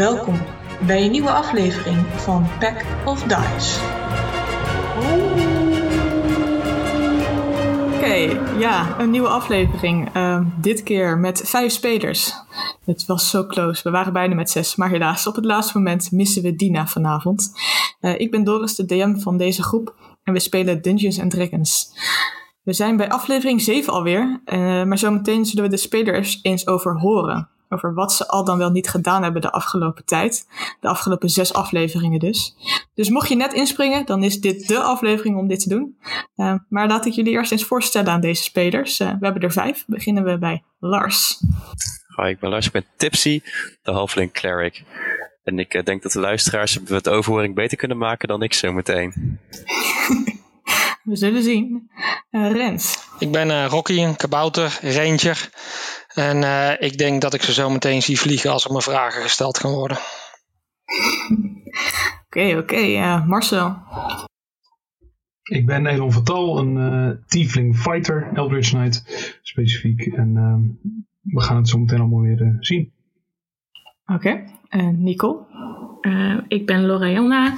Welkom bij een nieuwe aflevering van Pack of Dice. Oké, ja, een nieuwe aflevering. Ehm, dit keer met vijf spelers. Het was zo close. We waren bijna met zes, maar helaas, op het laatste moment missen we Dina vanavond. Eh, ik ben Doris, de DM van deze groep, en we spelen Dungeons and Dragons. We zijn bij aflevering 7 alweer, uh, maar zometeen zullen we de spelers eens over horen. Over wat ze al dan wel niet gedaan hebben de afgelopen tijd. De afgelopen zes afleveringen dus. Dus mocht je net inspringen, dan is dit de aflevering om dit te doen. Uh, maar laat ik jullie eerst eens voorstellen aan deze spelers. Uh, we hebben er vijf. Beginnen we bij Lars. Hoi, ik ben Lars. Ik ben Tipsy, de halfling cleric. En ik uh, denk dat de luisteraars het overhoring beter kunnen maken dan ik zo meteen. we zullen zien. Rens. Ik ben Rocky, een kabouter, ranger. En uh, ik denk dat ik ze zo meteen zie vliegen als er me vragen gesteld gaan worden. Oké, oké. Okay, uh, Marcel. Ik ben Elon Vertal, een uh, tiefling fighter, Eldritch Knight specifiek. En we gaan het zo meteen allemaal weer zien. Oké. Okay. Nicole? ik ben Lorena.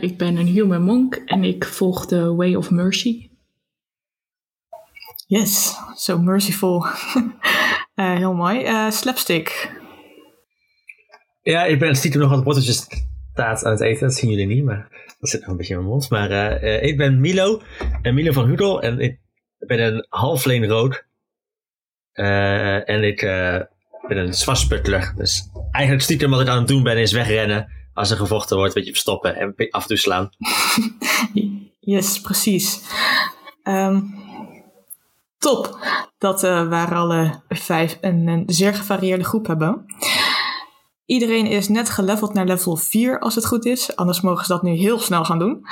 ik ben een human monk en ik volg de Way of Mercy. Yes, so merciful. uh, heel mooi. Uh, slapstick. Ja, ik ben stiekem nog wat worteltjes taart aan het eten. Dat zien jullie niet, maar dat zit nog een beetje in mijn mond. Maar uh, ik ben Milo, en Milo van Hudel. En ik ben een halfleen rood. en ik ben een zwarsputtler. Dus eigenlijk stiekem wat ik aan het doen ben is wegrennen. Als er gevochten wordt, een beetje verstoppen en af en toe slaan. yes, precies. Um, Top. Dat uh, waren alle vijf een, zeer gevarieerde groep hebben. Iedereen is net geleveld naar level 4 als het goed is. Anders mogen ze dat nu heel snel gaan doen.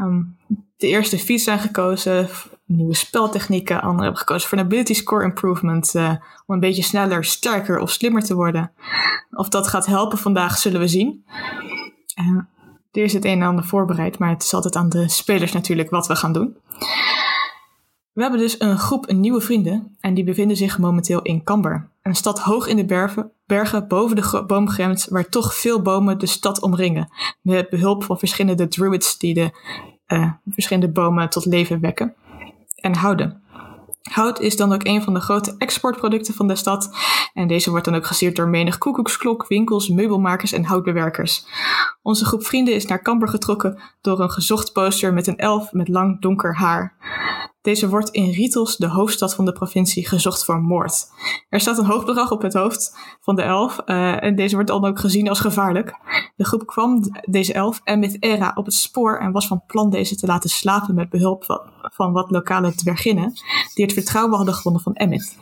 Um, de eerste feats zijn gekozen. Nieuwe speltechnieken. Anderen hebben gekozen voor een ability score improvement. Uh, om een beetje sneller, sterker of slimmer te worden. Of dat gaat helpen vandaag zullen we zien. Uh, er is het een en ander voorbereid. Maar het is altijd aan de spelers natuurlijk wat we gaan doen. We hebben dus een groep nieuwe vrienden en die bevinden zich momenteel in Camber. Een stad hoog in de bergen, bergen boven de boomgrens waar toch veel bomen de stad omringen. Met behulp van verschillende druids die de uh, verschillende bomen tot leven wekken en houden. Hout is dan ook een van de grote exportproducten van de stad. En deze wordt dan ook gesierd door menig koekoeksklok, winkels, meubelmakers en houtbewerkers. Onze groep vrienden is naar Camber getrokken door een gezocht poster met een elf met lang donker haar. Deze wordt in Rietels, de hoofdstad van de provincie, gezocht voor moord. Er staat een hoog bedrag op het hoofd van de elf uh, en deze wordt dan ook gezien als gevaarlijk. De groep kwam deze elf en met Era op het spoor en was van plan deze te laten slapen met behulp van, van wat lokale dwerginnen die het vertrouwen hadden gewonnen van Emmet.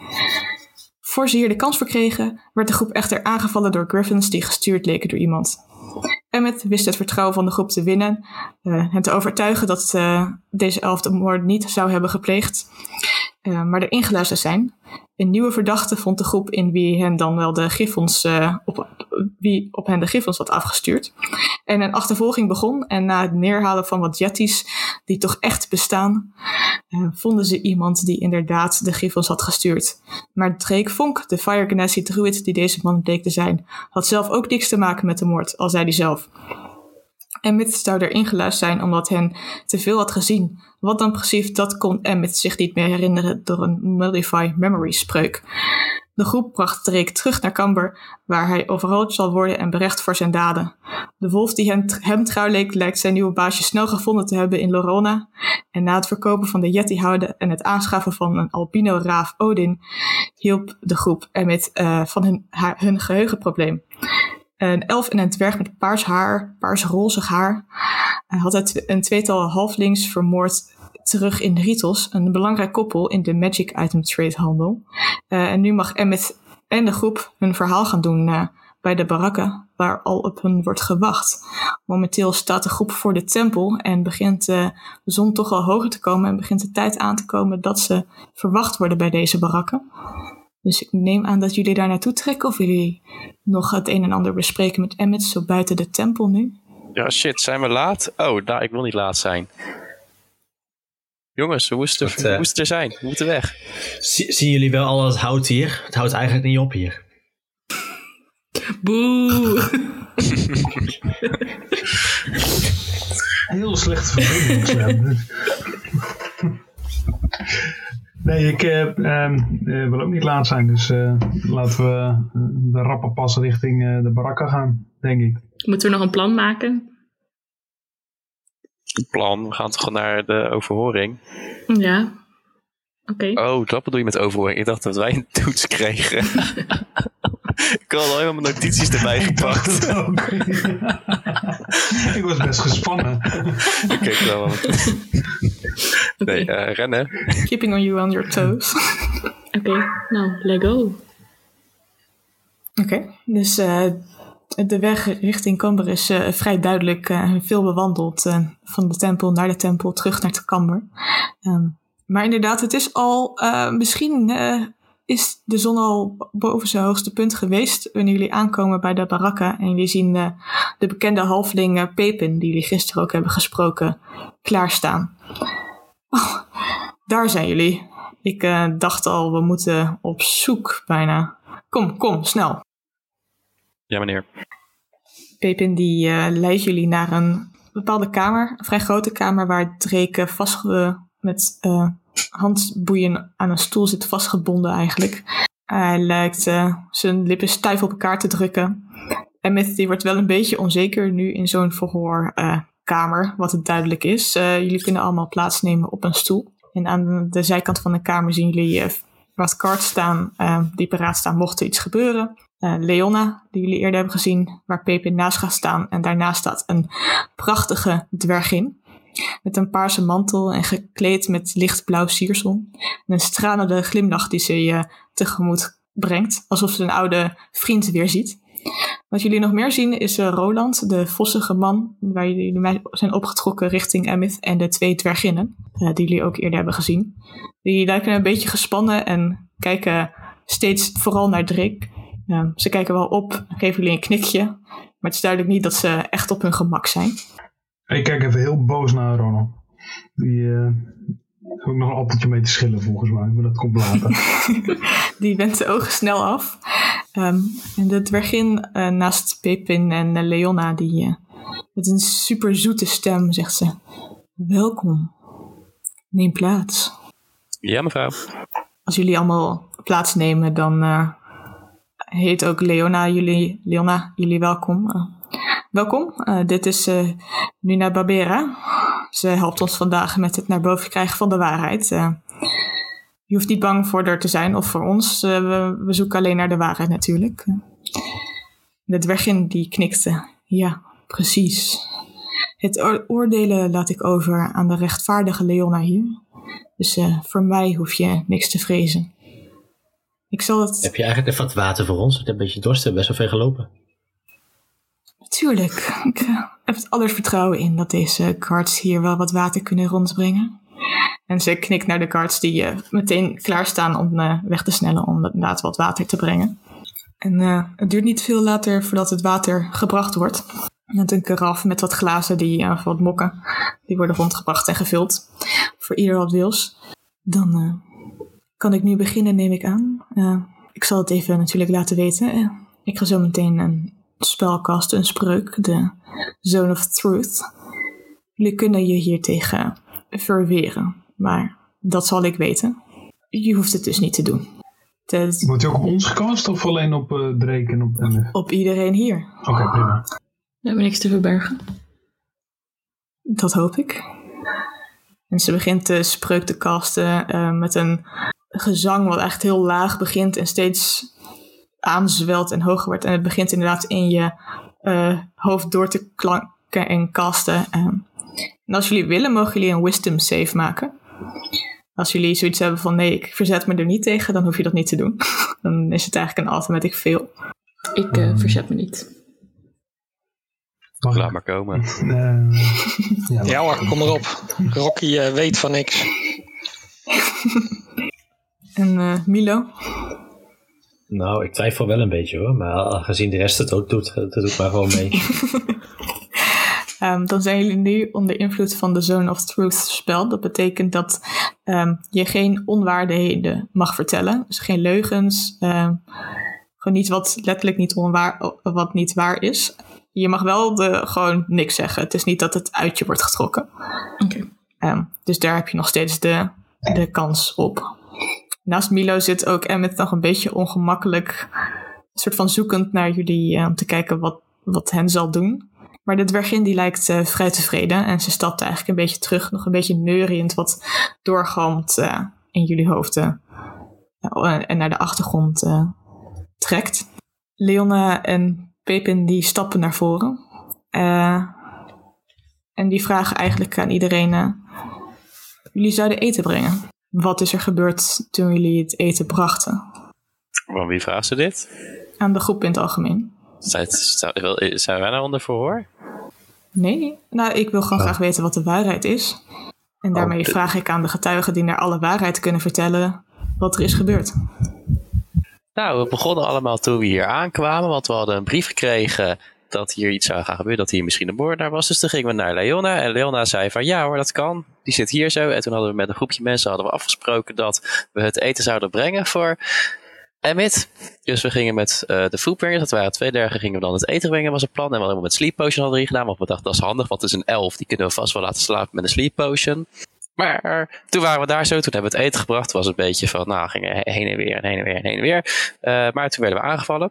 Voor ze hier de kans verkregen, werd de groep echter aangevallen door griffins die gestuurd leken door iemand. Emmet wist het vertrouwen van de groep te winnen uh, en te overtuigen dat uh, deze elf de moord niet zou hebben gepleegd, uh, maar er ingeluisterd zijn. Een nieuwe verdachte vond de groep in wie hen dan wel de griffons, op, wie op hen de griffons had afgestuurd. En een achtervolging begon en na het neerhalen van wat jetties die toch echt bestaan, vonden ze iemand die inderdaad de griffons had gestuurd. Maar Drake Vonk, de Fire druid die deze man bleek te zijn, had zelf ook niks te maken met de moord, al zei hij zelf. Zou er ingeluisterd zijn omdat hen te veel had gezien. Wat dan precies, dat kon Emmet zich niet meer herinneren door een Modify Memory spreuk. De groep bracht Drake terug naar Camber, waar hij overhoord zal worden en berecht voor zijn daden. De wolf die hem, trouw leek, lijkt zijn nieuwe baasje snel gevonden te hebben in Lorona. En na het verkopen van de Yeti-houden en het aanschaffen van een albino-raaf Odin, hielp de groep Emmet uh, van hun, hun geheugenprobleem. Een elf en een dwerg met paars haar, paars-rozig haar, had het een tweetal halflings vermoord terug in Ritos, een belangrijk koppel in de Magic Item Trade handel. Uh, en nu mag Emmet en de groep hun verhaal gaan doen uh, bij de barakken waar al op hun wordt gewacht. Momenteel staat de groep voor de tempel en begint uh, de zon toch al hoger te komen en begint de tijd aan te komen dat ze verwacht worden bij deze barakken. Dus ik neem aan dat jullie daar naartoe trekken of jullie nog het een en ander bespreken met Emmet zo buiten de tempel nu. Ja, shit, zijn we laat? Oh, nou, ik wil niet laat zijn. Jongens, we moesten, Wat, moesten er zijn. We moeten weg. Zien jullie wel al het hout hier? Het houdt eigenlijk niet op hier. Boe. Heel slechte verbinding. nee, ik eh, ehm, eh, wil ook niet laat zijn. Dus eh, laten we de rappe pas richting eh, de barakken gaan, denk ik. Moeten we nog een plan maken? Plan, we gaan toch naar de overhoring. Ja. Oké. Oh, dat bedoel je met overhoring. Ik dacht dat wij een toets kregen. ik had al helemaal mijn notities erbij gepakt. Ik was best gespannen. Oké, wel. Nee, eh, rennen. Keeping on you on your toes. Oké, nou, let go. Oké, dus eh, de weg richting Camber is eh, vrij duidelijk eh, veel bewandeld. van de tempel naar de tempel, terug naar de Camber. Ehm, maar inderdaad, het is al, misschien is de zon al boven zijn hoogste punt geweest wanneer jullie aankomen bij de barakken. En jullie zien de bekende halfling Pepin, die jullie gisteren ook hebben gesproken, klaarstaan. Oh, daar zijn jullie. Ik eh, dacht al, we moeten op zoek bijna. Kom, kom, snel. Ja, meneer. Pepin die eh, leidt jullie naar een bepaalde kamer, een vrij grote kamer waar Drake vast met eh, handboeien aan een stoel zit vastgebonden eigenlijk. Hij lijkt eh, zijn lippen stijf op elkaar te drukken. Emmett die wordt wel een beetje onzeker nu in zo'n verhoorkamer, wat het duidelijk is. Eh, jullie kunnen allemaal plaatsnemen op een stoel. En aan de zijkant van de kamer zien jullie eh, wat cards staan eh, die paraat staan mocht er iets gebeuren. Leonna, die jullie eerder hebben gezien, waar Pepin naast gaat staan. En daarnaast staat een prachtige dwergin. Met een paarse mantel en gekleed met lichtblauw siersel. En een stralende glimlach die ze je tegemoet brengt. Alsof ze een oude vriend weer ziet. Wat jullie nog meer zien is eh, Roland, de vossige man, waar jullie mee zijn opgetrokken richting Emmett. En de twee dwerginnen, eh, die jullie ook eerder hebben gezien. Die lijken een beetje gespannen en kijken steeds vooral naar Drake. Ja, ze kijken wel op, geven jullie een knikje. Maar het is duidelijk niet dat ze echt op hun gemak zijn. Ik kijk even heel boos naar Ronald. Die heeft ook nog een appeltje mee te schillen volgens mij, maar dat komt later. Die wendt de ogen snel af. Ehm, en de dwergin eh, naast Pepin en eh, Leonna, die eh, met een super zoete stem zegt ze: Welkom, neem plaats. Ja, mevrouw. Als jullie allemaal plaatsnemen, dan heet ook Leona jullie, Leona jullie welkom. Welkom, dit is Nuna Barbera. Ze helpt ons vandaag met het naar boven krijgen van de waarheid. Eh, je hoeft niet bang voor er te zijn of voor ons. Eh, we, we zoeken alleen naar de waarheid natuurlijk. De dwergin die knikte. Ja, precies. Het oor- oordelen laat ik over aan de rechtvaardige Leona hier. Dus eh, voor mij hoef je niks te vrezen. Ik zal het... Heb je eigenlijk even wat water voor ons? Ik heb een beetje dorst, best wel ver gelopen. Natuurlijk. Ik eh, heb het aller vertrouwen in dat deze cards hier wel wat water kunnen rondbrengen. En ze knikt naar de cards die eh, meteen klaarstaan om eh, weg te snellen om inderdaad wat water te brengen. En eh, het duurt niet veel later voordat het water gebracht wordt. Met een karaf met wat glazen die eh, wat mokken. Die worden rondgebracht en gevuld. Voor ieder wat wils. Dan kan ik nu beginnen, neem ik aan. Ik zal het even natuurlijk laten weten. Ik ga zo meteen een spel casten, een spreuk. De Zone of Truth. Jullie kunnen je hiertegen verweren. Maar dat zal ik weten. Je hoeft het dus niet te doen. Het- Wordt hij ook op ons gecast of alleen op eh Drake en op MF? op iedereen hier. Oké, prima. We hebben niks te verbergen. Dat hoop ik. En ze begint de spreuk te casten eh, met een gezang wat echt heel laag begint en steeds aanzwelt en hoger wordt. En het begint inderdaad in je eh, hoofd door te klanken en casten. Eh. En als jullie willen, mogen jullie een wisdom save maken. Als jullie zoiets hebben van nee, ik verzet me er niet tegen, dan hoef je dat niet te doen. dan is het eigenlijk een automatic fail. Ik eh, verzet me niet. Mag Laat ik? maar komen. Eh, ja, Ja hoor, kom erop. Rocky eh, weet van niks. En eh, Milo? Nou, ik twijfel wel een beetje hoor, maar aangezien de rest het ook doet, dat doe ik maar gewoon mee. Ehm, dan zijn jullie nu onder invloed van de Zone of Truth spel. Dat betekent dat ehm, je geen onwaarheden mag vertellen. Dus geen leugens, ehm, Gewoon niet wat letterlijk niet onwaar, wat niet waar is. Je mag wel de, gewoon niks zeggen. Het is niet dat het uit je wordt getrokken. Oké. Dus daar heb je nog steeds de, de kans op. Naast Milo zit ook Emmet nog een beetje ongemakkelijk, soort van zoekend naar jullie om te kijken wat, wat hen zal doen. Maar de dwergin die lijkt eh, vrij tevreden en ze stapt eigenlijk een beetje terug, nog een beetje neuriënd wat doorgalmt eh, in jullie hoofden en naar de achtergrond eh, trekt. Leona en Pepin die stappen naar voren. Eh, en die vragen eigenlijk aan iedereen: eh, jullie zouden eten brengen. Wat is er gebeurd toen jullie het eten brachten? Waarom wie vraagt ze dit? Aan de groep in het algemeen. Zijn, zijn, zijn wij nou onder verhoor? Nee, nou, ik wil gewoon graag weten wat de waarheid is. En daarmee Oh, vraag ik aan de getuigen die naar alle waarheid kunnen vertellen wat er is gebeurd. Nou, we begonnen allemaal toen we hier aankwamen, want we hadden een brief gekregen dat hier iets zou gaan gebeuren, dat hier misschien een moordenaar was. Dus toen gingen we naar Leona en Leona zei van ja hoor, dat kan. Die zit hier zo. En toen hadden we met een groepje mensen hadden we afgesproken dat we het eten zouden brengen voor Emmett. Dus we gingen met eh, de foodbringers, dat waren twee dagen, gingen we dan het eten brengen, was het plan. En we hadden helemaal met sleep potion hadden we gedaan, want we dachten dat is handig, want het is een elf, die kunnen we vast wel laten slapen met een sleep potion. Maar toen waren we daar zo, toen hebben we het eten gebracht. Was een beetje van, nou, gingen he- heen en weer en heen en weer en heen en weer. Eh, maar toen werden we aangevallen.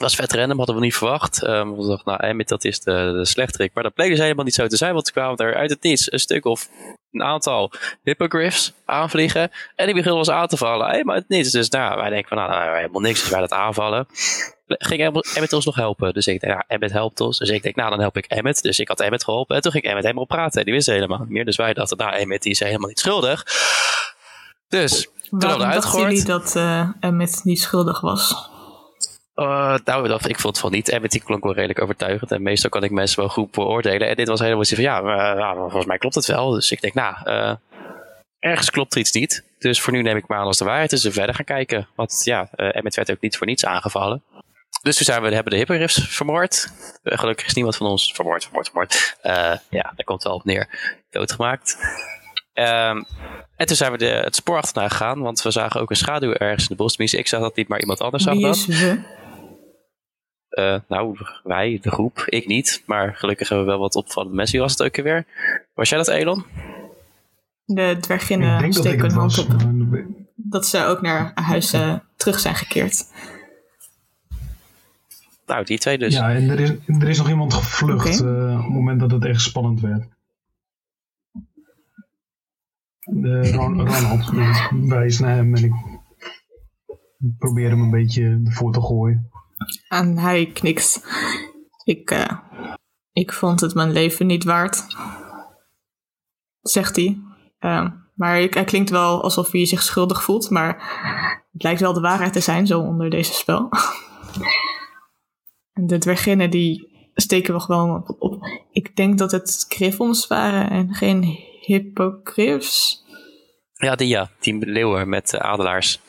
Was vet random, hadden we niet verwacht. Ehm, we dachten, nou, Emmett, dat is de, de slechterik. Maar dat bleek dus helemaal niet zo te zijn, want toen kwamen er uit het niets een stuk of een aantal hippogriffs aanvliegen. En die begonnen ons aan te vallen. Helemaal uit het niets. Dus nou, wij denken van, nou, nou, helemaal niks, dus wij dat aanvallen. Ging Emmet Emmet ons nog helpen? Dus ik denk, ja, Emmet helpt ons. Dus ik denk, nou, dan help ik Emmet. Dus ik had Emmet geholpen. En toen ging Emmet helemaal praten. Die wist helemaal niet meer. Dus wij dachten, nou, Emmet die is helemaal niet schuldig. Dus, toen hadden Waarom we dachten uitgehoord. jullie dat eh Emmet niet schuldig was? Uh, nou, dat, ik vond het van niet. Die klonk wel redelijk overtuigend. En meestal kan ik mensen wel goed beoordelen. En dit was helemaal iets van, ja, maar volgens mij klopt het wel. Dus ik denk, nou, eh, ergens klopt er iets niet. Dus voor nu neem ik maar aan als de waarheid. Dus we verder gaan kijken. Want ja, eh Emmet werd ook niet voor niets aangevallen. Dus toen zijn we, hebben de hippogriffs vermoord. Eh, gelukkig is niemand van ons vermoord, vermoord, vermoord. Eh, ja, daar komt het wel op neer. Doodgemaakt. Ehm, en toen zijn we de, het spoor achterna gegaan. Want we zagen ook een schaduw ergens in de bos. Tenminste, ik zag dat niet, maar iemand anders zag Wie dat. Eh, nou, wij, de groep, ik niet. Maar gelukkig hebben we wel wat opvallende mensen. Wie was het ook alweer? Was jij dat, Elon? De dwerginnen ik steken hun hand op dat ze ook naar huis eh, terug zijn gekeerd. Nou, die twee dus. Ja, en er is, er is nog iemand gevlucht eh, op het moment dat het echt spannend werd. De Ron- Ronald naar hem en ik probeer hem een beetje ervoor te gooien. En hij knikt. Ik, eh, ik vond het mijn leven niet waard. Zegt hij. Ehm, maar ik, hij klinkt wel alsof hij zich schuldig voelt. Maar het lijkt wel de waarheid te zijn, zo onder deze spel. en de dwerginnen die steken we gewoon op, op. Ik denk dat het griffons waren en geen hippogriffs. Ja, die ja. Die leeuwen met eh, adelaars.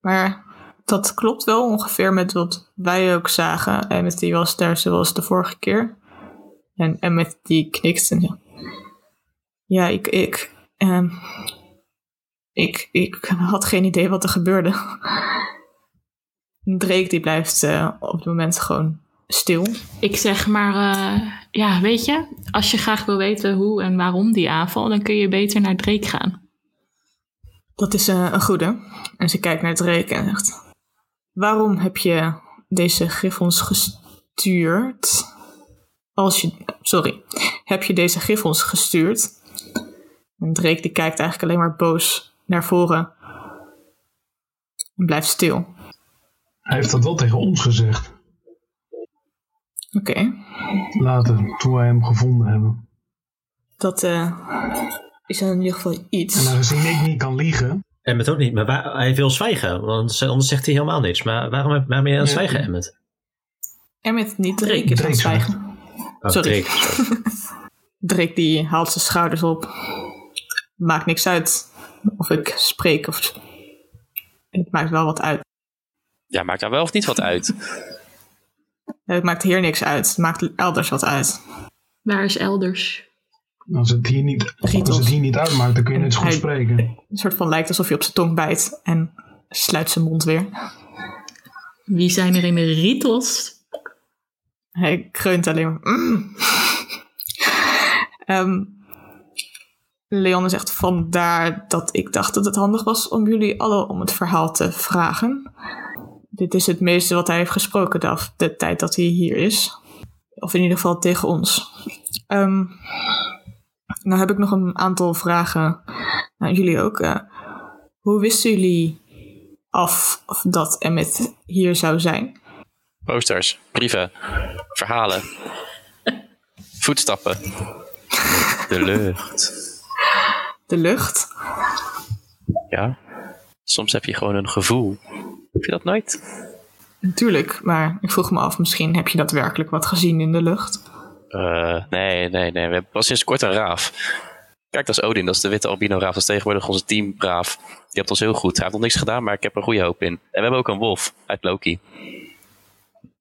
Maar dat klopt wel ongeveer met wat wij ook zagen. En met die was daar zoals de vorige keer. En, en met die knikt. En ja, ja ik, ik, ehm, ik, ik had geen idee wat er gebeurde. Drake die blijft eh, op het moment gewoon stil. Ik zeg maar, eh, ja, weet je, als je graag wil weten hoe en waarom die aanval, dan kun je beter naar Drake gaan. Dat is eh, een goede. En ze kijkt naar Drake en zegt... Waarom heb je deze griffons gestuurd? Als je... Sorry. Heb je deze griffons gestuurd? En Drake die kijkt eigenlijk alleen maar boos naar voren. En blijft stil. Hij heeft dat wel tegen ons gezegd. Oké. Later, toen wij hem gevonden hebben. Dat eh, is in ieder geval En iets. aangezien ik niet kan liegen, Emmet ook niet, maar waar- hij wil zwijgen, want anders zegt hij helemaal niks. Maar waarom, waarom ben je aan het zwijgen, Emmet? Emmet, niet Drake, is aan het zwijgen. Oh, Sorry. Drake. Drake die haalt zijn schouders op. Maakt niks uit of ik spreek of... Het maakt wel wat uit. Ja, maakt daar wel of niet wat uit. Het maakt hier niks uit. Het maakt elders wat uit. Waar is elders? als het hier niet, als het hier niet uitmaakt, dan kun je net zo goed Hij- spreken. Een soort van lijkt alsof je op zijn tong bijt en sluit zijn mond weer. Wie zijn er in de Ritos? Hij kreunt alleen maar. "Mm." Ehm, Leon zegt vandaar dat ik dacht dat het handig was om jullie allen om het verhaal te vragen. Dit is het meeste wat hij heeft gesproken de, af- de tijd dat hij hier is. Of in ieder geval tegen ons. Ehm, nou heb ik nog een aantal vragen naar jullie ook. Eh, hoe wisten jullie af of dat Emmet hier zou zijn? Posters, brieven, verhalen, voetstappen, de lucht. De lucht? Ja, soms heb je gewoon een gevoel. Heb je dat nooit? Natuurlijk, maar ik vroeg me af, misschien heb je daadwerkelijk wat gezien in de lucht. Eh, nee, nee, nee. We hebben pas sinds kort een raaf. Kijk, dat is Odin, dat is de witte albino raaf. Dat is tegenwoordig onze teamraaf. Die hebt ons heel goed. Hij heeft nog niks gedaan, maar ik heb er goede hoop in. En we hebben ook een wolf uit Loki.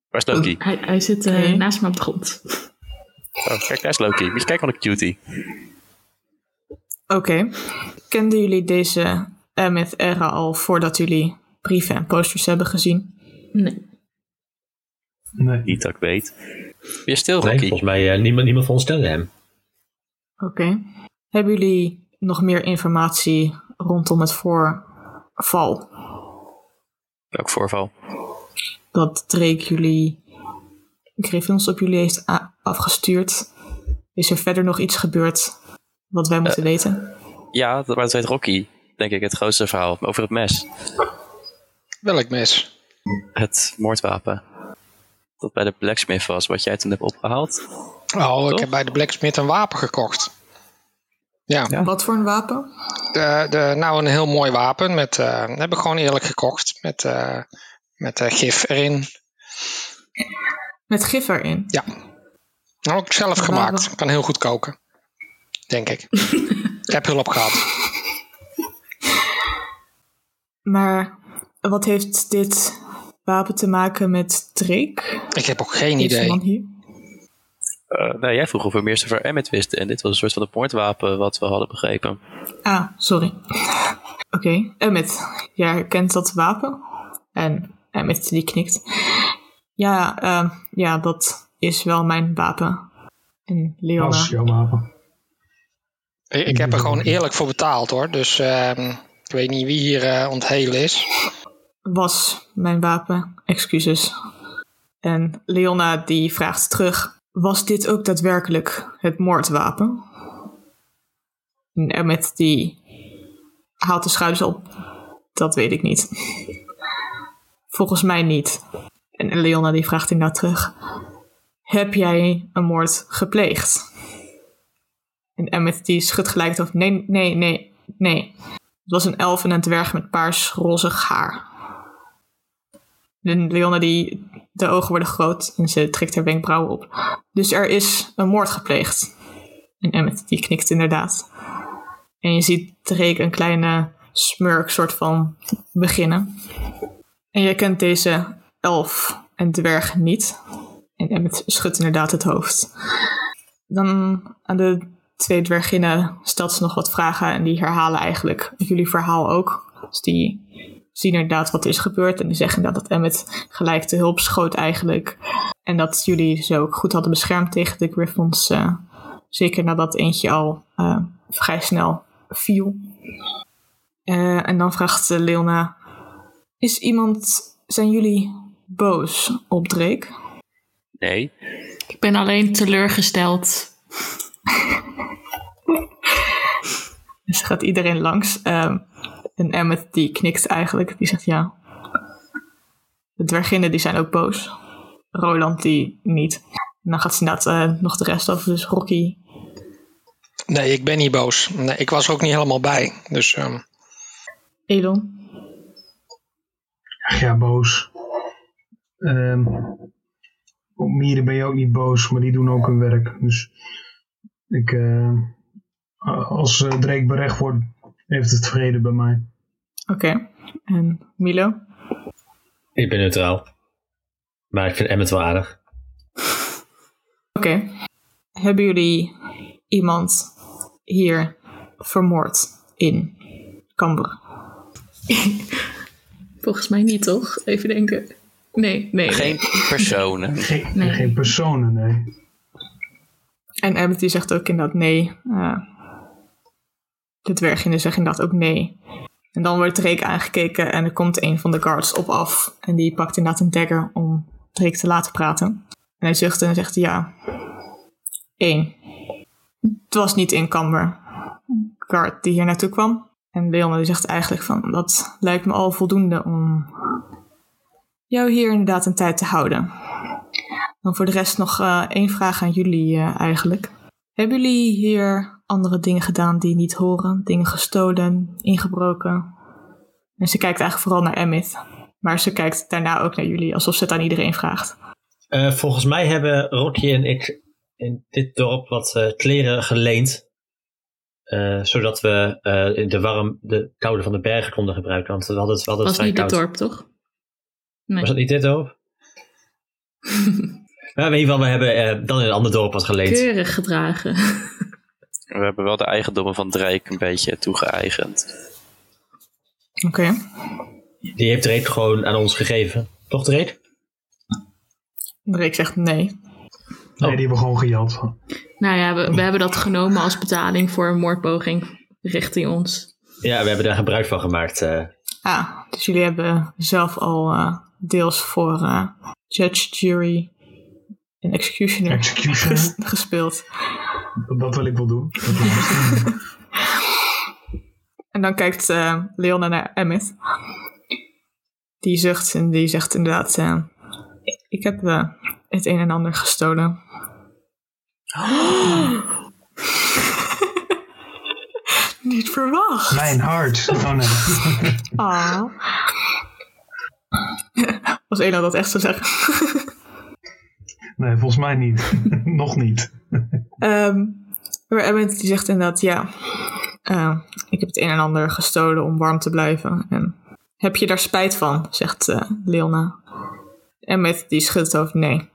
Waar is Loki? Hij, hij zit eh, naast me op de grond. Oh, kijk, daar is Loki. Moet je kijken wat een cutie. Oké. Kenden jullie deze Emmet era al voordat jullie brieven en posters hebben gezien? Nee. Nee. Niet dat ik weet. Weer stil, Nee, Rocky. volgens mij uh, niemand, niemand veronderstelde hem. Oké. Hebben jullie nog meer informatie rondom het voorval? Welk voorval? Dat Drake jullie Griffins op jullie heeft afgestuurd? Is er verder nog iets gebeurd wat wij moeten weten? Ja, dat, maar dat weet Rocky, denk ik, het grootste verhaal. Over het mes. Welk mes? Het moordwapen. Dat bij de blacksmith was, wat jij toen hebt opgehaald. Oh, ik heb bij de Blacksmith een wapen gekocht. Ja, Ja. Wat voor een wapen? de, de, nou een heel mooi wapen. Met, eh, dat heb ik gewoon eerlijk gekocht. Met, eh, met eh, gif erin. Met gif erin. Ja. Nou, ook zelf Een gemaakt. wapen. Kan heel goed koken. Denk ik. ik heb hulp gehad. Maar wat heeft dit wapen te maken met Drake? Ik heb ook geen Deze idee. hier? Eh, nou, jij vroeg of we meer over Emmet wisten. En dit was een soort van het moordwapen wat we hadden begrepen. Ah, sorry. Oké, Emmet, jij herkent dat wapen? En Emmet die knikt. Ja, ehm, ja, dat is wel mijn wapen. En Leona, Dat is jouw wapen. Ik, ik heb er gewoon eerlijk voor betaald hoor. Dus ehm, ik weet niet wie hier eh onthelen is. Was mijn wapen. Excuses. En Leona die vraagt terug. Was dit ook daadwerkelijk het moordwapen? En Emmet die haalt de schouders op. Dat weet ik niet. Volgens mij niet. En Leona die vraagt inderdaad terug. Heb jij een moord gepleegd? En Emmet die schudt gelijk hoofd. Nee, nee, nee, nee. Het was een elf en een dwerg met paars-rozig haar. En Leona die, de ogen worden groot en ze trekt haar wenkbrauwen op. Dus er is een moord gepleegd. En Emmet die knikt inderdaad. En je ziet Drake een kleine smurk soort van beginnen. En je kent deze elf en dwerg niet. En Emmet schudt inderdaad het hoofd. Dan aan de twee dwerginnen stelt ze nog wat vragen en die herhalen eigenlijk jullie verhaal ook. Dus die zien inderdaad wat er is gebeurd en die zeggen dat Emmet gelijk te hulp schoot eigenlijk. En dat jullie ze ook goed hadden beschermd tegen de Griffons. eh, zeker nadat eentje al eh, vrij snel viel. Eh, en dan vraagt Leona, is iemand, zijn jullie boos op Drake? Nee. Ik ben alleen teleurgesteld. Dus gaat iedereen langs. ehm, en Emmet die knikt eigenlijk. Die zegt ja. De dwerginnen die zijn ook boos. Roland die niet. En dan gaat ze inderdaad eh, nog de rest over. Dus Rocky. Nee, ik ben niet boos. Nee, ik was er ook niet helemaal bij. Dus ehm, Elon. Ja, boos. Ehm, op mieren ben je ook niet boos, maar die doen ook hun werk. Dus ik, eh, als uh, Drake berecht wordt, heeft het vrede bij mij. Oké. En Milo? Ik ben neutraal. Maar ik vind Emmet wel aardig. Oké. Hebben jullie iemand hier vermoord in Cambuur? Volgens mij niet, toch? Even denken. Nee, nee. Geen personen. Geen, Nee. geen personen, nee. En Emmett die zegt ook inderdaad nee. Eh de dwerginnen zeggen inderdaad ook nee. En dan wordt Drake aangekeken en er komt een van de guards op af. En die pakt inderdaad een dagger om Drake te laten praten. En hij zucht en zegt ja. Eén. Het was niet in Camber. Guard die hier naartoe kwam. En Leon zegt eigenlijk van dat lijkt me al voldoende om jou hier inderdaad een tijd te houden. Dan voor de rest nog eh, één vraag aan jullie eh, eigenlijk. Hebben jullie hier andere dingen gedaan die niet horen? Dingen gestolen, ingebroken? En ze kijkt eigenlijk vooral naar Emmett. Maar ze kijkt daarna ook naar jullie, alsof ze het aan iedereen vraagt. Eh, volgens mij hebben Rocky en ik in dit dorp wat eh, kleren geleend. eh, zodat we eh, in de warm, de koude van de bergen konden gebruiken. Want we hadden het, we hadden het was niet het koud. dorp, toch? Nee. Was dat niet dit dorp? maar in ieder geval, we hebben eh, dan in een ander dorp wat geleend. Keurig gedragen. We hebben wel de eigendommen van Drake een beetje toegeëigend. Oké. Die heeft Drake gewoon aan ons gegeven. Toch Drake? Drake zegt nee. Nee, die hebben we gewoon gejat. nou ja, we, we hebben dat genomen als betaling voor een moordpoging richting ons. Ja, we hebben daar gebruik van gemaakt. eh. Ah, dus jullie hebben zelf al eh, deels voor eh, judge, jury en executioner Executioner. ges- gespeeld. Dat, wil ik wel doen. Dat wil ik wel doen. En dan kijkt eh Leona naar Emmett. Die zucht en die zegt inderdaad... eh, ik heb eh, het een en ander gestolen. Niet verwacht. Mijn hart. Oh nee. Ah. Als Ena dat echt zou zeggen. Nee, volgens mij niet. Nog niet. Ehm maar Emmett die zegt inderdaad, ja, eh, ik heb het een en ander gestolen om warm te blijven. En heb je daar spijt van, zegt eh, Leona. Emmett die schudt het hoofd, nee.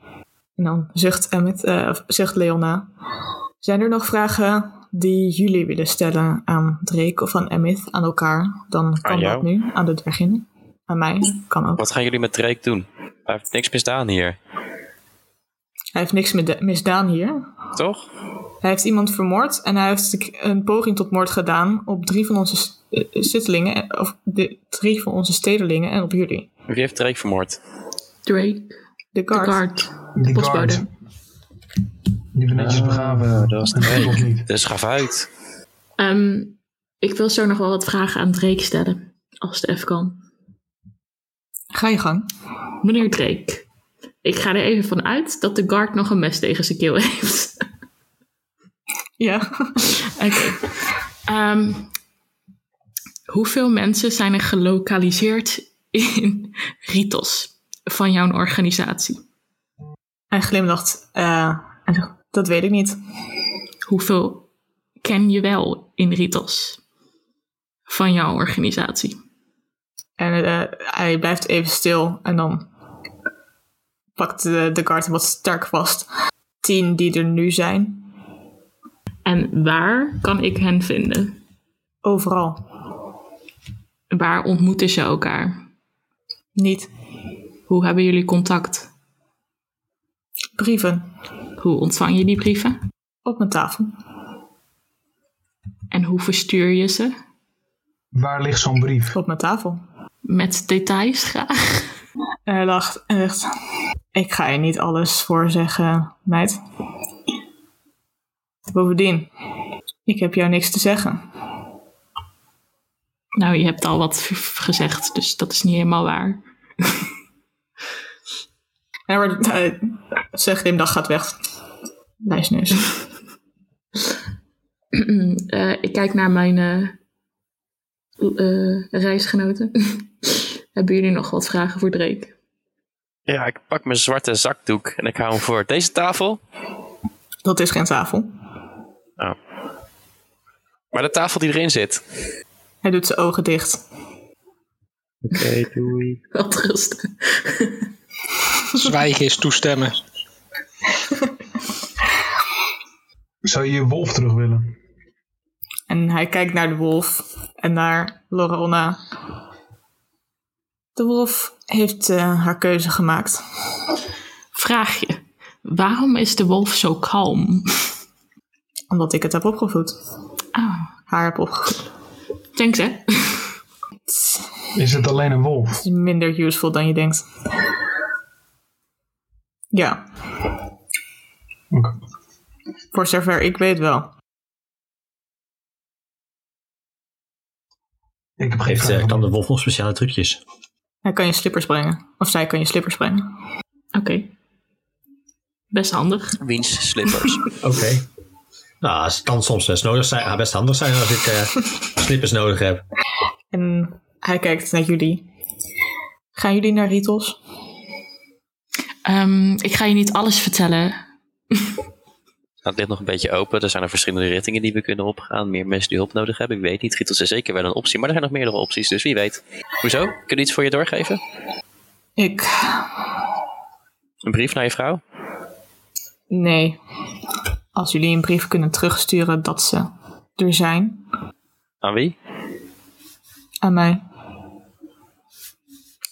En dan zucht, Emmett, eh, of zegt Leona, zijn er nog vragen die jullie willen stellen aan Drake of aan Emmett, aan elkaar? Dan kan dat nu, aan de dwerginnen. Aan mij, kan ook. Wat gaan jullie met Drake doen? Hij heeft niks misdaan hier, Hij heeft niks misdaan hier. toch? Hij heeft iemand vermoord en hij heeft een poging tot moord gedaan op drie van onze eh, zittelingen, of de, drie van onze stedelingen en op jullie. Wie heeft Drake vermoord? Drake, De de guard. guard, Die postbode. guard. Die we netjes begraven. dat was En Drake. toch niet. Dus gaf uit. Ehm, ik wil zo nog wel wat vragen aan Drake stellen, als het even kan. Ga je gang. Meneer Drake, ik ga er even van uit dat de guard nog een mes tegen zijn keel heeft. Ja. Oké. Ehm, hoeveel mensen zijn er gelokaliseerd in Ritos van jouw organisatie? Hij glimlacht eh, en zegt, dat weet ik niet. Hoeveel ken je wel in Ritos van jouw organisatie? En eh, hij blijft even stil en dan pakt de, de hem wat sterk vast. Tien die er nu zijn. En waar kan ik hen vinden? Overal. Waar ontmoeten ze elkaar? Niet. Hoe hebben jullie contact? Brieven. Hoe ontvang je die brieven? Op mijn tafel. En hoe verstuur je ze? Waar ligt zo'n brief? Op mijn tafel. Met details graag. En hij lacht en zegt: Ik ga je niet alles voorzeggen, meid. Bovendien, ik heb jou niks te zeggen. Nou, je hebt al wat gezegd, dus dat is niet helemaal waar. Hij wordt, hij zegt glimlach gaat weg. Lijsneus. Eh, ik kijk naar mijn eh, eh, reisgenoten. Hebben jullie nog wat vragen voor Drake? Ja, ik pak mijn zwarte zakdoek en ik hou hem voor deze tafel. Dat is geen tafel. Oh. Maar de tafel die erin zit. Hij doet zijn ogen dicht. Oké, doei. Wat. Zwijgen is toestemmen. Zou je je wolf terug willen? En hij kijkt naar de wolf en naar Lorona. De wolf heeft eh, haar keuze gemaakt. Vraag je, waarom is de wolf zo kalm? Omdat ik het heb opgevoed. Ah, Haar heb opgevoed. thanks hè. Is het alleen een wolf? Het is minder useful dan je denkt. Ja, Oké. voor zover ik weet wel. Ik heb geen Heeft, eh, kan de wolf nog speciale trucjes? Hij kan je slippers brengen. Of zij kan je slippers brengen. Oké. Best handig. Wiens slippers. Oké. Nou, het kan soms best nodig zijn. ah, best handig zijn als ik eh, slippers nodig heb. En hij kijkt naar jullie. Gaan jullie naar Ritos? Ehm, ik ga je niet alles vertellen. Nou, het ligt nog een beetje open. Er zijn er verschillende richtingen die we kunnen opgaan. Meer mensen die hulp nodig hebben. Ik weet niet. Gietels is zeker wel een optie. Maar er zijn nog meerdere opties. Dus wie weet. Hoezo? Kun je iets voor je doorgeven? Ik. Een brief naar je vrouw? Nee. Als jullie een brief kunnen terugsturen dat ze er zijn. Aan wie? Aan mij.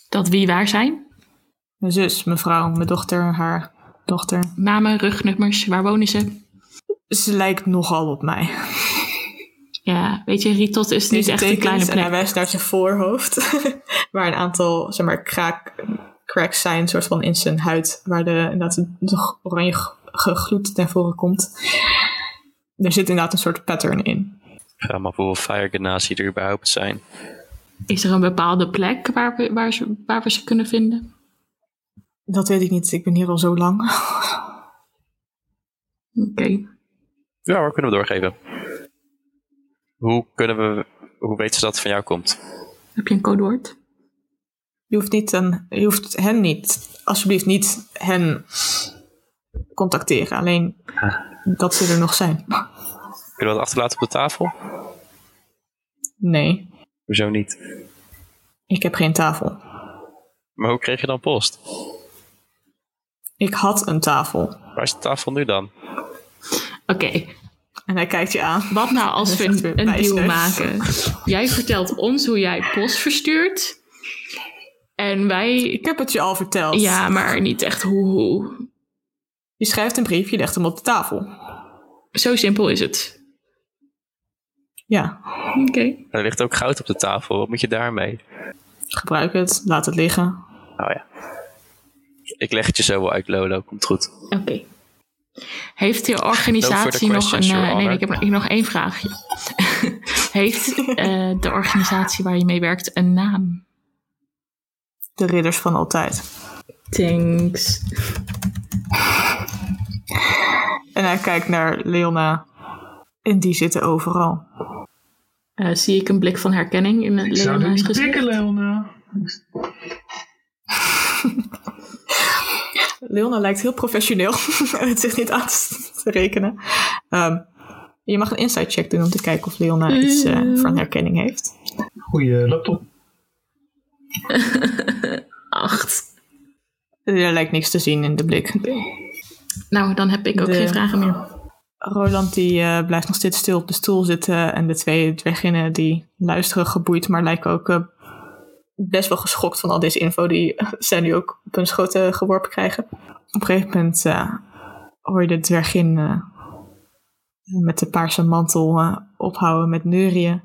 Dat wie waar zijn? Mijn zus, mijn vrouw, mijn dochter, haar dochter. Namen, rugnummers, waar wonen ze? Ze lijkt nogal op mij. Ja, weet je, Ritot is niet Deze echt een kleine En hij plek. wijst naar zijn voorhoofd. waar een aantal, zeg maar, kraak, cracks zijn, soort van in zijn huid. Waar de, inderdaad, de oranje g- gegloed naar voren komt. Er zit inderdaad een soort pattern in. Me af hoeveel fire genasi er überhaupt zijn. Is er een bepaalde plek waar we, waar, ze, waar we ze kunnen vinden? Dat weet ik niet. Ik ben hier al zo lang. Oké. Ja hoor, kunnen we doorgeven. Hoe kunnen we... Hoe weten ze dat het van jou komt? Heb je een codewoord? Je hoeft, niet een, je hoeft hen niet, alsjeblieft niet hen contacteren. Alleen dat ze er nog zijn. Kunnen we dat achterlaten op de tafel? Nee, Hoezo niet? ik heb geen tafel. Maar hoe kreeg je dan post? Ik had een tafel. Waar is de tafel nu dan? Oké, En hij kijkt je aan. wat nou als we een, een deal wijsneus. maken? Jij vertelt ons hoe jij post verstuurt. En wij... Ik heb het je al verteld. Ja, maar niet echt hoe, hoe. Je schrijft een brief, je legt hem op de tafel. Zo simpel is het. Ja, Oké. Er ligt ook goud op de tafel. Wat moet je daarmee? gebruik het, laat het liggen. Oh ja. Ik leg het je zo wel uit, Lolo. Komt goed. Oké. Heeft de organisatie No nog een... Your nee, ik heb, ik nog één vraagje. Heeft eh, de organisatie waar je mee werkt een naam? De ridders van altijd. Thanks. En hij kijkt naar Leona. En die zitten overal. Eh, zie ik een blik van herkenning in Ik zou er Leona's niet gezicht? pikken, Leona. Leona lijkt heel professioneel. het zich niet aan te rekenen. Ehm, je mag een insight check doen om te kijken of Leona iets eh, van herkenning heeft. Goeie laptop. Acht. Er lijkt niks te zien in de blik. Nou, dan heb ik ook De- geen vragen meer. Roland die eh, blijft nog steeds stil op de stoel zitten. En de twee dwerginnen die luisteren geboeid, maar lijken ook eh, best wel geschokt van al deze info die zij nu ook op hun schoten geworpen krijgen. Op een gegeven moment eh, hoor je de dwergin eh, met de paarse mantel eh, ophouden met neurieën.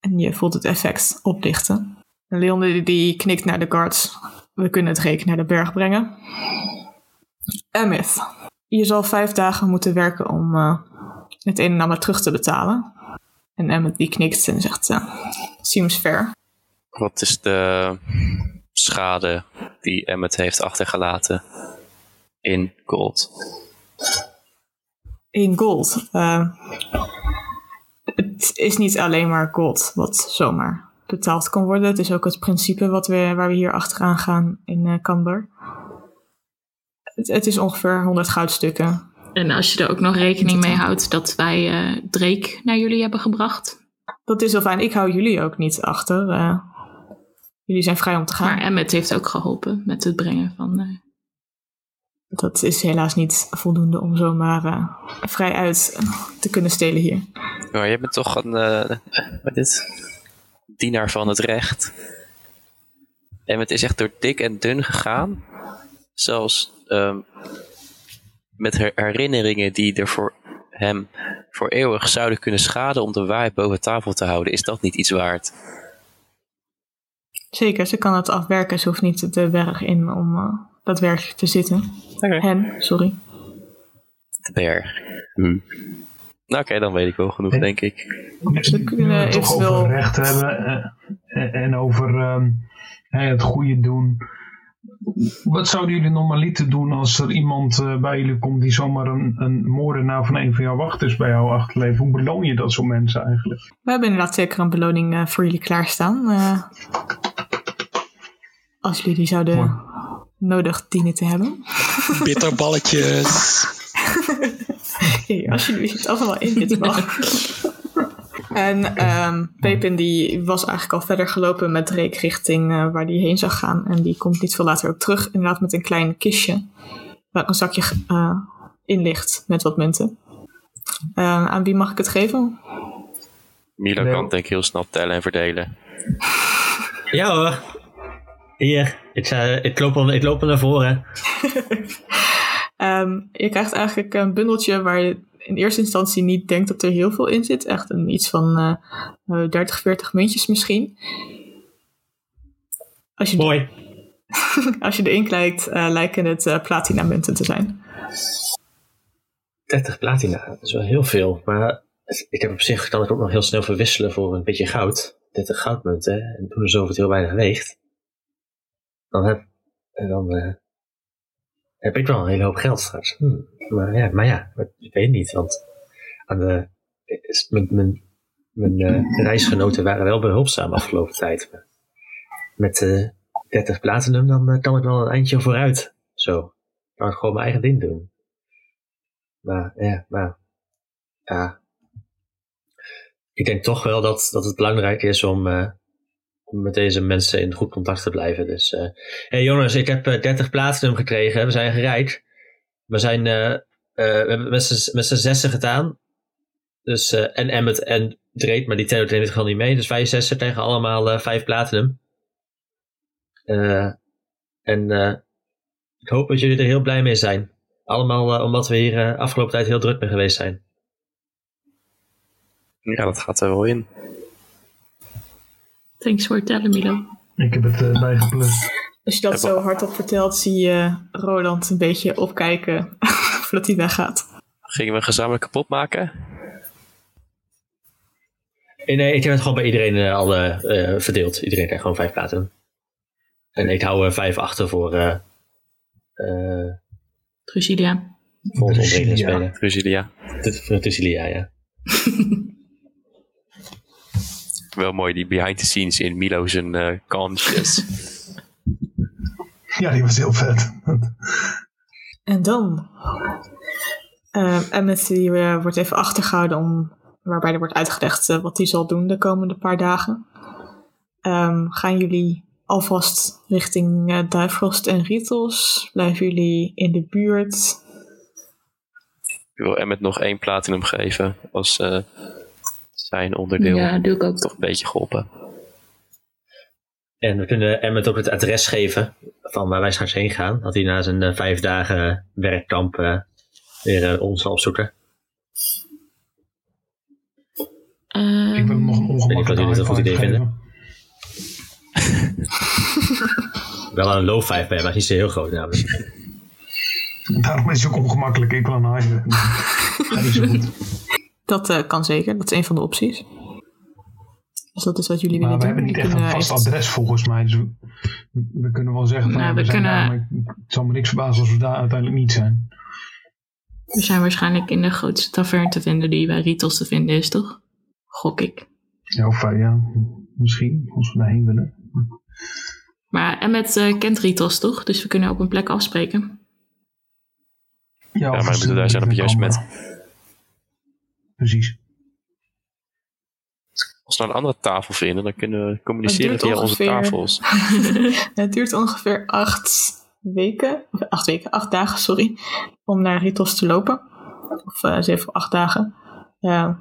En je voelt het effect oplichten. En Leon die, knikt naar de guards. We kunnen het reken naar de berg brengen. Emmet. Je zal vijf dagen moeten werken om het een en ander terug te betalen. En Emmet die knikt en zegt, seems fair. Wat is de schade die Emmet heeft achtergelaten in gold? In gold. eh, het is niet alleen maar gold wat zomaar betaald kan worden. Het is ook het principe wat we, waar we hier achteraan gaan in eh Camber. Het, het is ongeveer 100 goudstukken. En als je er ook nog rekening mee houdt dat wij eh Drake naar jullie hebben gebracht. Dat is wel fijn. Ik hou jullie ook niet achter. eh. Jullie zijn vrij om te gaan. Maar Emmet heeft ook geholpen met het brengen van... eh, Dat is helaas niet voldoende om zomaar eh, vrij uit te kunnen stelen hier. Maar je bent toch een eh, wat is dienaar van het recht. En het is echt door dik en dun gegaan. Zelfs ehm, met her- herinneringen die er voor hem voor eeuwig zouden kunnen schaden om de waarheid boven tafel te houden, is dat niet iets waard? Zeker, ze kan het afwerken. Ze hoeft niet de berg in om eh, daadwerkelijk te zitten. Hen, sorry. De berg. Hm. Nou, oké, dan weet ik wel genoeg, En- denk ik. Ze kunnen Nu we het toch eventueel- over recht hebben eh, en, en over ehm, hè, het goede doen. Wat zouden jullie normaliter doen als er iemand eh, bij jullie komt die zomaar een, een moordenaar van een van jouw wachters bij jou achterleeft? Hoe beloon je dat soort mensen eigenlijk? We hebben inderdaad zeker een beloning eh, voor jullie klaarstaan. eh, als jullie die zouden Mooi. nodig dienen te hebben. Bitterballetjes. Hey, als jullie het allemaal in dit mag. En ehm Pepin die was eigenlijk al verder gelopen met Reek richting eh, waar die heen zou gaan. En die komt niet veel later ook terug. Inderdaad met een klein kistje. Waar een zakje eh, in ligt met wat munten. Eh, aan wie mag ik het geven? Milo Nee. kan denk ik heel snel tellen en verdelen. Ja hoor. Hier, ik, ik, loop, al, ik loop al naar voren. Ehm, je krijgt eigenlijk een bundeltje waar je in eerste instantie niet denkt dat er heel veel in zit. Echt een, iets van eh, eh, 30, 40 muntjes misschien. Als je, Mooi. als je erin kijkt, eh, lijken het eh, platina munten te zijn. 30 platina, dat is wel heel veel. Maar ik heb op zich, kan ik ook nog heel snel verwisselen voor een beetje goud. 30 goudmunten. En toen er zoveel heel weinig weegt. Dan heb, dan, eh, heb ik wel een hele hoop geld straks. Hm. Maar ja, maar ja, ik weet niet. Want aan de, is- mijn, mijn, mijn eh, reisgenoten waren wel behulpzaam afgelopen tijd. Met eh 30 platinum, dan kan ik wel een eindje vooruit. Zo. Kan ik gewoon mijn eigen ding doen. Maar ja, maar ja. Ik denk toch wel dat, dat het belangrijk is om met deze mensen in goed contact te blijven. Dus, eh hey Jonas, ik heb eh, 30 platinum gekregen. We zijn rijk. We zijn eh, eh, we hebben met z'n- zessen gedaan. Dus, eh, en Emmet en Dreed, maar die tellen in dit geval niet mee. Dus wij zessen tegen allemaal eh, vijf platinum. Eh, en eh, ik hoop dat jullie er heel blij mee zijn. Allemaal eh, omdat we hier eh, afgelopen tijd heel druk mee geweest zijn. Ja, dat gaat er wel in. Thanks voor het tellen, Milo. Ik heb het eh, bijgeplust. Als je dat zo hardop vertelt, zie je Roland een beetje opkijken voordat hij weggaat. Gingen we gezamenlijk kapot maken? Eh, Nee, ik heb het gewoon bij iedereen eh, al eh, eh, verdeeld. Iedereen krijgt gewoon vijf platinum. En ik hou er vijf achter voor, eh eh Drusilia. voor. Dit- Voor Tussilia, ja. Wel mooi, die behind the scenes in Milo zijn eh conscious. Ja, die was heel vet. En dan. Uh, Emmet die, eh, wordt even achtergehouden om, waarbij er wordt uitgelegd eh, wat hij zal doen de komende paar dagen. Ehm, gaan jullie alvast richting eh Duifrost en Rietels? Blijven jullie in de buurt? Ik wil Emmet nog één platinum geven als eh, zijn onderdeel. Ja, doe ik ook. Toch een beetje geholpen. En we kunnen Emmet ook het adres geven van waar wij straks heen gaan. Dat hij na zijn eh, vijf dagen werkkamp eh, weer eh, ons zal opzoeken. Ehm, Ik hem nog een ongemakkelijke dat een goed idee vinden. Wel een low five bij, maar hij is niet zo heel groot namelijk. Daarom is het ook ongemakkelijk. Ik wil een high five. Gaat niet zo goed. Dat eh, kan zeker, dat is een van de opties. Als dat is wat jullie Maar willen we doen. hebben niet echt een vast adres volgens mij. Dus we, we kunnen wel zeggen van Nou, ja, we, we zijn kunnen- daar, maar het zal me niks verbazen als we daar uiteindelijk niet zijn. We zijn waarschijnlijk in de grootste taverne te vinden die bij Ritos te vinden is, toch? Gok ik. Ja, of eh, ja, misschien als we daarheen willen. Maar Emmet eh, kent Ritos, toch? Dus we kunnen op een plek afspreken. Ja, maar ik bedoel, daar zijn we een juist met. Precies. Als we nou een andere tafel vinden, dan kunnen we communiceren via duurt onze ongeveer- tafels. Het duurt ongeveer acht weken, of acht weken, acht dagen, sorry, om naar Ritos te lopen. Of eh zeven of acht dagen. Ja,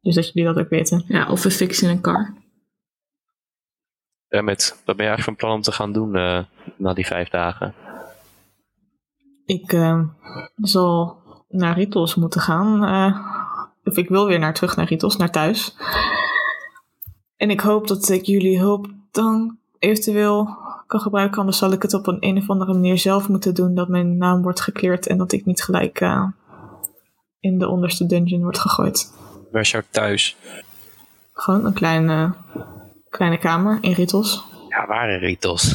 dus dat jullie dat ook weten. Ja, of we fixen een car. En met, wat ben je eigenlijk van plan om te gaan doen eh, na die vijf dagen? Ik eh, zal naar Ritos moeten gaan. Of ik wil weer naar terug naar Ritos, naar thuis. En ik hoop dat ik jullie hulp dan eventueel kan gebruiken. Anders zal ik het op een, een of andere manier zelf moeten doen. Dat mijn naam wordt gekleerd en dat ik niet gelijk eh, in de onderste dungeon word gegooid. Waar is jouw thuis? Gewoon een kleine, kleine kamer in Ritos. Ja, waar in Ritos?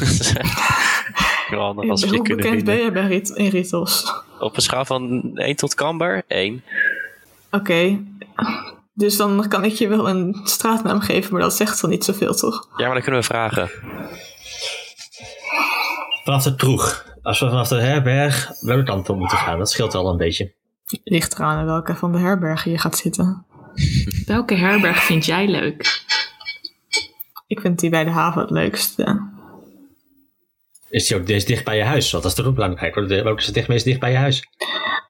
Als Hoe bekend ben je bij Rit in Ritos? Op een schaal van 1 tot Kamber? 1. Oké. Dus dan kan ik je wel een straatnaam geven, maar dat zegt dan niet zoveel, toch? Ja, maar dan kunnen we vragen. Vanaf de kroeg. Als we vanaf de herberg welke kant op moeten gaan, dat scheelt al een beetje. Ligt eraan in welke van de herbergen je gaat zitten. Welke herberg vind jij leuk? Ik vind die bij de haven het leukste. Is die ook dicht bij je huis? Want dat is toch ook belangrijk. Welke is het dicht, meest dicht bij je huis?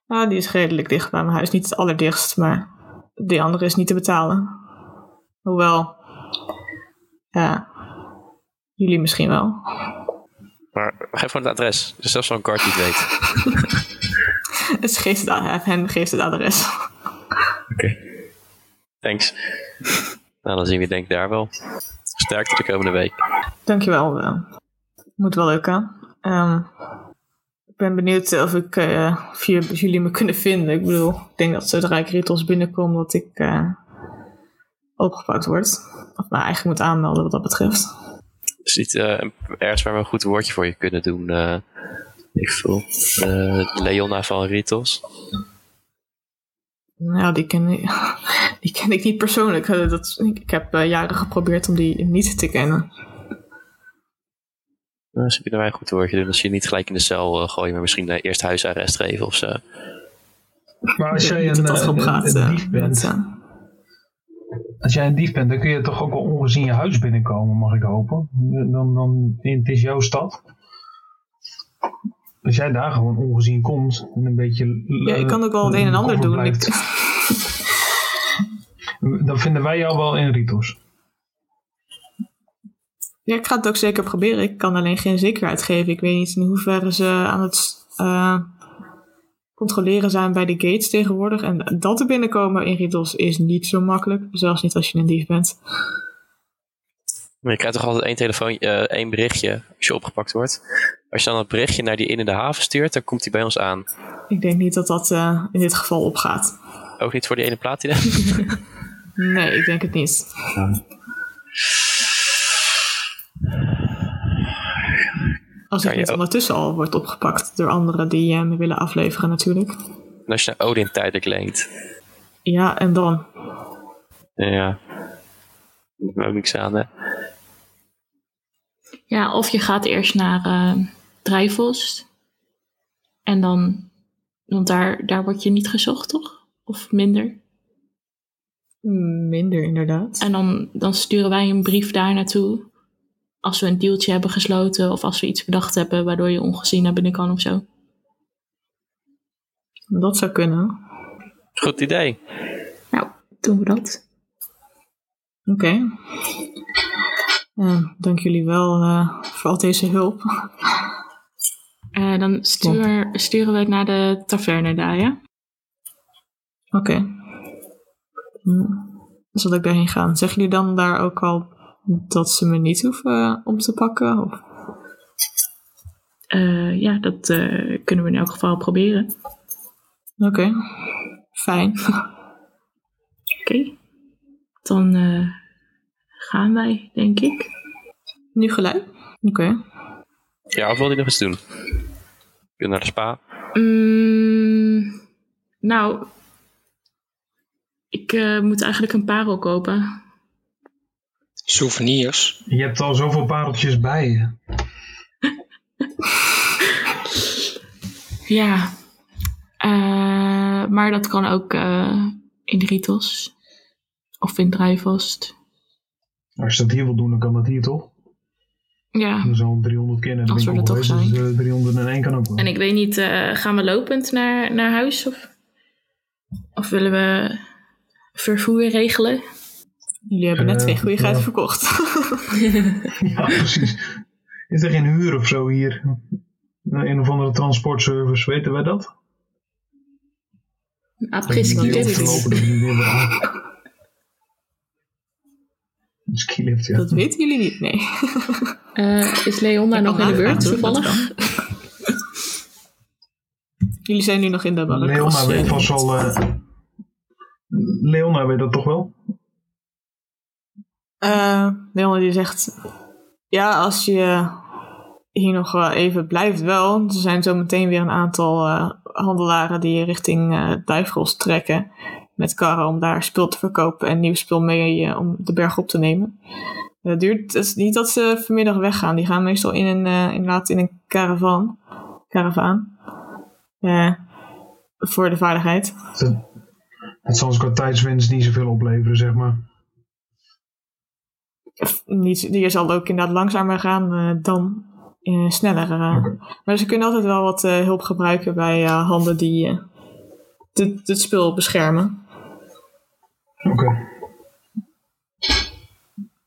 Ah, die is redelijk dicht bij mijn huis. Niet het allerdichtst, maar die andere is niet te betalen. Hoewel, ja, jullie misschien wel. Maar geef gewoon het adres. Dus zelfs zo'n kart niet weet. Het geeft het, hen geeft het adres. Oké. Thanks. Nou, dan zien we denk ik daar wel. Sterkte de komende week. Dankjewel. Moet wel lukken. Ehm, ik ben benieuwd of ik via jullie me kunnen vinden. Ik bedoel, ik denk dat zodra ik Ritos binnenkom, dat ik eh, opgepakt word. Of me eigenlijk moet aanmelden wat dat betreft. Is niet eh, ergens waar we een goed woordje voor je kunnen doen? ik voel. Leona van Ritos. Nou, die ken ik, die ken ik niet persoonlijk. Dat, ik, ik heb jaren geprobeerd om die niet te kennen. Nou, ze kunnen wij een goed woordje doen als je niet gelijk in de cel eh, gooien, maar misschien eh, eerst huisarrest geven of zo. Maar als jij een, dief bent, als jij een dief bent, dan kun je toch ook wel ongezien je huis binnenkomen, mag ik hopen. Dan, dan, het is jouw stad. Als jij daar gewoon ongezien komt en een beetje... ja, ik kan ook wel het een en ander doen. Dan vinden wij jou wel in Ritos. Ja, ik ga het ook zeker proberen. Ik kan alleen geen zekerheid geven. Ik weet niet in hoeverre ze aan het eh, controleren zijn bij de gates tegenwoordig. En dat te binnenkomen in Riddles is niet zo makkelijk. Zelfs niet als je een dief bent. Maar je krijgt toch altijd één telefoon, eh, één berichtje als je opgepakt wordt. Als je dan het berichtje naar die in in de haven stuurt, dan komt die bij ons aan. Ik denk niet dat dat eh, in dit geval opgaat. Ook niet voor die ene platina. Nee, ik denk het niet. Als niet ook- ondertussen al wordt opgepakt door anderen die eh, me willen afleveren natuurlijk. En als je naar Odin tijdelijk leent. Ja, en dan? Ja. Daar heb ook niks aan, hè. Ja, of je gaat eerst naar eh Drijvost. En dan, want daar, daar word je niet gezocht, toch? Of minder. Minder inderdaad. En dan, dan sturen wij een brief daar naartoe. Als we een dealtje hebben gesloten of als we iets bedacht hebben waardoor je ongezien naar binnen kan of zo. Dat zou kunnen. Goed idee. Nou, doen we dat. Oké. Eh, dank jullie wel eh, voor al deze hulp. Eh, dan stuur, sturen we het naar de taverne daar, ja? Oké. Hm. Zal ik daarheen gaan? Zeggen jullie dan daar ook al dat ze me niet hoeven eh, om te pakken? Of? Eh, ja, dat eh, kunnen we in elk geval proberen. Oké. Fijn. Oké. Dan eh, gaan wij, denk ik. nu gelijk? Oké. Ja, of wil je nog iets doen? Kun je naar de spa? Mm, nou, ik eh, moet eigenlijk een parel kopen. Souvenirs. Je hebt al zoveel pareltjes bij je. Ja, Eh, maar dat kan ook eh, in Ritos of in Drijvost. Als je dat hier wil doen, dan kan dat hier toch? Ja, Dan zal 300 kennen. Als we er toch zijn. Dus eh, 301 kan ook wel. en ik weet niet, eh, gaan we lopend naar, naar huis of, of willen we vervoer regelen? Jullie hebben net Eh, twee goede geiten verkocht. Ja, precies. Is er geen huur of zo hier? Een of andere transportservice, weten wij dat? Weer aan. Een skilift, ja. Dat weten jullie niet, nee. Eh, is Leon Ik nog in de dat toevallig? Jullie zijn nu nog in de balk. Leona weet eh, vast wel... eh, Leona weet dat toch wel? Leon die zegt... Ja, als je hier nog even blijft wel. Er zijn zo meteen weer een aantal eh, handelaren die richting Duivels trekken. Met karren om daar spul te verkopen en nieuw spul mee om de berg op te nemen. Het duurt het is niet dat ze vanmiddag weggaan. Die gaan meestal in een, eh inderdaad in een caravan. Caravaan. Voor de veiligheid. Het, het zal ons qua tijdswinst niet zoveel opleveren, zeg maar. Niet, die zal ook inderdaad langzamer gaan eh, dan eh, sneller. eh. Oké. Maar ze kunnen altijd wel wat eh, hulp gebruiken bij eh, handen die dit, dit spul beschermen. Oké.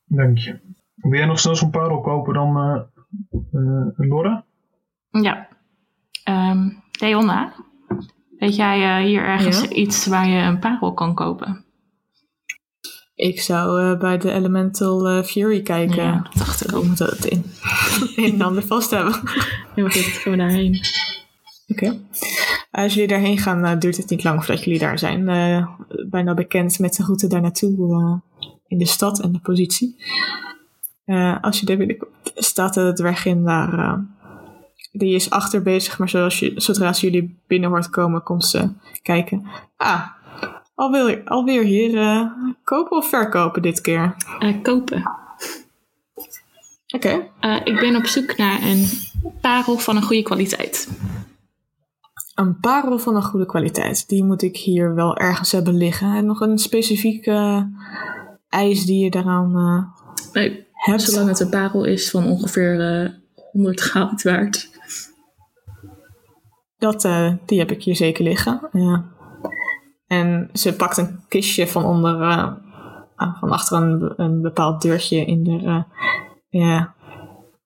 Dank je. Wil jij nog snel zo'n parel kopen dan eh eh, Laura? Ja. Ehm Leona, weet jij eh, hier ergens Ja? iets waar je een parel kan kopen? Ik zou eh, bij de Elemental eh, Fury kijken. Ja, dat dacht ik We ook. moeten het in een en ander vast hebben. Heel goed, gaan we daarheen. Oké. Als jullie daarheen gaan, eh, duurt het niet lang voordat jullie daar zijn. Bijna bekend met de route daar naartoe in de stad en de positie. Als je daar binnenkomt, staat de dwergin daar. eh, die is achter bezig, maar zoals je, zodra ze jullie binnen hoort komen, komt ze kijken. Ah, alweer, alweer hier. eh, kopen of verkopen dit keer? Eh, kopen. Oké. Eh, ik ben op zoek naar een parel van een goede kwaliteit. Een parel van een goede kwaliteit. Die moet ik hier wel ergens hebben liggen. En nog een specifieke eis die je daaraan Nee, hebt. zolang het een parel is van ongeveer eh 100 goud waard. Dat, die heb ik hier zeker liggen. Ja. En ze pakt een kistje van onder, eh, ah, van achter een, een bepaald deurtje in de, eh, ja,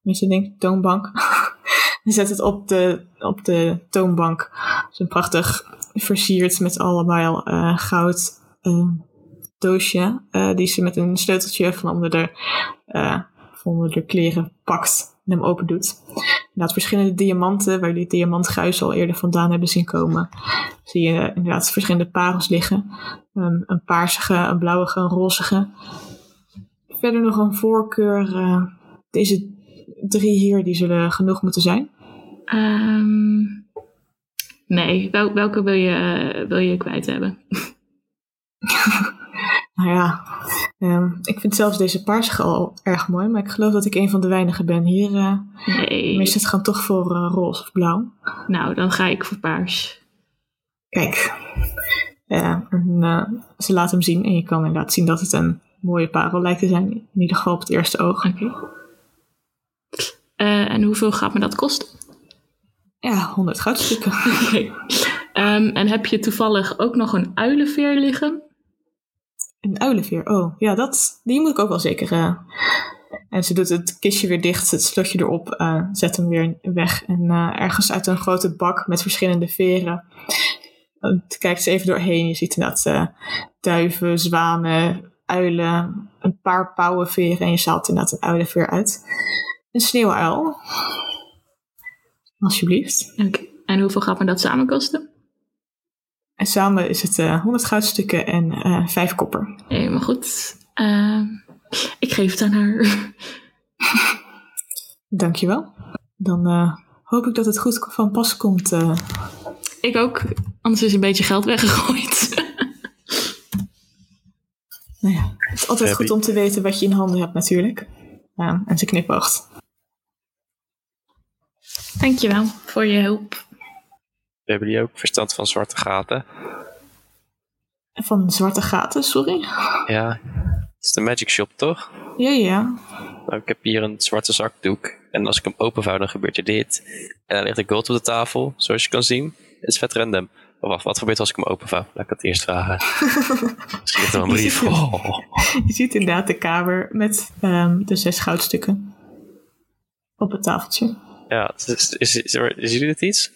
hoe is dat ding? Toonbank. en zet het op de, op de toonbank. Zo'n prachtig versierd met allemaal eh, goud doosje. die ze met een sleuteltje van onder de, van onder de kleren pakt en hem open doet. Inderdaad, verschillende diamanten, waar jullie het diamantguis al eerder vandaan hebben zien komen. Zie je inderdaad verschillende parels liggen. Een, een paarsige, een blauwige, een rozige. Verder nog een voorkeur. eh, deze drie hier, die zullen genoeg moeten zijn. Ehm, nee, wel, welke wil je, eh, wil je kwijt hebben? Nou ja, ehm, ik vind zelfs deze paarsige al erg mooi. Maar ik geloof dat ik een van de weinigen ben. Hier, eh Nee, meestal gaan toch voor eh, roze of blauw. nou dan ga ik voor paars. Kijk, en, eh, ze laat hem zien en je kan inderdaad zien dat het een mooie parel lijkt te zijn. In ieder geval op het eerste oog. Oké. En hoeveel gaat me dat kosten? Ja, 100 goudstukken. Oké. Ehm, en heb je toevallig ook nog een uilenveer liggen? Een uilenveer, oh ja, dat, die moet ik ook wel zeker. eh. En ze doet het kistje weer dicht, het slotje erop, eh, zet hem weer weg. En eh, ergens uit een grote bak met verschillende veren eh, kijkt ze even doorheen. Je ziet inderdaad eh, duiven, zwanen, uilen, een paar pauwenveren. En je zaalt inderdaad een uilenveer uit. Een sneeuwuil. Alsjeblieft. Oké. En hoeveel gaat me dat samen kosten? En samen is het eh 100 goudstukken en eh 5 kopper. Helemaal goed. Ehm, ik geef het aan haar. Dankjewel. Dan eh, hoop ik dat het goed van pas komt. eh. ik ook. Anders is een beetje geld weggegooid. nou ja, het is altijd Happy. goed om te weten wat je in handen hebt natuurlijk. Ja, en ze knipoogt. Dankjewel voor je hulp. Hebben jullie ook verstand van zwarte gaten? Van zwarte gaten, sorry. Ja, het is de Magic Shop toch? Ja, ja. Nou, ik heb hier een zwarte zakdoek. En als ik hem openvouw, dan gebeurt er dit. En dan ligt er gold op de tafel, zoals je kan zien. Het is vet random. Oh, wacht, wat gebeurt als ik hem openvouw? Laat ik het eerst vragen. Misschien ligt er een brief. Oh. Je ziet inderdaad de kamer met ehm, de zes goudstukken op het tafeltje. Ja, is, is, is, is, is jullie dit iets?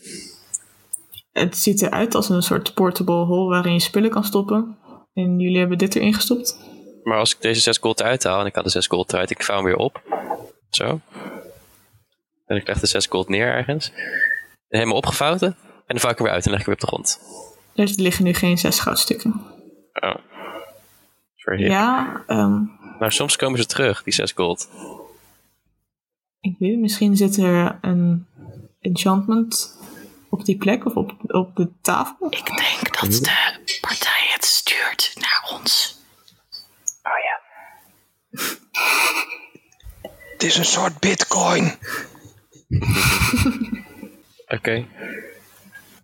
Het ziet eruit als een soort portable hol waarin je spullen kan stoppen. En jullie hebben dit erin gestopt. Maar als ik deze 6 gold eruit haal en ik haal de 6 gold eruit, ik vouw hem weer op. Zo. En ik leg de 6 gold neer ergens. En helemaal opgevouwen. En dan vouw ik hem weer uit en leg ik hem weer op de grond. Dus er liggen nu geen zes goudstukken. Oh. Verhip. Ja, ehm, Maar soms komen ze terug, die 6 gold. ik weet misschien zit er een enchantment op die plek of op, op de tafel. Ik denk dat de partij het stuurt naar ons. Het is een soort bitcoin. Oké.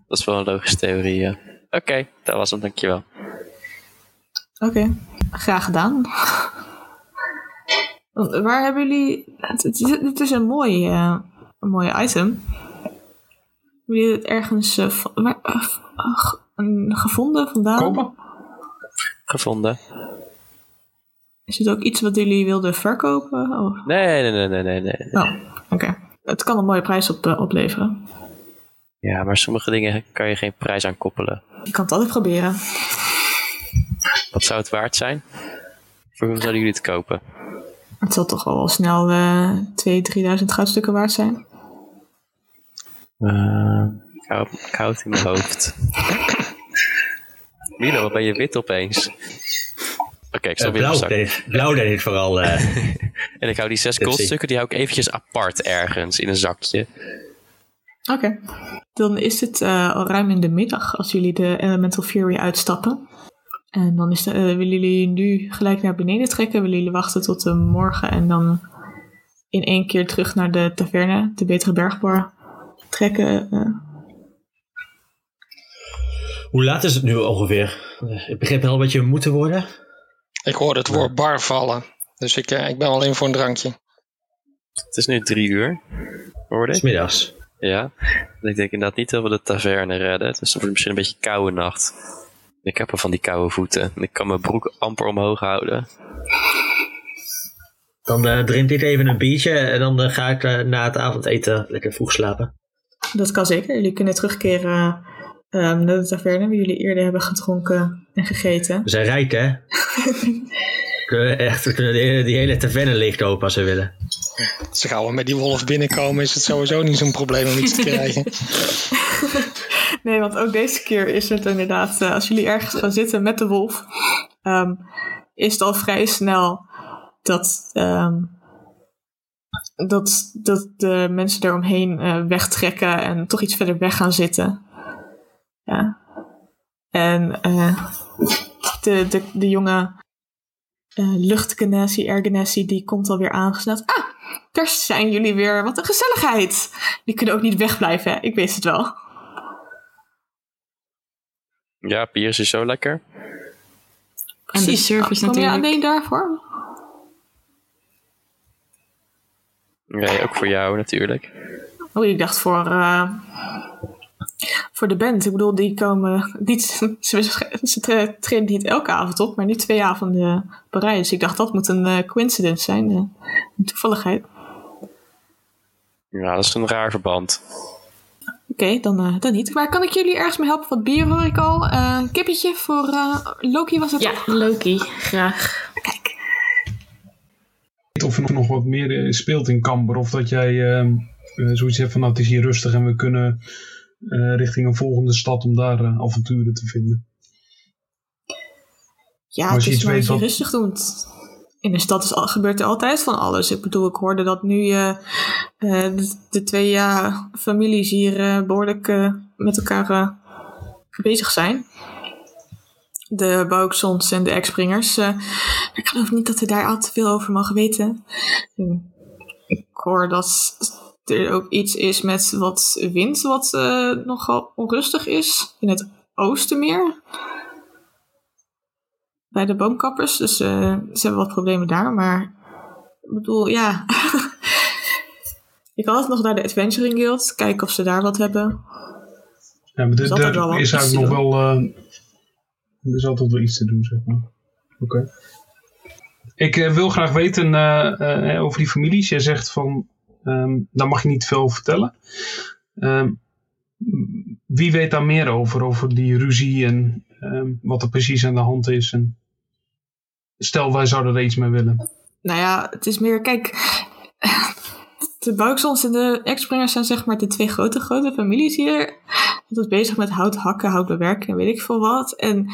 Dat is wel een logische theorie, ja. Oké, dat was hem, dankjewel. Oké, graag gedaan. Waar hebben jullie... Het, het, is- het is een mooi, eh, een mooi item. Jullie het ergens eh, eh, gevonden vandaan? Kopen? Gevonden. Is het ook iets wat jullie wilden verkopen? Of? Nee, nee, nee, nee, nee, nee. Oh, oké. Het kan een mooie prijs op, eh, opleveren. Ja, maar sommige dingen kan je geen prijs aan koppelen. Je kan het altijd proberen. Wat zou het waard zijn? Voor hoeveel zouden jullie het kopen? Het zal toch wel snel eh 2.000, 3.000 goudstukken waard zijn. Eh, ik, hou, ik hou het in mijn hoofd. Milo, wat ben je wit opeens? Oké, ik Eh, zal weer in blauw, mijn zak. deed, blauw deed vooral. eh, En ik hou die zes goldstukken, die hou ik eventjes apart ergens in een zakje. Oké. Dan is het eh, al ruim in de middag als jullie de Elemental Fury uitstappen. En dan is de, eh, willen jullie nu gelijk naar beneden trekken? Willen jullie wachten tot de morgen en dan in één keer terug naar de taverne, de Betere Bergbar, trekken? eh? hoe laat is het nu ongeveer? Ik begreep al dat je moeten worden. Ik hoorde het woord bar vallen. Dus ik, eh, ik ben wel in voor een drankje. Het is nu drie uur. Hoorde ik? Smiddags. Ja. Ik denk inderdaad niet dat we de taverne redden. Dus het wordt misschien een beetje een koude nacht. Ik heb al van die koude voeten. En ik kan mijn broek amper omhoog houden. Dan eh, drink ik even een biertje en dan ga ik na het avondeten lekker vroeg slapen. Dat kan zeker. Jullie kunnen terugkeren eh, naar de taverne waar jullie eerder hebben gedronken en gegeten. We zijn rijk, hè? we kunnen echt we kunnen die, die hele taverne leeglopen als we willen. Als ze gauw met die wolf binnenkomen, is het sowieso niet zo'n probleem om iets te krijgen. Nee, want ook deze keer is het inderdaad, eh, als jullie ergens gaan zitten met de wolf, ehm, is het al vrij snel dat, ehm, dat, dat de mensen eromheen eh wegtrekken en toch iets verder weg gaan zitten. Ja. En eh, de, de, de jonge eh luchtgenesi, ergenesi, die komt alweer aangesneld. Ah, daar zijn jullie weer. Wat een gezelligheid. Die kunnen ook niet wegblijven, hè? ik wist het wel. Ja, bier is zo lekker. En de service Kom je natuurlijk. alleen daarvoor? Nee, ook voor jou natuurlijk. Oh, ik dacht voor, eh, voor de band. Ik bedoel, die komen niet... Ze, treden niet elke avond op, maar nu twee avonden per rij. Dus ik dacht, dat moet een eh, coincidence zijn. eh, een toevalligheid. Ja, dat is een raar verband. Oké, dan, eh, dan niet. Maar kan ik jullie ergens mee helpen? Wat bier hoor ik al. Eh, een kippetje voor eh, Loki was het Ja? Loki, graag. Kijk. Of er nog wat meer eh, speelt in Camber. Of dat jij ehm, eh, zoiets hebt van nou het is hier rustig en we kunnen eh, richting een volgende stad om daar avonturen te vinden. Ja, het is wat- rustig doet. In de stad is gebeurt er altijd van alles. Ik bedoel, ik hoorde dat nu de, de twee families hier eh, behoorlijk eh, met elkaar bezig zijn. De Bouksons en de Expringers. eh ik geloof niet dat we daar al te veel over mogen weten. Hm. Ik hoor dat er ook iets is met wat wind wat eh, nogal onrustig is. In het oosten meer bij de boomkappers. Dus eh, ze hebben wat problemen daar. Maar ik bedoel, ja. kan altijd nog naar de Adventuring Guild. Kijken of ze daar wat hebben. Ja, maar is er, is eigenlijk nog wel... er is altijd wel iets te doen, zeg maar. Oké. Ik eh, wil graag weten eh, eh, over die families. Jij zegt van... ehm, daar mag je niet veel over vertellen. Ehm, wie weet daar meer over? Over die ruzie en ehm, wat er precies aan de hand is. En stel, wij zouden er iets mee willen. Nou ja, het is meer, kijk, de Buiksons en de Exbringers zijn zeg maar de twee grote, grote families hier. Dat is bezig met hout hakken, hout bewerken en weet ik veel wat. En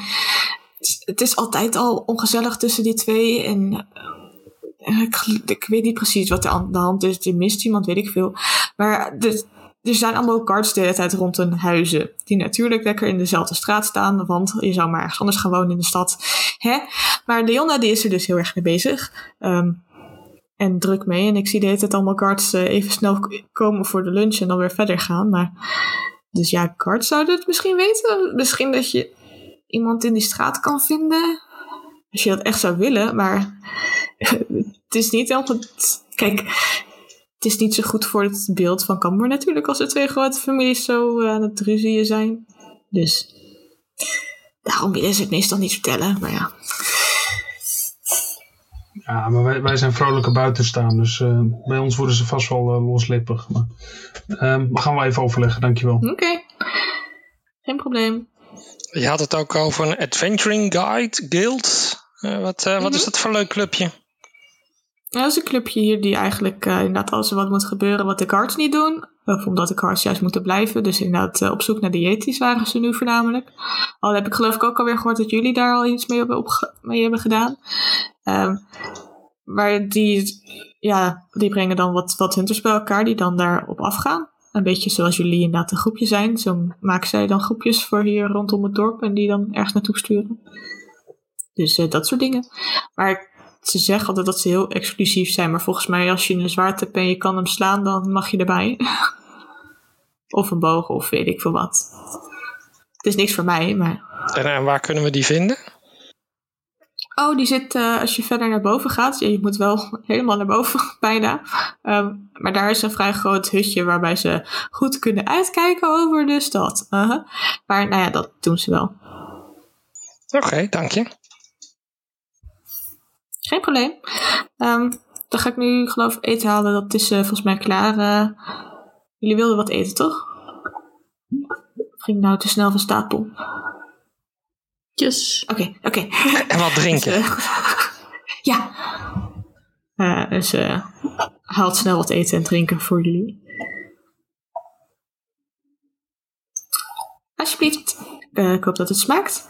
het is- altijd al ongezellig tussen die twee. En eh, ik, weet niet precies wat er aan de hand is. Er mist iemand, weet ik veel. Maar er zijn allemaal guards de hele tijd rond hun huizen. Die natuurlijk lekker in dezelfde straat staan. Want je zou maar ergens anders gaan wonen in de stad. Hè? Maar Leonna die is er dus heel erg mee bezig. Ehm, en druk mee. En ik zie de hele tijd allemaal guards eh, even snel komen voor de lunch en dan weer verder gaan. Maar, dus ja, guards zouden het misschien weten. Misschien dat je iemand in die straat kan vinden. Als je dat echt zou willen. Maar het is niet goed. Kijk, het is niet zo goed voor het beeld van Cambuur natuurlijk. Als de twee grote families zo eh, aan het ruzieën zijn. Dus daarom willen ze het meestal niet vertellen. Maar ja. Ja, maar wij, wij zijn vrolijke buitenstaanders. Dus eh, bij ons worden ze vast wel eh, loslippig. Maar, ehm, we gaan wel even overleggen, dankjewel. Oké. Geen probleem. Je had het ook over een Adventuring Guide Guild. Eh, wat, eh, wat is dat voor een leuk clubje? Dat is een clubje hier die eigenlijk eh, inderdaad als er wat moet gebeuren wat de cards niet doen. Of omdat de cards juist moeten blijven. Dus inderdaad eh, op zoek naar de Yetis waren ze nu voornamelijk. Al heb ik geloof ik ook alweer gehoord dat jullie daar al iets mee opge- mee hebben gedaan. Ehm, maar die, ja, die brengen dan wat, wat hunters bij elkaar die dan daarop afgaan. Een beetje zoals jullie inderdaad een groepje zijn. Zo maken zij dan groepjes voor hier rondom het dorp en die dan ergens naartoe sturen. Dus eh, dat soort dingen. Maar ze zeggen altijd dat ze heel exclusief zijn. Maar volgens mij als je een zwaard hebt en je kan hem slaan, dan mag je erbij. of een boog of weet ik veel wat. Het is niks voor mij, maar... En, en waar kunnen we die vinden? Oh, die zit eh, als je verder naar boven gaat. Ja, je moet wel helemaal naar boven, bijna. Ehm, maar daar is een vrij groot hutje waarbij ze goed kunnen uitkijken over de stad. Uh-huh. Maar nou ja, dat doen ze wel. Oké, dank je. Geen probleem. Ehm, dan ga ik nu geloof ik eten halen. Dat is eh, volgens mij klaar. eh. jullie wilden wat eten, toch? Of ging nou te snel van stapel? Yes. Oké, oké. En wat drinken? Dus, eh, ja. Eh, dus haalt snel wat eten en drinken voor jullie. Alsjeblieft. Eh, ik hoop dat het smaakt.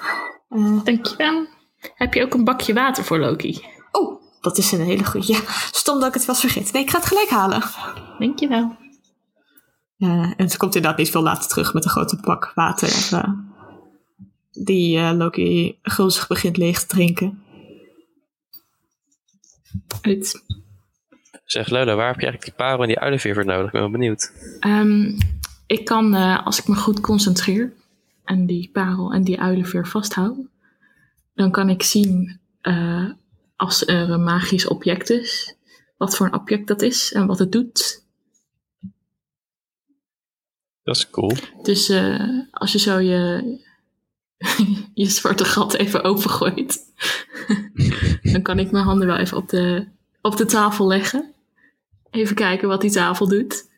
Dankjewel. Heb je ook een bakje water voor Loki? Oh, dat is een hele goede. Ja, stom dat ik het was vergeten. Nee, ik ga het gelijk halen. Dankjewel. Eh, en ze komt inderdaad niet veel later terug met een grote pak water. eh, die eh, Loki gulzig begint leeg te drinken. Uit. Zeg Lola, waar heb je eigenlijk die parel en die uilenveer voor nodig? Ik ben wel benieuwd. Ehm, ik kan, eh, als ik me goed concentreer en die parel en die uilenveer vasthoud, dan kan ik zien eh, als er een magisch object is, wat voor een object dat is en wat het doet. Dat is cool. Dus eh, als je zo je, je zwarte gat even opengooit, dan kan ik mijn handen wel even op de, op de tafel leggen. Even kijken wat die tafel doet.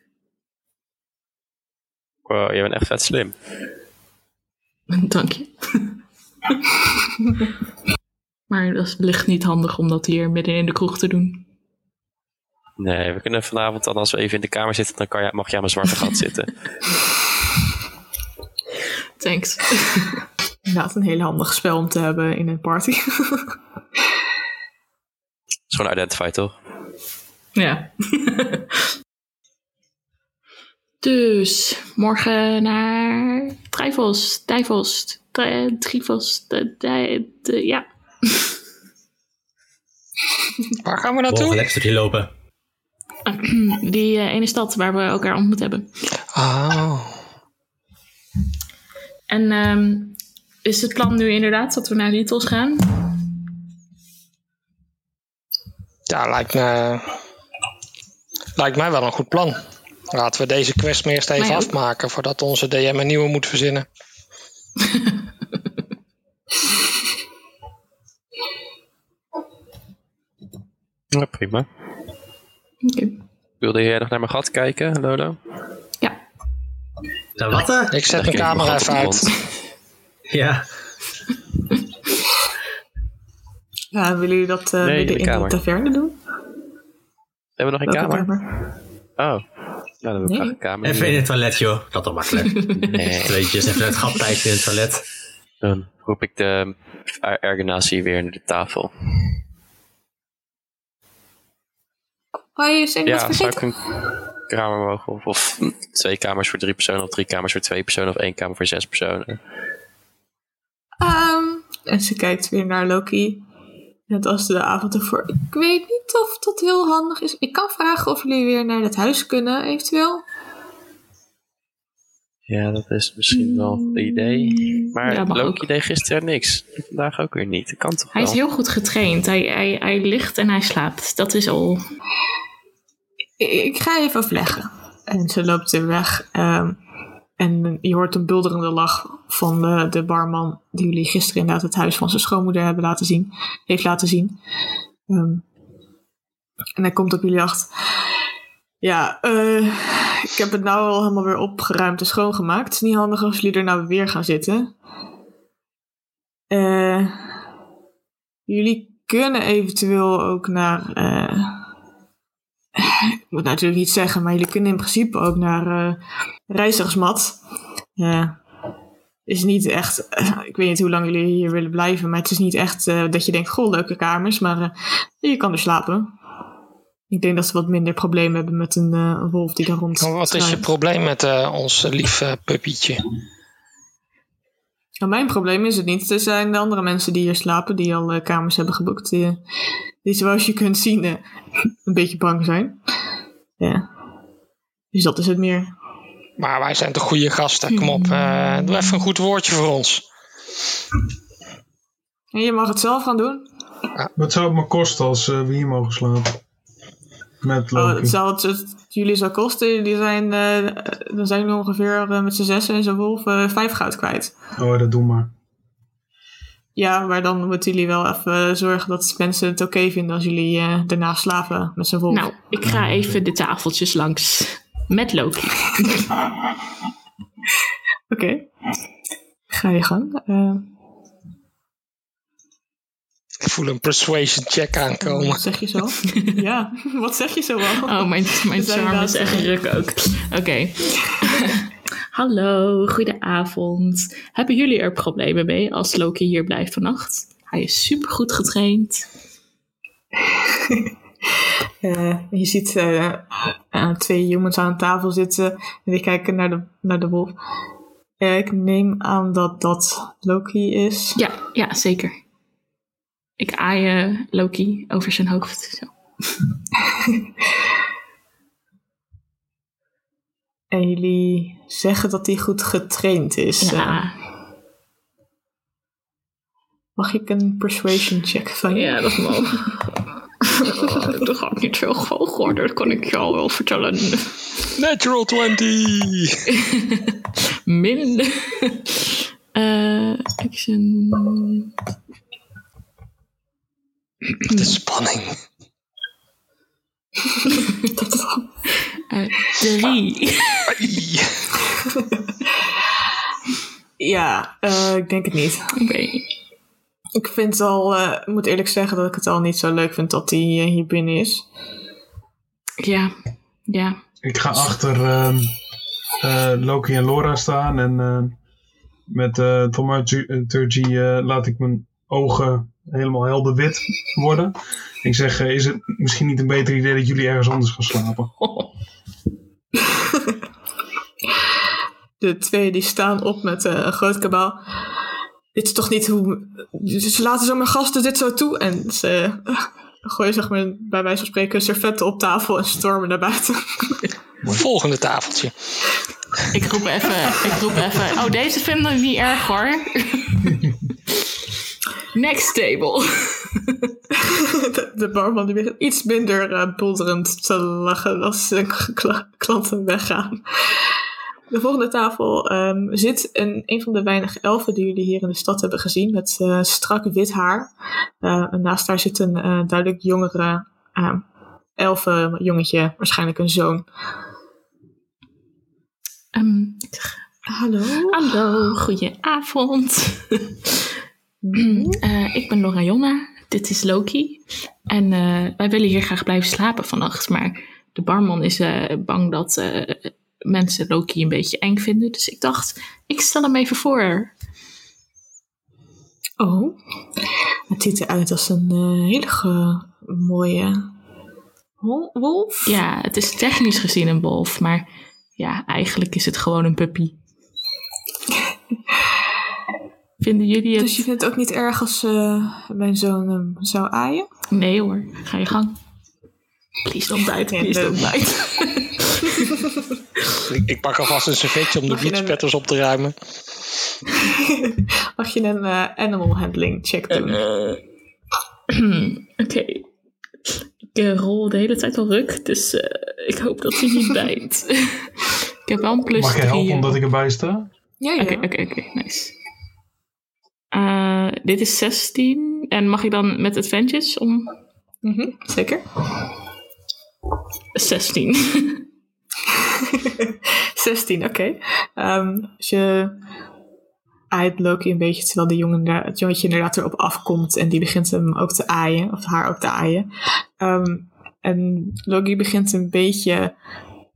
Wow, jij bent echt vet slim. Dank je. Maar dat is licht niet handig om dat hier midden in de kroeg te doen. Nee, we kunnen vanavond dan, als we even in de kamer zitten, dan kan je, mag je aan mijn zwarte gat zitten. Thanks. Inderdaad, een heel handig spel om te hebben in een party. Dat is gewoon identify, toch? ja. dus, morgen naar Trijvos, Dijvos, Tri- Trivos, de- de- de- ja. Waar gaan we naartoe? stukje lopen. Die eh, ene stad waar we elkaar ontmoet hebben. Oh. En ehm, is het plan nu inderdaad dat we naar Littles gaan? Ja, lijkt me, lijkt mij wel een goed plan. Laten we deze quest maar eerst even afmaken voordat onze DM een nieuwe moet verzinnen. Ja, prima. Oké. Wilde jij nog naar mijn gat kijken, Lolo? Ja. Nou, wat? Ik zet mijn camera even de uit. Ja. Ja, willen jullie dat eh, Nee, midden de in kamer. de taverne doen? Hebben we nog een kamer? kamer? Oh. Nou, dan heb ik Nee. graag een kamer. Even in het toilet, joh. Dat toch makkelijk. Nee. Tweetjes, even het gat in het toilet. Dan roep ik de er- ergonatie weer naar de tafel. Oh, je Ja, zou vergeten? ik een kamer mogen? Of, of twee kamers voor drie personen, of drie kamers voor twee personen, of één kamer voor zes personen. Ehm, en ze kijkt weer naar Loki. Net als de avond ervoor. Ik weet niet of dat heel handig is. Ik kan vragen of jullie weer naar het huis kunnen, eventueel. Ja, dat is misschien wel een idee. Maar Ja, mag Loki ook. deed gisteren niks. Vandaag ook weer niet. Dat kan toch Hij is heel goed getraind. Hij, hij, hij ligt en hij slaapt. Dat is al. Ik, ga even overleggen. En ze loopt weer weg. Ehm, en je hoort een bulderende lach van de, de barman die jullie gisteren inderdaad het huis van zijn schoonmoeder hebben laten zien, heeft laten zien. Ehm, en hij komt op jullie acht. Ja, eh, ik heb het nou al helemaal weer opgeruimd en schoongemaakt. Het is niet handig als jullie er nou weer gaan zitten. Eh, jullie kunnen eventueel ook naar. eh, ik moet natuurlijk niet zeggen, maar jullie kunnen in principe ook naar eh reizigersmat. Ja. is niet echt, eh, ik weet niet hoe lang jullie hier willen blijven, maar het is niet echt eh, dat je denkt, goh, leuke kamers, maar je kan er slapen. Ik denk dat ze wat minder problemen hebben met een wolf die daar rond. Wat is je probleem met ons lief eh, puppietje? Nou, mijn probleem is het niet. Er zijn de andere mensen die hier slapen, die al kamers hebben geboekt, die, die zoals je kunt zien eh, een beetje bang zijn. Ja. Dus dat is het meer. Maar wij zijn toch goede gasten. Kom op, eh, doe even een goed woordje voor ons. En je mag het zelf gaan doen. Wat zou het me kosten als eh, we hier mogen slapen? Met Oh, Loki. het zal het, het jullie zou kosten. Die zijn, eh, dan zijn jullie ongeveer eh, met z'n zessen en zo'n wolf eh, vijf goud kwijt. Oh, dat doe maar. Ja, maar dan moeten jullie wel even zorgen dat mensen het oké vinden als jullie eh, daarna slapen met z'n wolf. Nou, ik ga even de tafeltjes langs. Met Loki. Oké. Ga je gang. Eh, Ik voel een persuasion check aankomen. wat zeg je zo? ja, wat zeg je zo wel? Oh, mijn, mijn charme is echt ruk ook. Oké. Hallo, goedenavond. Hebben jullie er problemen mee als Loki hier blijft vannacht? Hij is supergoed getraind. Je ziet eh, eh, twee jongens aan een tafel zitten en die kijken naar de, naar de wolf. Ik neem aan dat dat Loki is. Ja, ja, zeker. Ik aai Loki over zijn hoofd. Zo. En jullie zeggen dat hij goed getraind is. Eh, Ja, mag ik een persuasion check van je? ja, dat mag. Oh, dat gaat niet veel hoog worden, dat kan ik jou wel vertellen. Natural 20! Min. Eh, action. De spanning. Eh, drie. Ja, eh, ik denk het niet. Oké. Ik vind het al, eh, ik moet eerlijk zeggen dat ik het al niet zo leuk vind dat hij eh, hier binnen is. Ja, ja. Ik ga achter ehm, eh, Loki en Laura staan en eh, met uh, Thaumaturgy eh laat ik mijn ogen helemaal helder wit worden. Ik zeg, eh, is het misschien niet een beter idee dat jullie ergens anders gaan slapen? De twee die staan op met eh, een groot kabaal. Dit is toch niet hoe... Ze laten zo mijn gasten dit zo toe. En ze eh, gooien zeg maar bij wijze van spreken servetten op tafel en stormen naar buiten. Volgende tafeltje. Ik roep even, ik roep even. Oh, deze vinden we niet erg hoor. Next table. de, de barman die begint iets minder uh, bulderend te lachen als zijn kla- klanten weggaan. De volgende tafel um, zit een, een van de weinige elfen die jullie hier in de stad hebben gezien, met uh, strak wit haar. Uh, en naast haar zit een uh, duidelijk jongere elfenjongetje, waarschijnlijk een zoon. Um, Hallo. Hallo, goedenavond. Uh, ik ben Lorayonna, dit is Loki. En uh, wij willen hier graag blijven slapen vannacht. Maar de barman is uh, bang dat mensen Loki een beetje eng vinden. Dus ik dacht, ik stel hem even voor. Oh, het ziet eruit als een hele mooie wolf. Ja, het is technisch gezien een wolf, maar ja, eigenlijk is het gewoon een puppy. Vinden jullie het? Dus je vindt het ook niet erg als uh, mijn zoon hem zou aaien? Nee hoor, ga je gang. Please don't bite, please don't bite. ik, ik pak alvast een servetje om de bloedspetters een... op te ruimen. Mag je een uh, animal handling check doen? Uh, Oké. Okay. Ik rol de hele tijd al ruk, dus ik hoop dat hij niet bijt. ik heb wel een plus Mag je helpen omdat ik erbij sta? Ja, ja. Oké, oké, oké, nice. Uh, dit is 16. En mag ik dan met adventures om. Mm -hmm, zeker. 16. 16, oké. Okay. Um, als je aait Loki een beetje terwijl de jongen, het jongetje inderdaad erop afkomt en die begint hem ook te aaien, of haar ook te aaien. Um, en Loki begint een beetje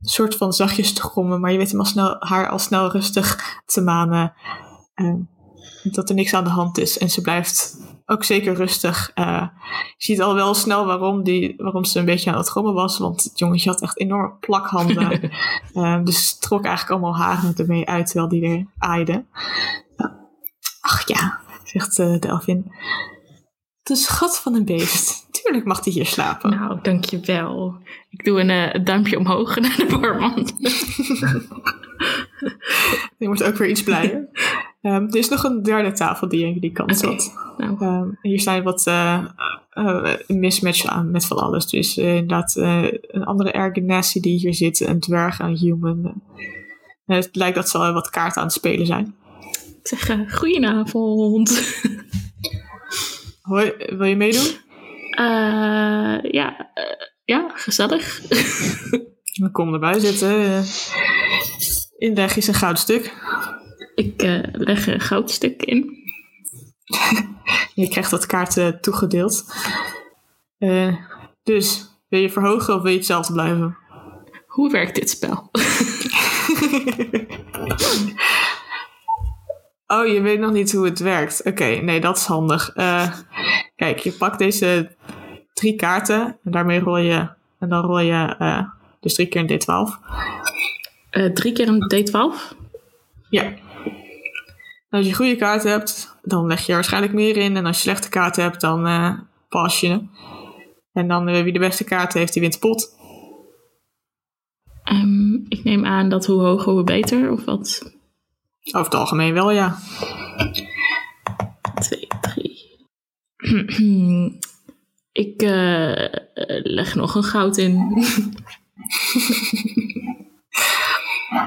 soort van zachtjes te grommen, maar je weet hem al snel, haar al snel rustig te manen. Um, dat er niks aan de hand is. En ze blijft ook zeker rustig. Uh, je ziet al wel snel waarom, die, waarom ze een beetje aan het grommen was. Want het jongetje had echt enorm plakhanden. uh, dus trok eigenlijk allemaal haren ermee uit terwijl die er aaide. Ach ja, zegt uh, de elfin. De schat van een beest. Tuurlijk mag hij hier slapen. Nou, dankjewel. Ik doe een uh, duimpje omhoog naar de barman. Die wordt ook weer iets blijer. Um, er is nog een derde tafel die aan jullie kant okay. zat. Nou. Um, hier zijn wat uh, uh, mismatch aan met van alles. Dus uh, inderdaad een andere Ergenassi die hier zit, een dwerg, een human. het lijkt dat ze al wat kaarten aan het spelen zijn. Ik zeg goedenavond. Hoi, wil je meedoen? ja, ja, gezellig. Dan kom erbij zitten. Inleg is een goudstuk. Ik uh, leg een goudstuk in. je krijgt dat kaarten toegedeeld. Uh, dus, wil je verhogen of wil je hetzelfde blijven? Hoe werkt dit spel? oh, je weet nog niet hoe het werkt. Oké, okay, nee, dat is handig. Kijk, je pakt deze drie kaarten en daarmee rol je. En dan rol je dus drie keer een D12. drie keer een D12? Ja. Als je goede kaarten hebt, dan leg je er waarschijnlijk meer in. En als je slechte kaarten hebt, dan uh, pas je. En dan uh, wie de beste kaarten heeft, die wint de pot. Um, ik neem aan dat hoe hoger, hoe beter, of wat? Over het algemeen wel, ja. Twee, drie. ik uh, leg nog een goud in.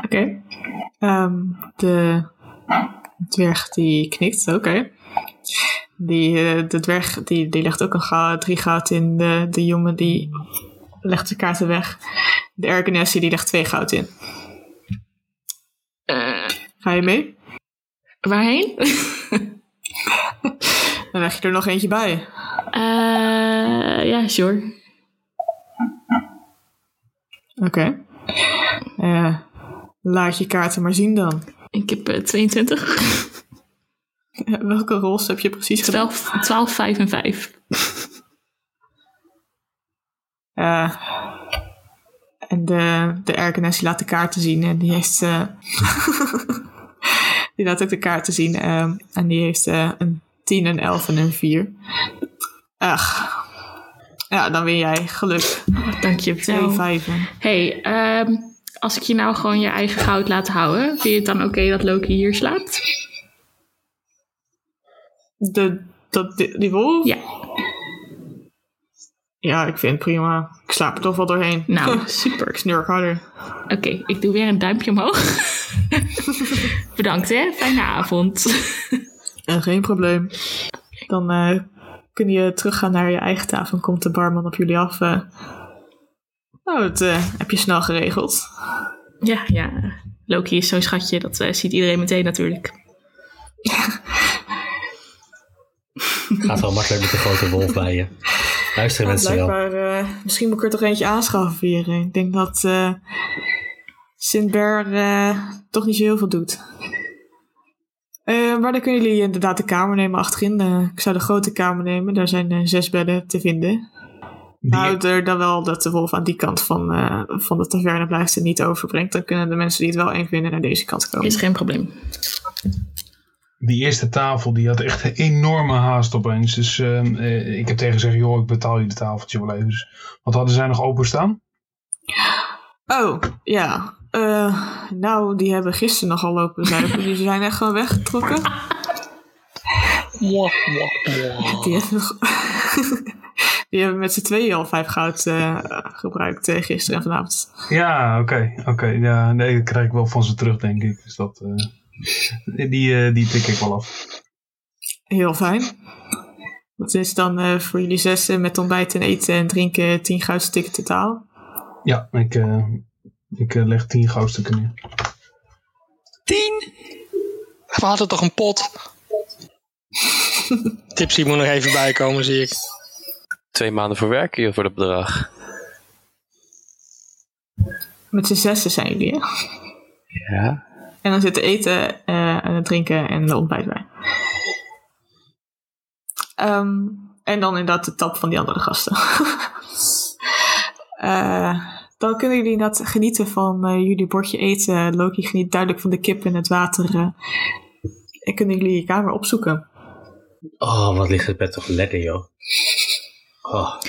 Oké. Okay. Um, de dwerg die knikt, oké. Okay. Die, uh, de dwerg die, die legt ook een goud, drie goud in. De, de jongen die legt de kaarten weg. De Ergenessie die legt twee goud in. Uh, Ga je mee? Waarheen? Dan leg je er nog eentje bij. Uh, ja, sure. Oké. Okay. laat je kaarten maar zien dan. Ik heb uh, 22. Welke rols heb je precies 12, gedaan? 12, 5 en 5. Uh, en de, de Erkenes laat de kaarten zien en die heeft... Uh, die laat ook de kaarten zien uh, en die heeft uh, een 10, een 11 en een 4. Ach. Ja, dan win jij. Geluk. Oh, dank je wel. Twee vijven. Hey, um, als ik je nou gewoon je eigen goud laat houden, vind je het dan oké okay dat Loki hier slaapt? De, dat, die, die wolf? Ja. Ja, ik vind het prima. Ik slaap er toch wel doorheen. Nou, super. Ik snurk harder. Oké, ik doe weer een duimpje omhoog. Bedankt hè, fijne avond. En geen probleem. Dan eh, kun je teruggaan naar je eigen tafel en komt de barman op jullie af. eh. Nou, dat eh, heb je snel geregeld. ja, ja. Loki is zo'n schatje, dat eh, ziet iedereen meteen natuurlijk. Gaat wel makkelijk met de grote wolf bij je. Luisteren Ja, mensen wel. eh, misschien moet ik er toch eentje aanschaffen hier. Ik denk dat eh Sint-Ber eh, toch niet zo heel veel doet. Eh, maar dan kunnen jullie inderdaad de kamer nemen achterin. Eh, ik zou de grote kamer nemen. Daar zijn zes bedden te vinden. Die, Houd er dan wel dat de wolf aan die kant van, eh, van de taverne blijft en niet overbrengt. Dan kunnen de mensen die het wel eng vinden naar deze kant komen. Is geen probleem. die eerste tafel die had echt een enorme haast opeens. Dus ehm, eh, ik heb tegen gezegd, joh, ik betaal je de tafeltje wel even. Dus, wat hadden zij nog openstaan? Oh, ja. Eh, nou, die hebben gisteren nogal lopen zuipen. Die zijn echt gewoon weggetrokken. Die hebben, nog- die hebben met z'n tweeën al vijf goud eh, gebruikt eh, gisteren en vanavond. Ja, oké. oké. Ja, nee, dat krijg ik wel van ze terug, denk ik. Dus dat, eh, die, eh, die pik ik wel af. Heel fijn. Dat is dan eh, voor jullie zes met ontbijt en eten en drinken tien goudstukken totaal. Ja, ik, eh, ik leg tien goudstukken neer. Tien? We hadden toch een pot? Tipsy moet nog even bijkomen, zie ik. Twee maanden voor werken joh, voor dat bedrag. Met z'n zessen zijn jullie, hè? Ja. En dan zit het eten eh, en het drinken en de ontbijt bij. Ehm, en dan inderdaad de tap van die andere gasten. Eh, dan kunnen jullie inderdaad genieten van eh, jullie bordje eten. Loki geniet duidelijk van de kip en het water. eh. en kunnen jullie je kamer opzoeken. Oh, wat ligt het bed toch lekker, joh. Oh.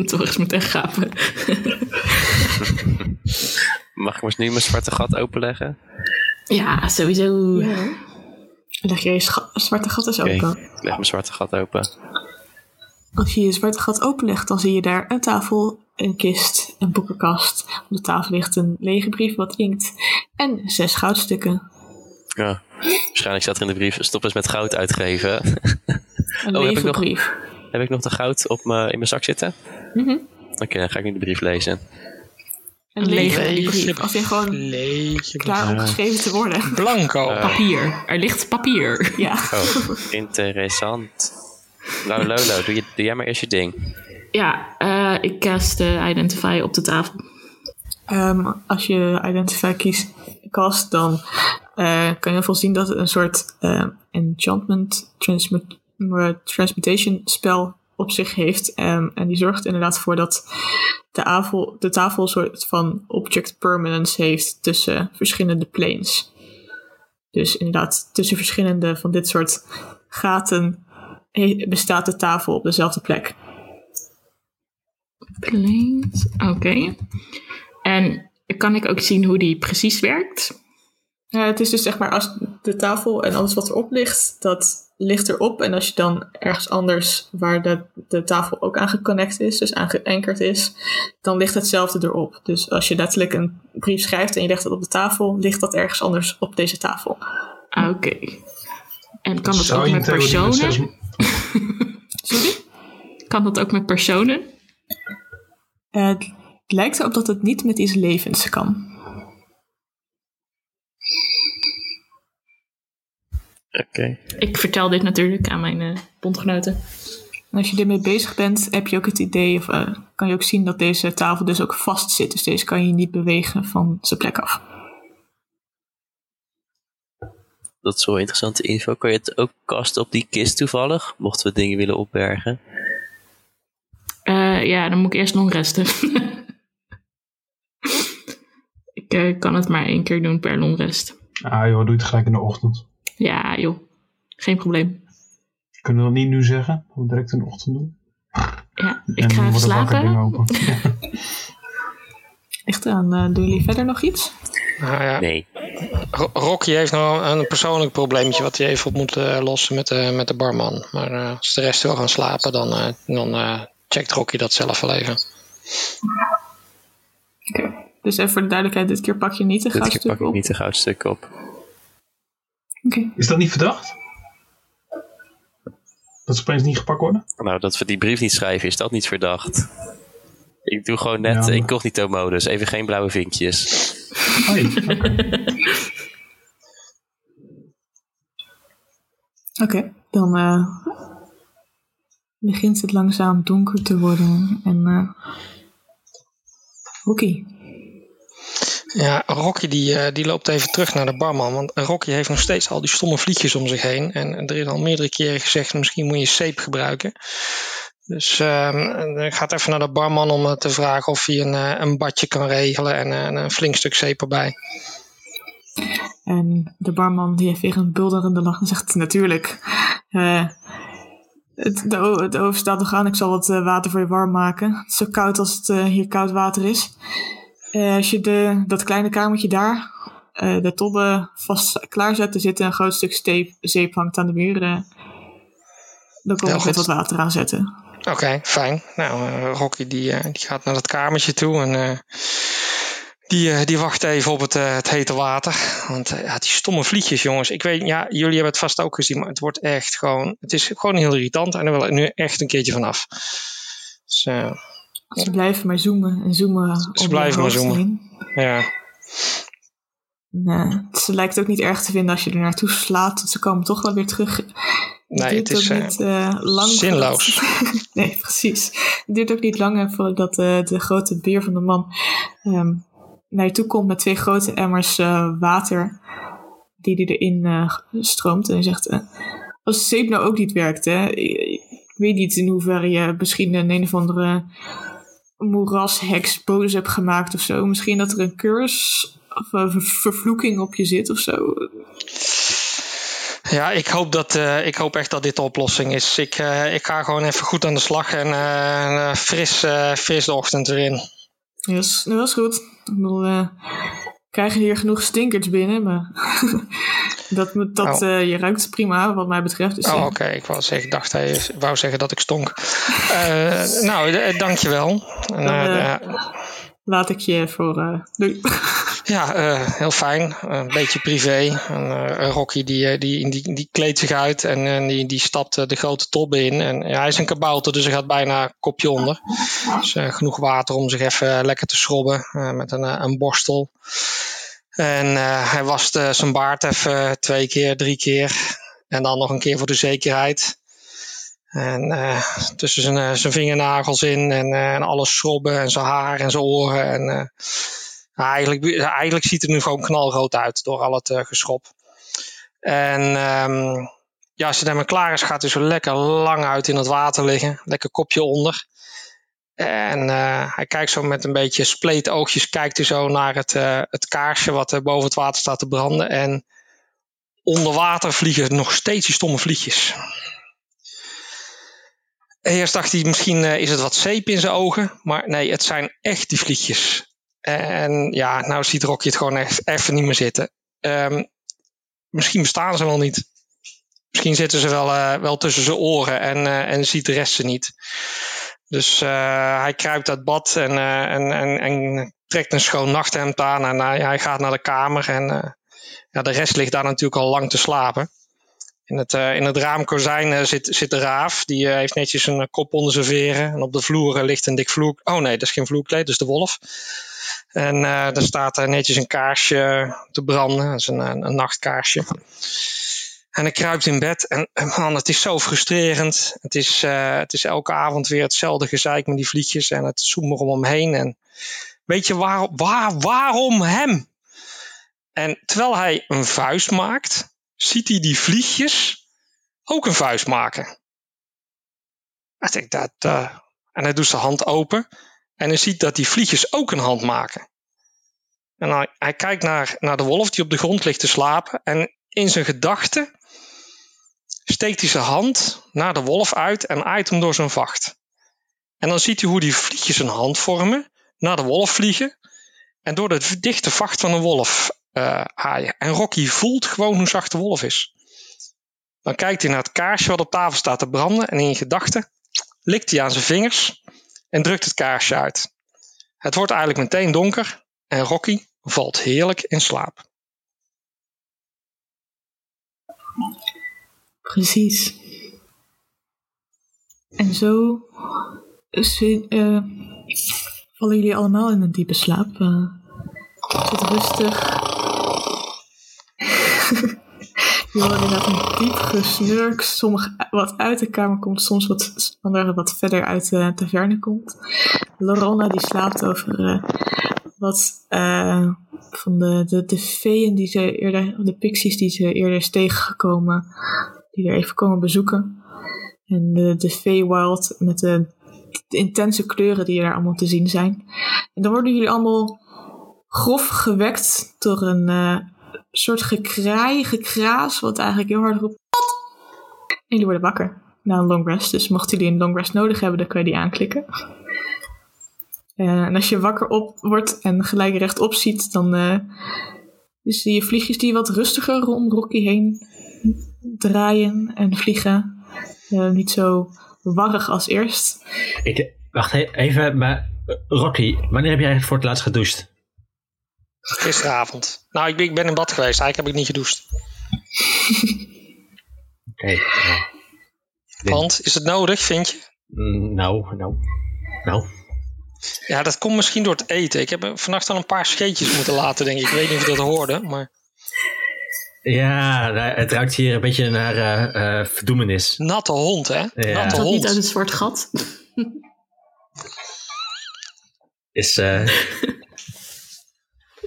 Toch eens meteen gapen. Mag ik maar eens nu mijn zwarte gat openleggen? ja, sowieso. Leg je je zwarte gat eens open. ik leg mijn zwarte gat open. Als je je zwarte gat openlegt, dan zie je daar een tafel, een kist, een boekenkast. Op de tafel ligt een lege brief wat inkt en zes goudstukken. Ja. Waarschijnlijk staat er in de brief, stop eens met goud uitgeven. Een Oh, heb ik lege nog- brief. Heb ik nog de goud op me, in mijn zak zitten? Mhm. Oké, dan ga ik nu de brief lezen. Een lege Lege brief. Als in gewoon Leeg. klaar om geschreven te worden. Blanco. Eh. Papier. Er ligt papier. Ja. Oh, interessant. Nou, Lolo, doe, je, doe jij maar eerst je ding. Ja, eh, ik cast eh, Identify op de tafel. Ehm, als je Identify kiest, cast, dan eh, kan je veel zien dat het een soort eh, enchantment eh, transmutation spel op zich heeft. Ehm, en die zorgt inderdaad voor dat de tafel, de tafel een soort van object permanence heeft tussen verschillende planes. Dus inderdaad, tussen verschillende van dit soort gaten bestaat de tafel op dezelfde plek. Planes. Oké. En kan ik ook zien hoe die precies werkt? Ja, het is dus zeg maar als de tafel en alles wat erop ligt, dat ligt erop. En als je dan ergens anders waar de, de tafel ook aan geconnect is, dus aan geankerd is, dan ligt hetzelfde erop. Dus als je letterlijk een brief schrijft en je legt het op de tafel, ligt dat ergens anders op deze tafel. Ah, Oké. En kan dat Zou ook met personen? zes- Sorry? Kan dat ook met personen? Het lijkt erop dat het niet met iets levens kan. Oké. Ik vertel dit natuurlijk aan mijn eh bondgenoten. En als je ermee bezig bent, heb je ook het idee, of eh, kan je ook zien dat deze tafel dus ook vast zit. Dus deze kan je niet bewegen van zijn plek af. Dat is wel interessante info. Kan je het ook kasten op die kist toevallig? Mochten we dingen willen opbergen. Eh, ja, dan moet ik eerst long resten. ik kan het maar één keer doen per long rest. Ah joh, doe het gelijk in de ochtend. Ja, joh. Geen probleem. Kunnen we dat niet nu zeggen? We direct in de ochtend doen? Ja, ik En ga even slapen. open. Ligt eraan, eh, doen jullie verder nog iets? Nou ja, Nee. Ro- Rocky heeft nog een persoonlijk probleempje wat hij even op moet eh, lossen met de, met de barman. Maar eh, als de rest wil gaan slapen, dan, eh, dan eh, checkt Rocky dat zelf wel even. Oké. Dus even voor de duidelijkheid, dit keer pak je niet de Dit keer pak ik op. niet de goudstuk op. Is dat niet verdacht? Dat ze opeens niet gepakt worden? Nou, dat we die brief niet schrijven, is dat niet verdacht? Ik doe gewoon net Ja, maar- incognito modus. Even geen blauwe vinkjes. Oké, dan eh, begint het langzaam donker te worden. En eh Oké. Ja, Rocky die, eh, die loopt even terug naar de barman. Want Rocky heeft nog steeds al die stomme vliegjes om zich heen. En er is al meerdere keren gezegd, misschien moet je zeep gebruiken. Dus hij gaat even naar de barman om eh, te vragen of hij een, eh, een badje kan regelen. En een flink stuk zeep erbij. En de barman die heeft weer een bulderende lach en zegt natuurlijk. het, de, oven staat nog aan, ik zal wat water voor je warm maken. Het is zo koud als het hier koud water is. Eh, als je de, dat kleine kamertje daar, eh, de tobben vast klaarzet, er zit een groot stuk steep, zeep hangt aan de muur. eh, dan kom ik goed. wat water aanzetten. Oké, fijn. Nou, Rocky die, die gaat naar dat kamertje toe en die, die wacht even op het, het hete water. Want ja, die stomme vliegjes, jongens. Ik weet, ja, jullie hebben het vast ook gezien, maar het wordt echt gewoon, het is gewoon heel irritant en daar wil ik nu echt een keertje vanaf. Dus, eh, Ze blijven maar zoomen en zoomen. om je blijven maar zoomen. heen. ja, Nee, ze lijkt ook niet erg te vinden als je er naartoe slaat. want Ze komen toch wel weer terug. Het Nee, duurt het is, ook eh, niet eh, lang. zinloos. voordat- nee, precies. Het duurt ook niet lang voordat eh, de grote beer van de man ehm, naar je toe komt met twee grote emmers water. Die hij erin stroomt. En hij zegt: Als de zeep nou ook niet werkt, hè, ik, ik weet niet in hoeverre je misschien een een of andere moerasheks boos hebt gemaakt of zo. Misschien dat er een curse of een ver- vervloeking op je zit of zo. ja ik, hoop dat, eh, ik hoop echt dat dit de oplossing is. Ik, eh, ik ga gewoon even goed aan de slag en eh, fris, fris de ochtend erin. Ja, dat is, goed. Ik bedoel, krijgen hier genoeg stinkers binnen, maar dat, dat Oh. eh, je ruikt prima wat mij betreft. Dus, Oh, eh, oké. Ik wou zeggen, dacht hij wou zeggen dat ik stonk. Eh nou, dankjewel. Eh, laat ik je voor... doei. ja, eh, heel fijn. een beetje privé. En, eh, Rocky die, eh, die, die, die kleedt zich uit en eh, die, die stapt eh, de grote tobbe in. En hij is een kabouter, dus hij gaat bijna een kopje onder. Dus eh, genoeg water om zich even lekker te schrobben eh, met een, eh, een borstel. En eh, hij wast eh, zijn baard even twee keer, drie keer. En dan nog een keer voor de zekerheid. En eh, tussen zijn, eh, zijn vingernagels in en, eh, alles schrobben en zijn haar en zijn oren. En eh, eigenlijk, eigenlijk ziet het nu gewoon knalrood uit door al het eh, geschrob. En ehm, ja, als het helemaal klaar is, gaat hij zo lekker lang uit in het water liggen. Lekker kopje onder. En eh, hij kijkt zo met een beetje spleet oogjes, kijkt hij zo naar het, eh, het kaarsje wat er boven het water staat te branden. En onder water vliegen nog steeds die stomme vliegjes. Eerst dacht hij, misschien eh, is het wat zeep in zijn ogen. Maar nee, het zijn echt die vliegjes. En ja, nou ziet Rocky het gewoon echt even niet meer zitten. Ehm, misschien bestaan ze wel niet. Misschien zitten ze wel, eh, wel tussen zijn oren en, eh, en ziet de rest ze niet. Dus eh, hij kruipt uit bad en, en, en, en trekt een schoon nachthemd aan. En hij gaat naar de kamer. En ja, de rest ligt daar natuurlijk al lang te slapen. In het, in het raamkozijn zit, zit de raaf. Die heeft netjes een kop onder zijn veren. En op de vloer ligt een dik vloer... Oh nee, dat is geen vloerkleed, dat is de wolf. En eh er staat eh, netjes een kaarsje te branden. Dat is een, een, een nachtkaarsje. En ik kruipt in bed en eh, man, het is zo frustrerend. Het is, eh, het is elke avond weer hetzelfde gezeik met die vliegjes en het zoemt er om hem heen. En weet je waar, waar, waarom hem? En terwijl hij een vuist maakt, ziet hij die vliegjes ook een vuist maken. Ik denk dat, eh, en hij doet zijn hand open en hij ziet dat die vliegjes ook een hand maken. En hij, hij kijkt naar, naar de wolf die op de grond ligt te slapen en in zijn gedachten steekt hij zijn hand naar de wolf uit en aait hem door zijn vacht. En dan ziet hij hoe die vliegjes een hand vormen, naar de wolf vliegen en door de dichte vacht van een wolf eh, haaien. En Rocky voelt gewoon hoe zacht de wolf is. Dan kijkt hij naar het kaarsje wat op tafel staat te branden en in gedachten likt hij aan zijn vingers en drukt het kaarsje uit. Het wordt eigenlijk meteen donker en Rocky valt heerlijk in slaap. Precies. En zo eh, vallen jullie allemaal in een diepe slaap. eh zit rustig. Je hoort inderdaad een diep gesnurk. Sommig wat uit de kamer komt, soms wat, wat verder uit de taverne komt. Loronna die slaapt over eh, wat eh, van de, de, de feeën die ze eerder, de pixies die ze eerder is tegengekomen, die er even komen bezoeken. En de, de Feywild met de, de intense kleuren die er allemaal te zien zijn. En dan worden jullie allemaal grof gewekt door een eh, soort gekraai, gekraas, wat eigenlijk heel hard roept. En jullie worden wakker na een long rest. Dus mochten jullie een long rest nodig hebben, dan kan je die aanklikken. Eh, en als je wakker op wordt en gelijk rechtop ziet, dan eh, zie je vliegjes die wat rustiger om Rocky heen draaien en vliegen. Eh, niet zo warrig als eerst. Wacht even, maar eh, Rocky, wanneer heb jij voor het laatst gedoucht? Gisteravond. Nou, ik ben, ik ben in bad geweest. Eigenlijk heb ik niet gedoucht. Oké. nou. Nee. Want, is het nodig, vind je? Mm, nou, nou, nou. Ja, dat komt misschien door het eten. Ik heb vannacht al een paar scheetjes moeten laten, denk ik. Ik weet niet of je dat hoorde, maar... Ja, nou, het ruikt hier een beetje naar eh, eh, verdoemenis. Natte hond, hè? Ja. Natte dat niet hond. uit het zwart gat? Is,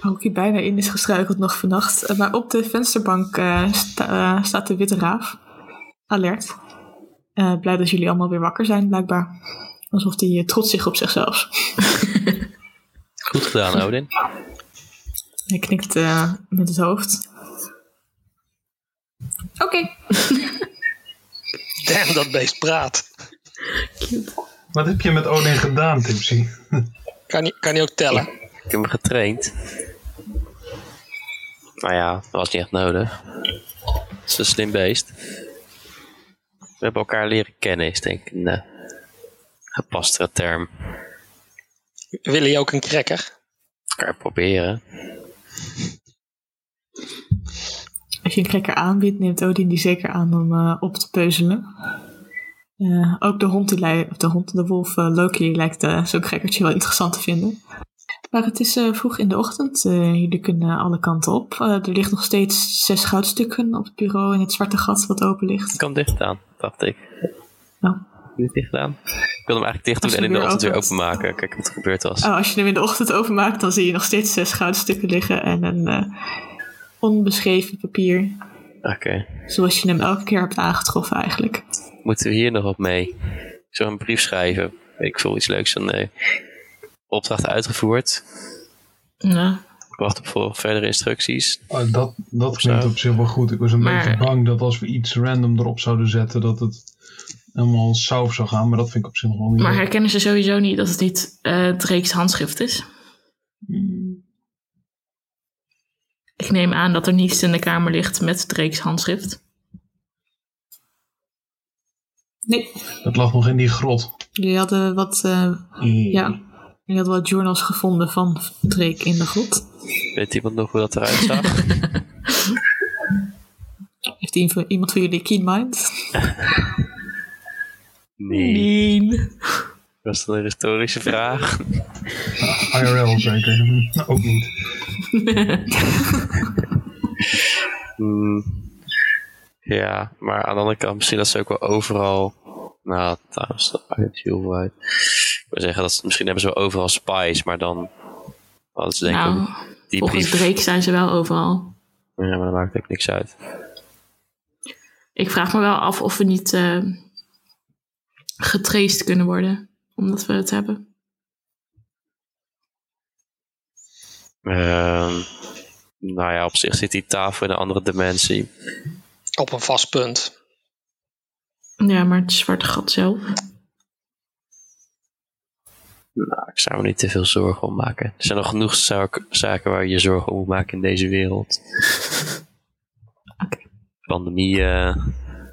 eh, Rocky bijna in is gestruikeld nog vannacht. Eh, maar op de vensterbank eh, sta- eh, staat de witte raaf. Alert. Eh, blij dat jullie allemaal weer wakker zijn, blijkbaar. Alsof hij trots zich op zichzelf. Goed gedaan, Odin. Hij knikt eh, met het hoofd. Oké. Damn, dat beest praat. Wat heb je met Odin gedaan, Tipsy? Kan hij, kan hij ook tellen? Ik heb hem getraind. Nou ja, dat was niet echt nodig. Het is een slim beest. We hebben elkaar leren kennen, is denk ik een eh, gepastere term. Wil je ook een cracker? Elkaar proberen. Als je een cracker aanbiedt, neemt Odin die zeker aan om eh, op te peuzelen. Eh, ook de hond, die of de, hond de wolf Loki, lijkt zo'n crackertje wel interessant te vinden. Maar het is eh, vroeg in de ochtend. eh, jullie kunnen alle kanten op. Eh, er ligt nog steeds zes goudstukken op het bureau in het zwarte gat wat open ligt. Ik kan dicht gedaan, dacht ik. Oh. Niet dicht gedaan. Ik wil hem eigenlijk dicht doen en in de ochtend weer openmaken. Kijk wat er gebeurd was. Oh, als je hem in de ochtend openmaakt, dan zie je nog steeds zes goudstukken liggen en een onbeschreven papier. Oké. Zoals je hem elke keer hebt aangetroffen eigenlijk. Moeten we hier nog op mee? Zo een brief schrijven. Weet ik veel, iets leuks. Dan nee. Opdracht uitgevoerd. Ja. Ik wacht op voor verdere instructies. Oh, dat dat klinkt op zich wel goed. Ik was een Maar- beetje bang dat als we iets random erop zouden zetten, dat het helemaal sauf zou gaan. Maar dat vind ik op zich nog wel niet. Maar herkennen ze sowieso niet dat het niet eh Drake's handschrift is? Ik neem aan dat er niets in de kamer ligt met Drake's handschrift. Nee, Het lag nog in die grot. jullie hadden wat, eh, ja, jullie hadden wat journals gevonden van Drake in de grot. Weet iemand nog hoe dat eruit zag? Heeft iemand, iemand van jullie keen mind? Nee. Dat is dan een historische vraag. IRL zeker. Ook niet. Hmm. Ja, maar aan de andere kant, misschien dat ze ook wel overal. Nou, trouwens, dat maakt niet heel veel uit. Wil zeggen, dat ze, misschien hebben ze wel overal spies, maar dan hadden ze denk ik nou, die volgens brief. Drake zijn ze wel overal. Ja, maar dat maakt ook niks uit. Ik vraag me wel af of we niet eh getraced kunnen worden, omdat we het hebben. Ehm, nou ja, op zich zit die tafel in een andere dimensie. Op een vast punt. Ja, maar het zwarte gat zelf. Nou, ik zou me niet te veel zorgen om maken. Er zijn nog genoeg zaak- zaken waar je je zorgen om moet maken in deze wereld. Pandemie, eh,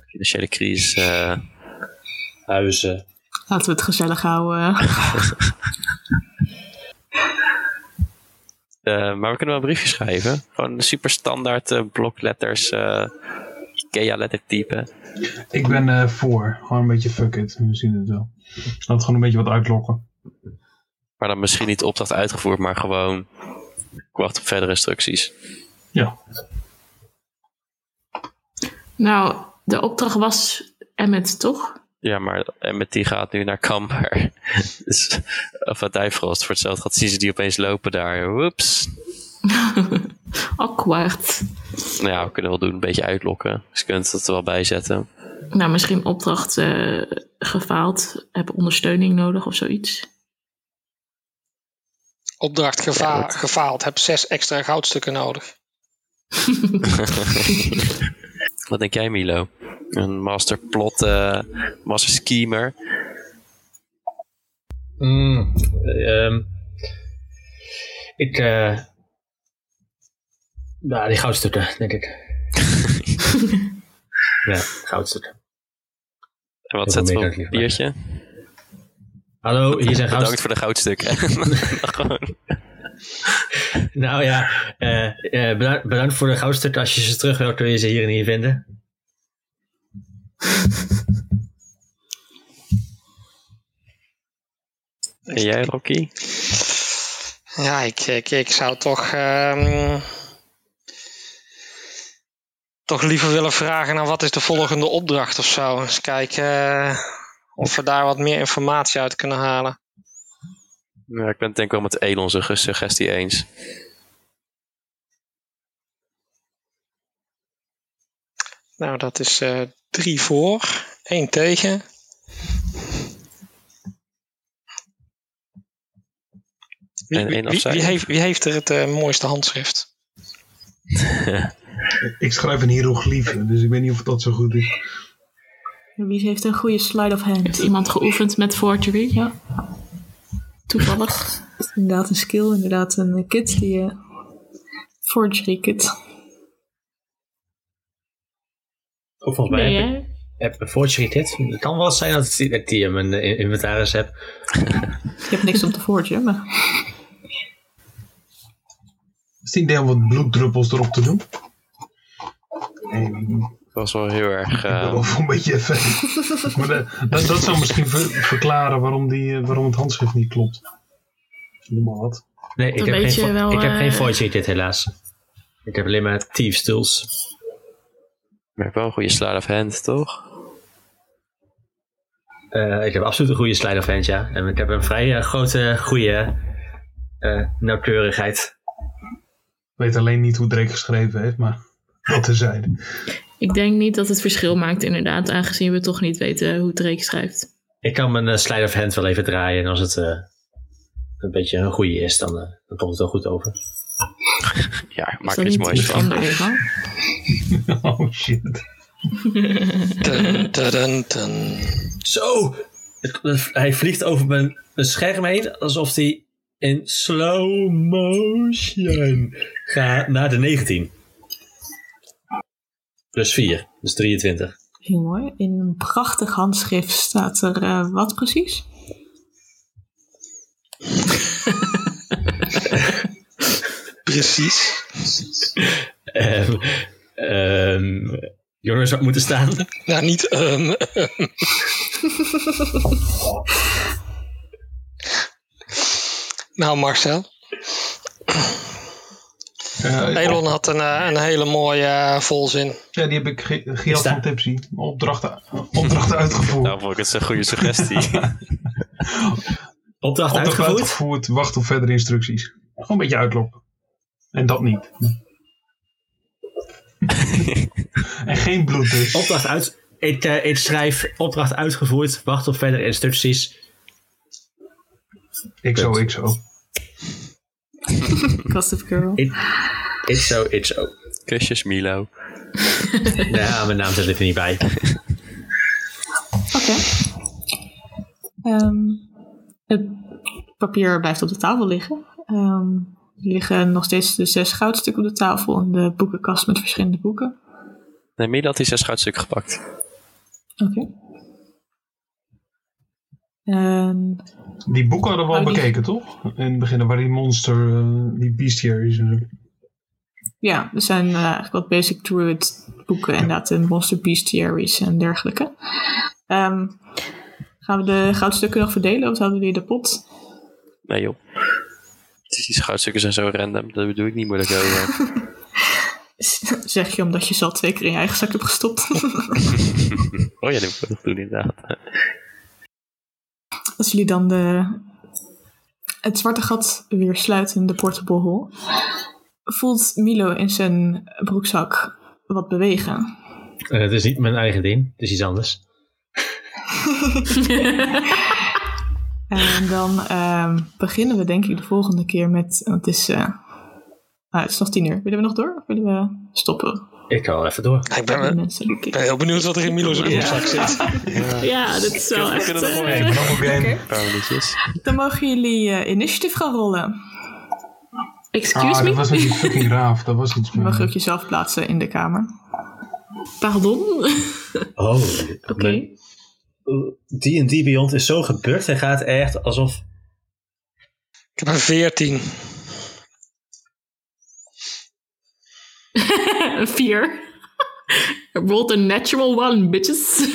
financiële crisis. eh, Huizen. Laten we het gezellig houden. eh, maar we kunnen wel een briefje schrijven. Gewoon een super standaard blokletters, eh IKEA lettertype. Ik ben eh, voor. Gewoon een beetje fuck it. We zien het wel. Ik snap gewoon een beetje wat uitlokken. Maar dan misschien niet de opdracht uitgevoerd, maar gewoon ik wacht op verdere instructies. Ja. Nou, de opdracht was Emmet, toch? Ja, maar en met die gaat nu naar Kamper. dus, of uit Dijfrost. Voor hetzelfde gaat zien ze die opeens lopen daar. Woeps. Awkward. Nou ja, we kunnen wel doen. Een beetje uitlokken. Dus je kunt het er wel bij zetten. Nou, misschien opdracht eh, gefaald. Heb ondersteuning nodig of zoiets. Opdracht geva- gefaald. Heb zes extra goudstukken nodig. Wat denk jij, Milo? Een masterplot, eh master schemer. Mm, ehm, ik, eh nou, die goudstukken, denk ik. ja, goudstukken. En wat op meer een biertje? Hallo, hier zijn Bedankt voor de goudstukken. Gewoon. Nou ja, eh, eh, bedankt, bedankt voor de goudstukken. Als je ze terug wilt, kun je ze hier en hier vinden. En jij, Rocky? Ja, ik, ik, ik zou toch. ehm, toch liever willen vragen naar wat is de volgende opdracht of zo. Eens kijken eh, of we daar wat meer informatie uit kunnen halen. Ja, ik ben het denk ik wel met Elon zijn suggestie eens. Nou, dat is eh, drie voor, één tegen. Wie, En wie, één wie, afzij. wie heeft, wie heeft er het eh, mooiste handschrift? Ik schrijf een hieroglyphen, dus ik weet niet of dat zo goed is. Wie heeft een goede slide of hand? Heeft iemand geoefend met forgery? Ja, Toevallig. inderdaad een skill, inderdaad een kit die je... Forgery kit. Ook volgens mij Nee, heb ik heb een forgery kit. Het kan wel zijn dat ik dat die in mijn eh, inventaris heb. Je hebt niks om te forgen, maar... Is het idee om wat bloeddruppels erop te doen? Dat was wel heel erg... eh, wel een beetje even. maar dat, dat, dat zou misschien ver- verklaren waarom, die, eh, waarom het handschrift niet klopt. Noem maar wat. Nee, ik heb, geen, wel, ik heb eh, geen forgery kit helaas. Ik heb alleen maar thieves tools. maar ik heb wel een goede slide of hand, toch? Eh, ik heb absoluut een goede slide of hand, ja. En ik heb een vrij eh, grote, goede eh, nauwkeurigheid. Ik weet alleen niet hoe Drake geschreven heeft, maar dat terzijde. Ik denk niet dat het verschil maakt, inderdaad, aangezien we toch niet weten hoe Drake schrijft. Ik kan mijn eh, slide of hand wel even draaien. En als het eh, een beetje een goede is, dan, eh, dan komt het wel goed over. Ja, maak er iets niet moois van. Oh shit. Dun, dun, dun, dun. Zo! Hij vliegt over mijn, mijn scherm heen alsof hij in slow motion gaat naar de 19. Plus 4, dus 23. Heel mooi. In een prachtig handschrift staat er eh, wat precies? Precies. Ehm ehm jongens, wat moeten staan? Nou, niet. ehm, nou, Marcel. Elon had een, eh, een hele mooie eh, volzin. Ja, die heb ik ge Is Gerald daar- van Tipsy. Opdrachten, opdrachten uitgevoerd. Nou, vond ik het een goede suggestie. Opdracht Opdracht uitgevoerd? uitgevoerd, wacht op verdere instructies. Gewoon een beetje uitlokken. En dat niet. en geen bloed dus. Opdracht uit. Ik, eh, ik schrijf opdracht uitgevoerd, wacht op verdere instructies. Ik zo, ik zo. Gossip Girl. Ik, ik zo, ik zo. Kusjes, Milo. Ja, mijn naam zit er niet bij. Oké. Ehm, het papier blijft op de tafel liggen. Ehm, er liggen nog steeds de zes goudstukken op de tafel en de boekenkast met verschillende boeken. Nee, Mila had die zes goudstukken gepakt. Oké. En Die boeken hadden we al Oh, die- bekeken, toch? In het begin waar die monster, eh, die bestiaries en zo. ja, er zijn eh, eigenlijk wat basic druid boeken, inderdaad, de monster bestiaries en dergelijke. Ehm, gaan we de goudstukken nog verdelen of houden we die in de pot? Nee joh. Die die goudstukken zijn zo random, dat doe ik niet moeilijk over. Zeg je omdat je ze al twee keer in je eigen zak hebt gestopt. oh ja, dat moet ik nog doen inderdaad. Als jullie dan de, het zwarte gat weer sluiten, de portable hole, voelt Milo in zijn broekzak wat bewegen. Eh, het is niet mijn eigen ding, het is iets anders. En dan ehm, beginnen we denk ik de volgende keer met, het is, eh, ah, het is nog tien uur. Willen we nog door of willen we stoppen? Ik ga wel even door. Ik ben, oké. ben heel benieuwd wat er in Milo's broekzak zit. Ja, dit is wel We echt... kunnen er nog eh, een. Dan mogen jullie eh, initiative gaan rollen. excuse Ah, dat me? was niet die fucking raaf. Dat was iets Je mag meer. ook jezelf plaatsen in de kamer. Pardon? Oh, Oké. mijn- D&D Beyond is zo gebeurd. Hij gaat echt alsof... Ik heb een 14. Een vier. Rolled a natural one, bitches.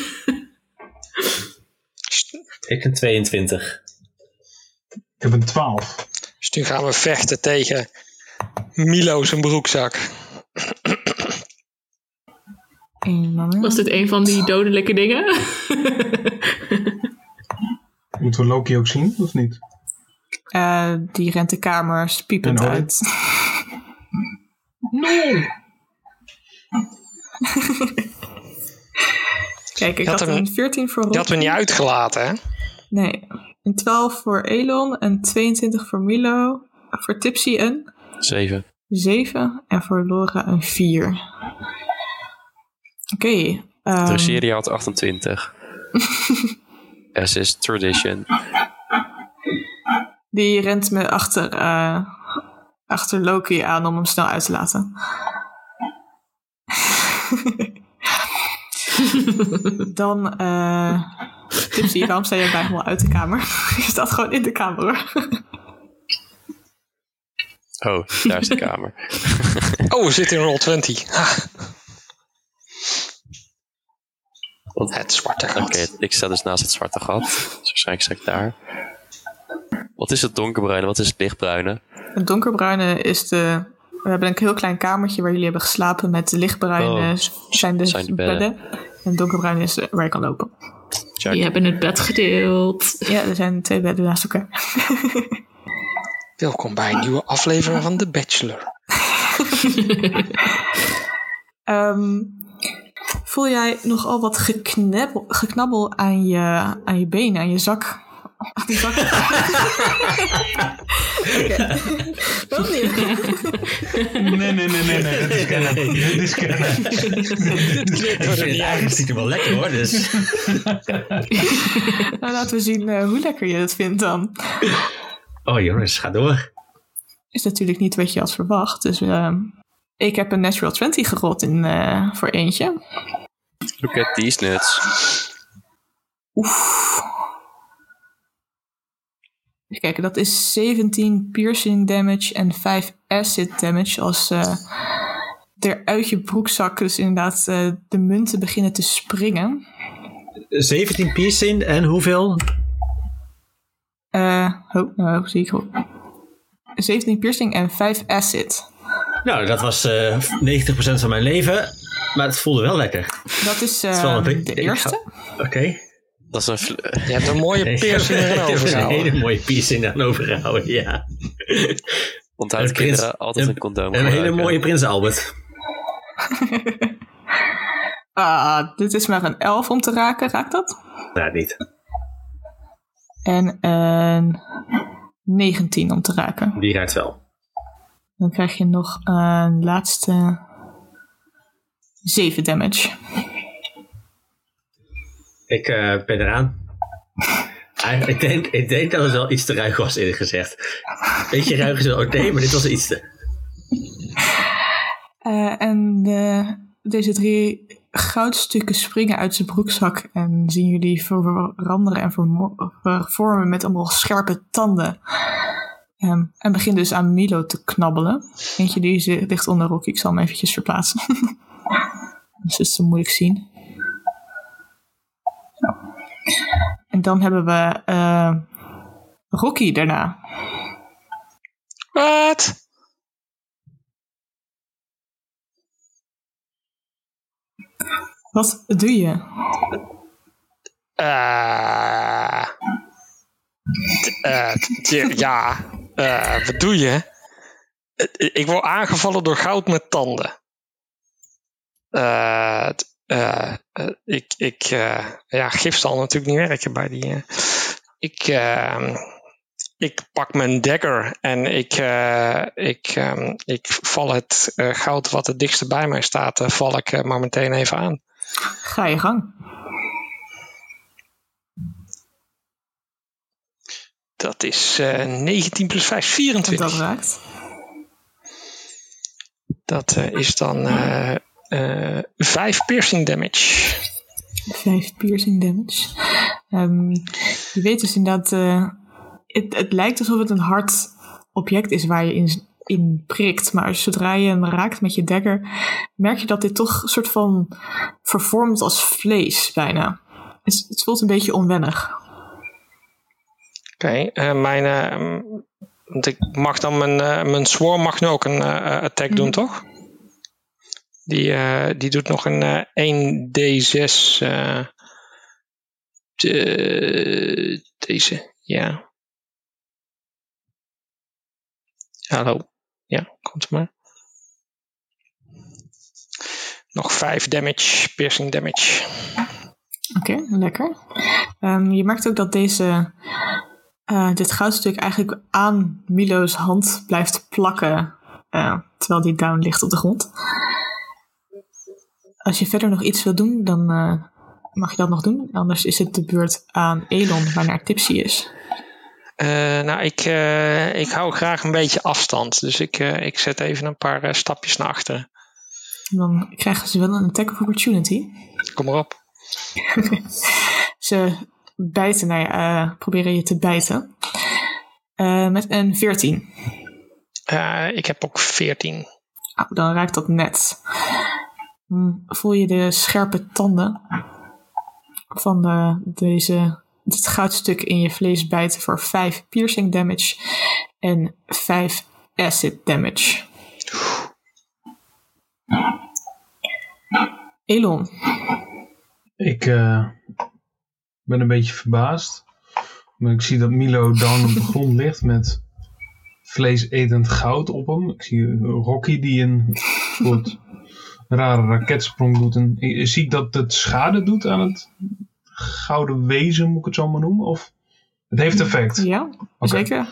Ik een 22. Ik heb een 12. Dus nu gaan we vechten tegen Milo zijn broekzak. Was dit een van die dodelijke dingen? Moeten we Loki ook zien, of niet? Eh, die rent de kamer piepend En Odin? uit. Kijk, ik had een 14 voor Die Rob. hadden we niet uitgelaten, hè? Nee, een 12 voor Elon, een 22 voor Milo, voor Tipsy een Zeven. 7 en voor Laura een 4. Oké. ehm, De serie had 28. S is tradition. die rent me achter, eh, achter Loki aan om hem snel uit te laten. Dan, eh Tipsy, waarom sta je bij helemaal uit de kamer? je staat gewoon in de kamer hoor. Oh, daar is de kamer. Oh, we zitten in roll 20. Ha, Want- het zwarte Oké, gat. ik sta dus naast het zwarte gat. Dus waarschijnlijk sta ik daar. Wat is het donkerbruine? Wat is het lichtbruine? Het donkerbruine is de. We hebben een heel klein kamertje waar jullie hebben geslapen. Met lichtbruine Oh, zijn de, zijn de bedden. bedden. En het donkerbruine is waar je kan lopen. Check. Die hebben het bed gedeeld. Ja, er zijn twee bedden naast elkaar. Welkom bij een nieuwe aflevering van The Bachelor. Ehm, voel jij nogal wat geknabbel, geknabbel aan je, aan je benen, aan je zak? Die zak. Oké. Waarom niet? Nee, nee, nee, nee, nee. Dit is kennen. Dit is kennen. Ik vind het wel lekker hoor, dus... Nou, laten we zien eh, hoe lekker je het vindt dan. Oh jongens, ga door. Is natuurlijk niet wat je had verwacht. Dus ehm, ik heb een natural 20 gerold in, eh, voor eentje. Look at these nuts. Oef. Even kijken, dat is 17 piercing damage en 5 acid damage als eh er uit je broekzak dus inderdaad eh, de munten beginnen te springen. 17 piercing en hoeveel? Eh oh, nou, zie ik goed. 17 piercing en 5 acid. Nou, dat was eh 90% van mijn leven. Maar het voelde wel lekker. Dat is eh, beetje- de eerste. Oké. Dat is een... Je hebt een mooie piercing ik heb een overgehouden. hele mooie piercing aan overgehouden, ja. Onthoud Een prins- kinderen altijd een condoom Een hele mooie Prins Albert. Ah, dit is maar een 11 om te raken, raakt dat? Nou, niet. En een 19 om te raken. Die raakt wel. Dan krijg je nog een laatste 7 damage. Ik eh, ben eraan. Ik denk, ik denk dat het wel iets te ruig was, eerlijk gezegd. Beetje ruig is wel oké, maar dit was iets te... Eh, en de- deze drie goudstukken springen uit zijn broekzak en zien jullie veranderen en vervormen met allemaal scherpe tanden. Ehm, en begint dus aan Milo te knabbelen. Eentje die ligt onder Rocky. Ik zal hem eventjes verplaatsen. dus het is te moeilijk zien. Dan hebben we eh, Rocky daarna. Wat? Wat doe je? Eh, eh, t- ja, eh, wat doe je? Ik word aangevallen door goud met tanden. Eh, ik, ik, eh, ja, gif zal natuurlijk niet werken bij die. ik, eh, ik pak mijn dagger en ik, ik, eh, ik val het goud wat het dichtst bij mij staat, val ik maar meteen even aan. Ga je gang. Dat is eh 19 plus 5, 24. Dat raakt. Dat is dan eh 5 piercing damage. Vijf piercing damage. Ehm, je weet dus inderdaad, eh, het, het lijkt alsof het een hard object is waar je in, in prikt. Maar zodra je hem raakt met je dagger, merk je dat dit toch een soort van vervormt als vlees bijna. Het, het voelt een beetje onwennig. Oké, eh, mijn. eh, mm, want ik mag dan mijn, mijn swarm mag nu ook een attack doen, toch? Die, eh, die doet nog een eh 1d6. eh, de- deze, ja. Hallo. Ja, komt maar. Nog 5 damage, piercing damage. Oké, lekker. Ehm, je merkt ook dat deze, eh, dit goudstuk eigenlijk aan Milo's hand blijft plakken. eh, terwijl die down ligt op de grond. Als je verder nog iets wil doen, dan eh, mag je dat nog doen. Anders is het de beurt aan Elon, waarnaar Tipsy is. Eh, nou, ik, eh, ik hou graag een beetje afstand. Dus ik, ik zet even een paar stapjes naar achteren. Dan krijgen ze wel een attack of opportunity. Kom maar op. Ze bijten, nou ja, proberen je te bijten. Met een 14. Eh, ik heb ook 14. Nou, dan raakt dat net. Dan voel je de scherpe tanden van de, deze, dit goudstuk in je vlees bijten voor 5 piercing damage en 5 acid damage. Elon, Ik eh, ben een beetje verbaasd. Maar ik zie dat Milo down op de grond ligt met vleesetend goud op hem. Ik zie Rocky die een soort rare raketsprong doet. En, eh, zie ik dat het schade doet aan het gouden wezen, moet ik het zo maar noemen? Of het heeft effect? ja, zeker.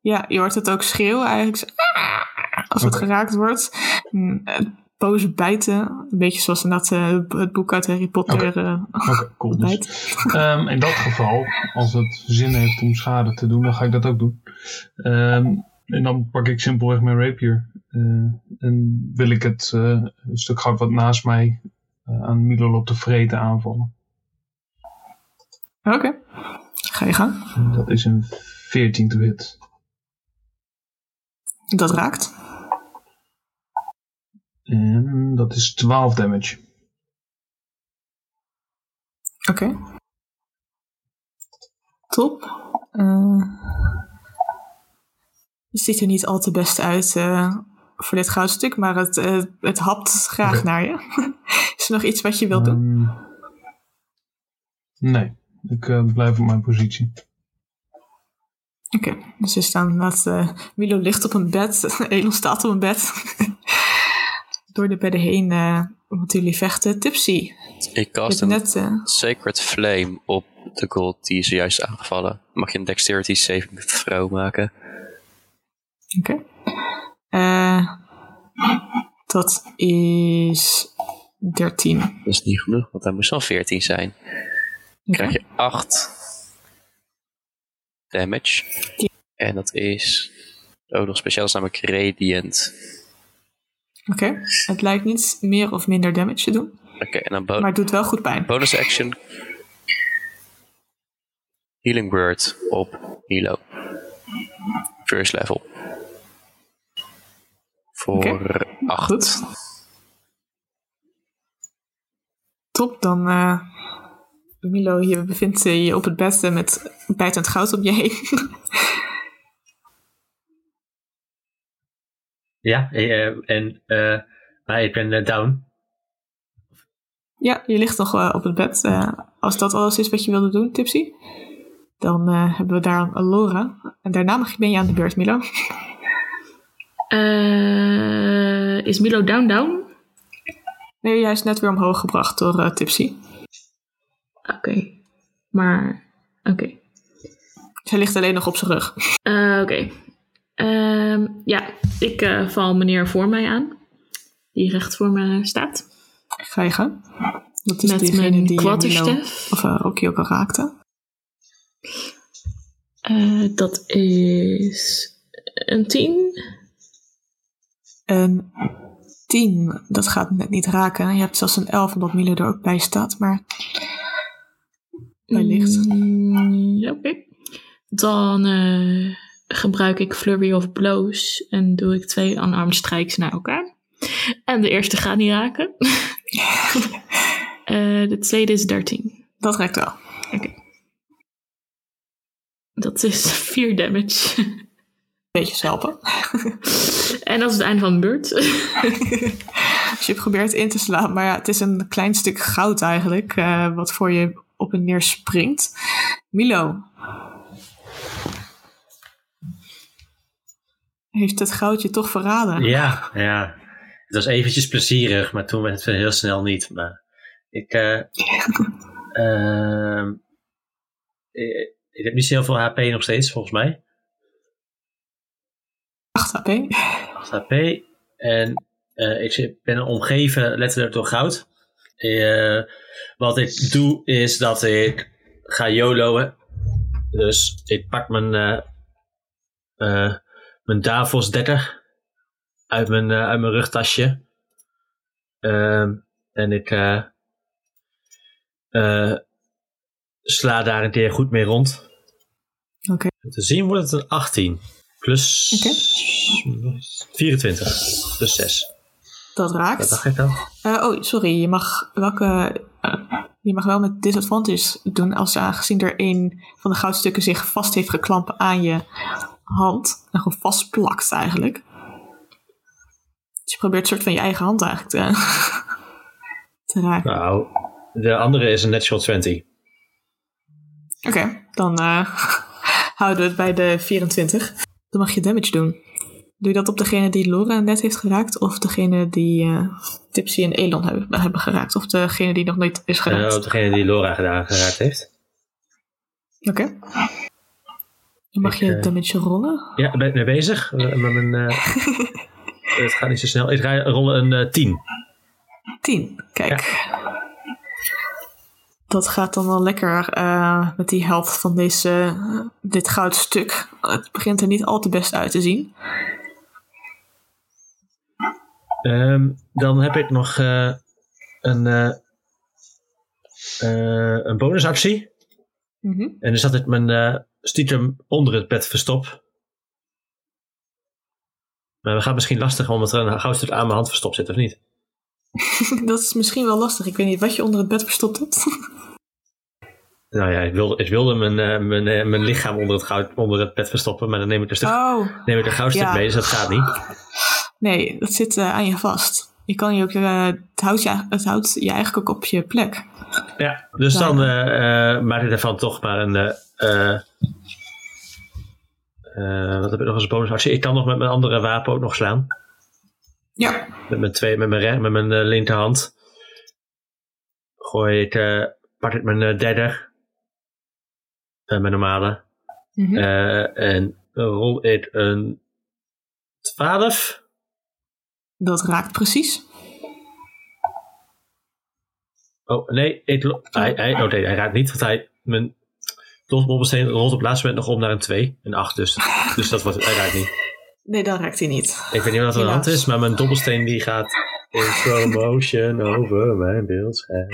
Ja, je hoort het ook schreeuwen eigenlijk. "Ah!" Als het geraakt wordt. Eh, Boze bijten. Een beetje zoals in dat, eh, het boek uit Harry Potter. eh, Oké, cool. Dus, bijt. Ehm, in dat geval, als het zin heeft om schade te doen, dan ga ik dat ook doen. Ehm, en dan pak ik simpelweg mijn rapier. Eh, en wil ik het eh, stuk goud wat naast mij eh, aan Milo loopt te vreten aanvallen. Oké, ga je gang. En dat is een 14 to hit. Dat raakt. En dat is 12 damage. Oké. Top. Eh, het ziet er niet al te best uit eh, voor dit goudstuk, maar het, eh, het hapt graag naar je. is er nog iets wat je wilt doen? Ehm, nee, ik eh, blijf op mijn positie. Oké, dus er staan dat eh, Milo ligt op een bed, Elon staat op een bed. Door de bedden heen eh moeten jullie vechten. Tipsy, Ik je cast een net... Sacred Flame op de gold die is zojuist aangevallen. Mag je een dexterity saving throw maken? Oké. Eh, dat is 13. Dat is niet genoeg, want hij moest wel 14 zijn. Dan krijg je 8 damage. En dat is ook nog speciaal, is namelijk Radiant. Oké. Het lijkt niet meer of minder damage te doen. Oké, en dan Maar het doet wel goed pijn. bonus action. Healing Word op Milo. First level. Voor 8. Goed. Top, dan... eh, Milo, je bevindt je op het bed eh, met bijtend goud om je heen. Ja, eh, en eh, maar ik ben eh, down. ja, je ligt nog eh, op het bed. Eh, als dat alles is wat je wilde doen, Tipsy, dan eh, hebben we daar een Laura. En daarna mag je, ben je aan de beurt, Milo. Eh, is Milo down down? Nee, jij is net weer omhoog gebracht door eh, Tipsy. Oké. Maar, oké. Hij ligt alleen nog op zijn rug. Eh, Oké. Ehm, ja, ik val meneer voor mij aan. Die recht voor me staat. Ga je gaan. Dat is Met diegene mijn die Milo, of Rocky ook al raakte. Dat is een 10. Een 10, dat gaat net niet raken. Je hebt zelfs een 11 omdat Milo er ook bij staat. Maar wellicht. Mm, ja, Oké. Dan eh, gebruik ik Flurry of Blows en doe ik twee unarmed strikes naar elkaar. En de eerste gaat niet raken. Eh, de tweede is 13. dat raakt wel. Dat is 4 damage. Beetje helpen. en dat is het einde van de beurt. Als je probeert in te slaan. Maar ja, het is een klein stuk goud eigenlijk. eh, wat voor je op en neer springt. Milo. Heeft het goudje toch verraden? Ja, ja. Het was eventjes plezierig, maar toen werd het heel snel niet. Maar ik, eh, ehm, ik, ik heb niet zo heel veel HP nog steeds, volgens mij. 8 HP. 8 HP. En eh, ik ben omgeven letterlijk door goud. Eh, wat ik doe is dat ik ga YOLO'en. Dus ik pak mijn, eh mijn Davos 30 uit mijn, uit mijn rugtasje. Ehm, en ik sla daar een keer goed mee rond. Oké. Te zien wordt het een 18. Plus Oké. 24. Plus 6. Dat raakt. dacht ik? Eh, oh, sorry. Je mag, welke, je mag wel met disadvantage doen als aangezien er een van de goudstukken zich vast heeft geklampt aan je hand. En gewoon vastplakt eigenlijk. Dus je probeert een soort van je eigen hand eigenlijk te, te raken. Nou, de andere is een natural 20. Oké, dan eh, houden we het bij de 24. Dan mag je damage doen. Doe je dat op degene die Laura net heeft geraakt? Of degene die eh, Tipsy en Elon hebben, hebben geraakt? Of degene die nog nooit is geraakt? Eh, op degene die Laura gedaan, geraakt heeft. Oké. Dan mag Ik, je eh, damage rollen. Ja, ben ik mee bezig. Met mijn, het gaat niet zo snel. Ik ga rollen een eh 10. 10. Kijk. Dat gaat dan wel lekker eh, met die helft van deze, eh, dit goudstuk. Het begint er niet al te best uit te zien. Ehm, dan heb ik nog eh, een, een bonusactie. Mhm. En dan zat ik mijn stiekem onder het bed verstop. Maar het gaat misschien lastig omdat er een goudstuk aan mijn hand verstopt zit, of niet? Dat is misschien wel lastig. Ik weet niet wat je onder het bed verstopt hebt. Nou ja, ik wilde, ik wilde mijn, eh, mijn, eh, mijn lichaam onder het, goud, onder het bed verstoppen, maar dan neem ik een, stuk, Oh, neem ik een goudstuk ja. mee, dus dat gaat niet. nee, dat zit eh, aan je vast. Je kan je ook, het, houdt je, het houdt je eigenlijk ook op je plek. Ja, dus dan maak ik ervan toch maar een. wat heb ik nog als bonusactie? Ik kan nog met mijn andere wapen ook nog slaan. Ja. Met mijn, twee, met mijn, met mijn eh, linkerhand. Gooi ik, eh, pak ik mijn eh, derde. Mijn normale. Mhm. Eh, en rol ik een 12. Dat raakt precies. Oh, nee, ik, hij, hij, oh nee, hij raakt niet, want hij, mijn, dobbelsteen rolt op het laatste moment nog om naar een 2. Een 8 dus. Dus dat wordt, hij raakt niet. Nee, dan raakt hij niet. Ik weet niet wat er aan de hand is, maar mijn dobbelsteen die gaat in slow motion over mijn beeldscherm.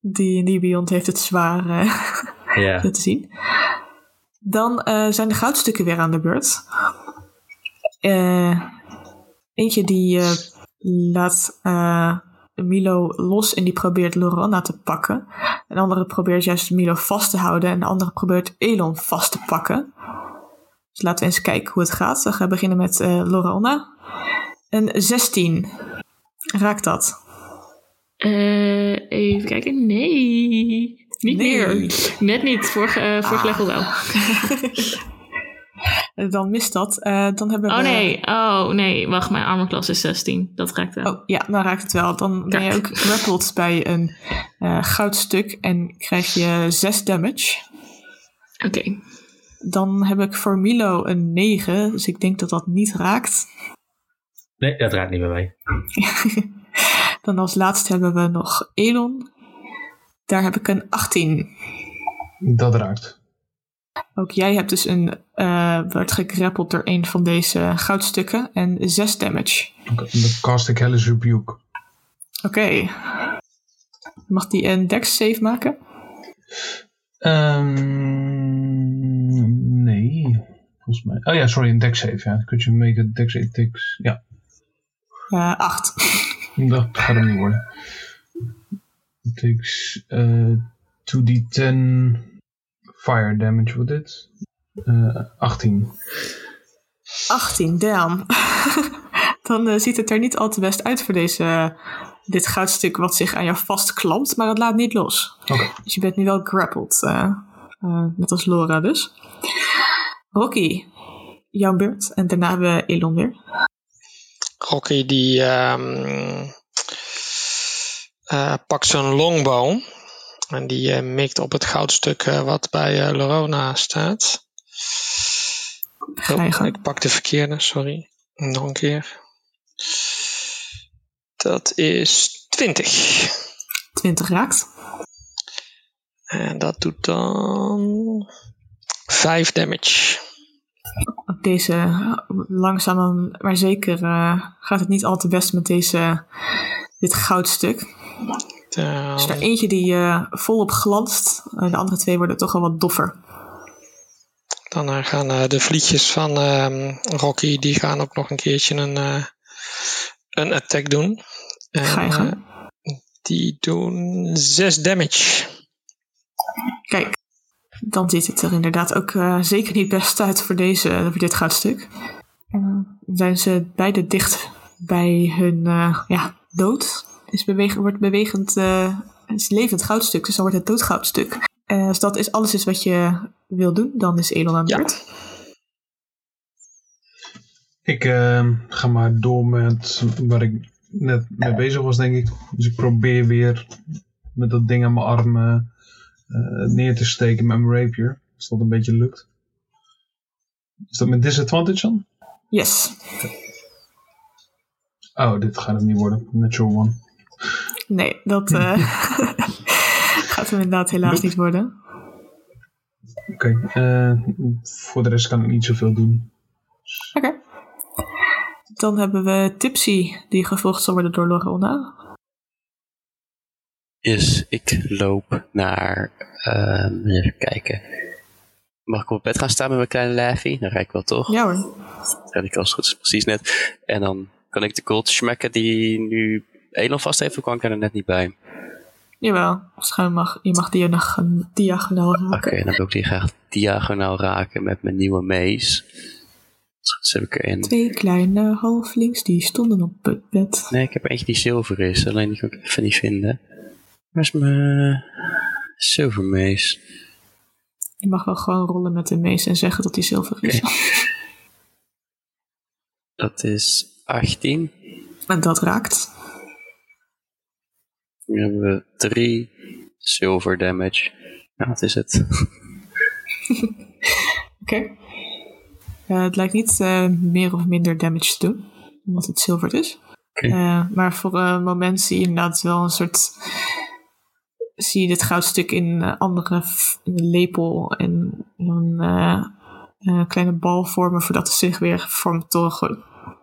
Die, die Beyond heeft het zwaar Ja. zo te zien. Dan eh, zijn de goudstukken weer aan de beurt. Eh, eentje die eh, laat Milo los en die probeert Lorana te pakken. Een andere probeert juist Milo vast te houden en de andere probeert Elon vast te pakken. Dus laten we eens kijken hoe het gaat. We gaan beginnen met Lorana. Een 16. Raakt dat? Eh, even kijken. Nee. Niet Nee. meer. Net niet. Vorige, eh vorige level wel. Dan mist dat. Dan hebben we... Oh nee. Oh nee. Wacht, mijn armor class is 16. Dat raakt wel. Oh ja, dan raakt het wel. Dan ben je ook grappled bij een eh, goudstuk en krijg je 6 damage. Oké. Dan heb ik voor Milo een 9, dus ik denk dat dat niet raakt. Nee, dat raakt niet bij mij. Dan als laatste hebben we nog Elon. Daar heb ik een 18. Dat raakt. Ook jij hebt dus een, eh werd gegrappeld door een van deze goudstukken en 6 damage. Oké, Dan cast ik Hellish Rebuke. Oké. Mag die een dex save maken? Ehm, nee, volgens mij. Oh ja, sorry, een deck save. Ja. Could you make a deck save takes... Ja, Eh 8. dat gaat hem niet worden. It takes eh 2d10 fire damage, wordt dit? Eh 18. 18, damn. Dan eh, ziet het er niet al te best uit voor deze, dit goudstuk wat zich aan jou vastklampt, maar het laat niet los. Oké. Dus je bent nu wel grappled, eh, eh, net als Laura dus. Rocky, jouw beurt. En daarna hebben we Elon weer. Rocky die ehm, eh, pakt zijn longbow. En die mikt op het goudstuk eh, wat bij eh, Lorona staat. Oh, ik pak de verkeerde, sorry. Nog een keer. Dat is 20. 20 raakt. En dat doet dan 5 damage. Deze, langzaam maar zeker, eh, gaat het niet al te best met deze, dit goudstuk. Dan, Er is er eentje die eh, volop glanst. de andere twee worden toch al wat doffer. dan eh, gaan de vlietjes van ehm, Rocky, die gaan ook nog een keertje een, een attack doen. En, Ga je gang. eh, die doen 6 damage. Kijk, dan ziet het er inderdaad ook eh, zeker niet best uit voor, deze, voor dit goudstuk. Uh, zijn ze beide dicht bij hun eh, ja, dood. Is bewegen, wordt bewegend, eh, het is levend goudstuk, dus dan wordt het doodgoudstuk. Eh, als dat is alles is wat je wil doen, dan is Elon aan de Ja. beurt. Ik eh, ga maar door met waar ik net mee bezig was, denk ik. Dus ik probeer weer met dat ding aan mijn arm eh, neer te steken met mijn rapier. Als dat een beetje lukt. Is dat met disadvantage dan? Yes. Oh, dit gaat hem niet worden. Natural one. Nee, dat eh, gaat hem inderdaad helaas niet worden. Oké. eh, voor de rest kan ik niet zoveel doen. Oké. Dan hebben we Tipsy, die gevolgd zal worden door Lorona. Is ik loop naar. ehm, even kijken. Mag ik op bed gaan staan met mijn kleine Laffy? Dan rijd ik wel toch? Ja hoor. Dat ik als goed is precies net. En dan kan ik de gold schmekken die nu Elon vast heeft, of kwam ik er net niet bij? Jawel, waarschijnlijk mag, je mag die nog een diagonaal Oké, raken. dan wil ik die graag diagonaal raken met mijn nieuwe mees. Dus heb ik. Twee kleine halflings die stonden op het bed. Nee, ik heb eentje die zilver is, alleen die kan ik even niet vinden. Waar is mijn zilvermees? Je mag wel gewoon rollen met de mees en zeggen dat die zilver is. Dat is 18. En dat raakt. Nu hebben we 3 silver damage. Nou, wat is het? Oké. Eh, het lijkt niet eh, meer of minder damage te doen, omdat het zilver is. Eh, maar voor een moment zie je inderdaad wel een soort zie je dit goudstuk in een andere in een lepel en een kleine bal vormen voordat het zich weer vormt tot,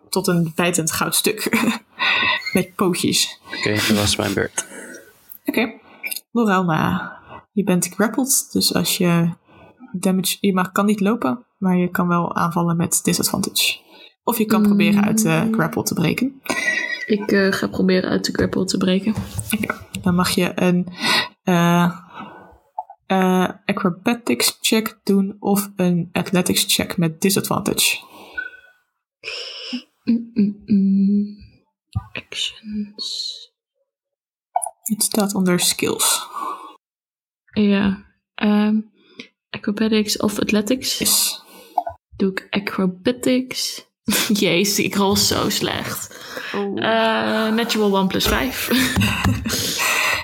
tot een bijtend goudstuk. Met pootjes. Oké, dat was mijn beurt. Oké. Lorelna, je bent grappled, dus als je damage... Je mag, kan niet lopen, maar je kan wel aanvallen met disadvantage. Of je kan Mm. proberen uit de grapple te breken. Ik eh, ga proberen uit de grapple te breken. Dan mag je een eh, acrobatics check doen of een athletics check met disadvantage. Mm, mm. Actions. Het staat onder skills. Ja. ehm, acrobatics of athletics. Yes. Doe ik acrobatics. Jezus, ik rol zo slecht. Oh. Natural 1 plus 5.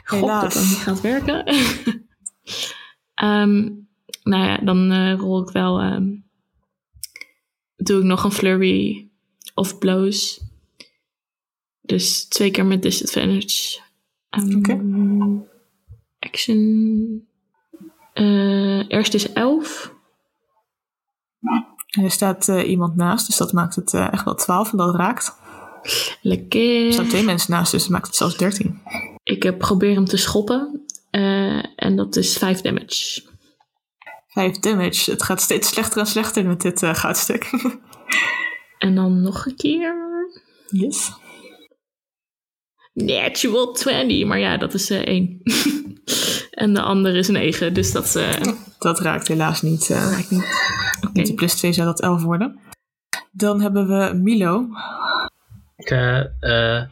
God, dat Helaas. dat niet gaat werken. Ehm, nou ja, dan eh, rol ik wel... ehm, doe ik nog een flurry of blows. Dus twee keer met disadvantage. Ehm, Oké. Action... eh, eerst is 11. En er staat eh, iemand naast, dus dat maakt het eh, echt wel 12 en dat raakt. Lekker. Er staan twee mensen naast, dus dat maakt het zelfs 13. Ik heb probeer hem te schoppen. eh, en dat is 5 damage. 5 damage. Het gaat steeds slechter en slechter met dit goudstuk. En dan nog een keer. yes. Natural 20. Maar ja, dat is 1. en de andere is 9. Dus dat eh Dat raakt helaas niet. eh raakt niet. Oké. Met die plus 2 zou dat 11 worden. Dan hebben we Milo. Ik eh, eh,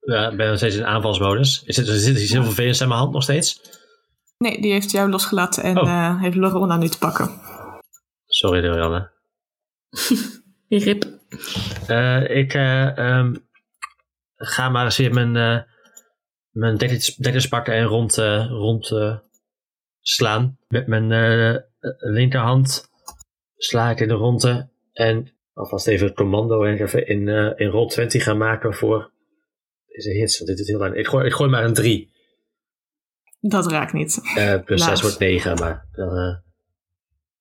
ja, ben nog steeds in aanvalsmodus. Is het, er zit iets heel vervelends aan mijn hand nog steeds. Nee, die heeft jou losgelaten en Oh. eh, heeft Lorona nu te pakken. Sorry, Dorianne. Rip. Eh, ik eh, ehm, ga maar eens weer mijn, eh mijn dekkers, dekkers pakken en rond, eh, rond eh, slaan. Met mijn eh, linkerhand sla ik in de ronde. En alvast even het commando en even in, eh in roll 20 gaan maken voor deze hits. Want dit is heel lang. Ik gooi, ik gooi maar een 3. Dat raakt niet. Eh, plus Laag. 6 wordt 9. Maar dan,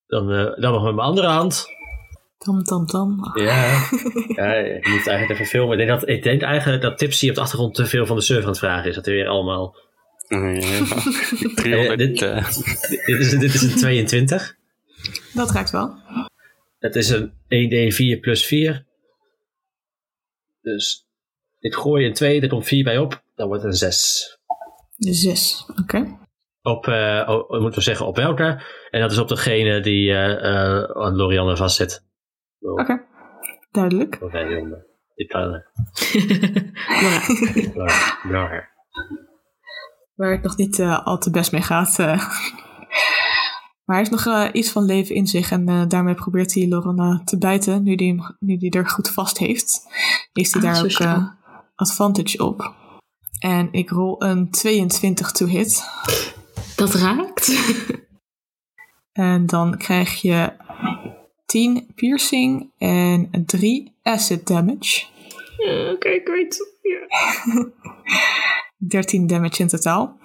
dan, dan nog met mijn andere hand. Tam, tam, tam. Ja, ja ik moet eigenlijk even filmen. Ik denk, dat, ik denk eigenlijk dat Tipsy op de achtergrond te veel van de server aan het vragen is. Dat er weer allemaal... Ja. 300. dit- eh, Dit is, dit is een 22. Dat raakt wel. Het is een 1d4 plus 4. Dus ik gooi een 2, er komt 4 bij op. Dan wordt het een 6. De 6. Oké. Op, eh oh, moeten we zeggen, op welke? En dat is op degene die eh eh, aan Lorianne vastzit. Oké. Duidelijk. Lorianne. Ik kan... eh, Laura. Laura- Laura. Waar het nog niet eh, al te best mee gaat. eh. Maar hij heeft nog eh, iets van leven in zich. En eh, daarmee probeert hij Lorena te bijten. Nu die, hem- nu die er goed vast heeft. Heeft hij Ah, daar ook eh, advantage op. En ik rol een 22 to hit. Dat raakt. En dan krijg je 10 piercing en 3 acid damage. Ja, Oké, great. Ja. 13 damage in totaal.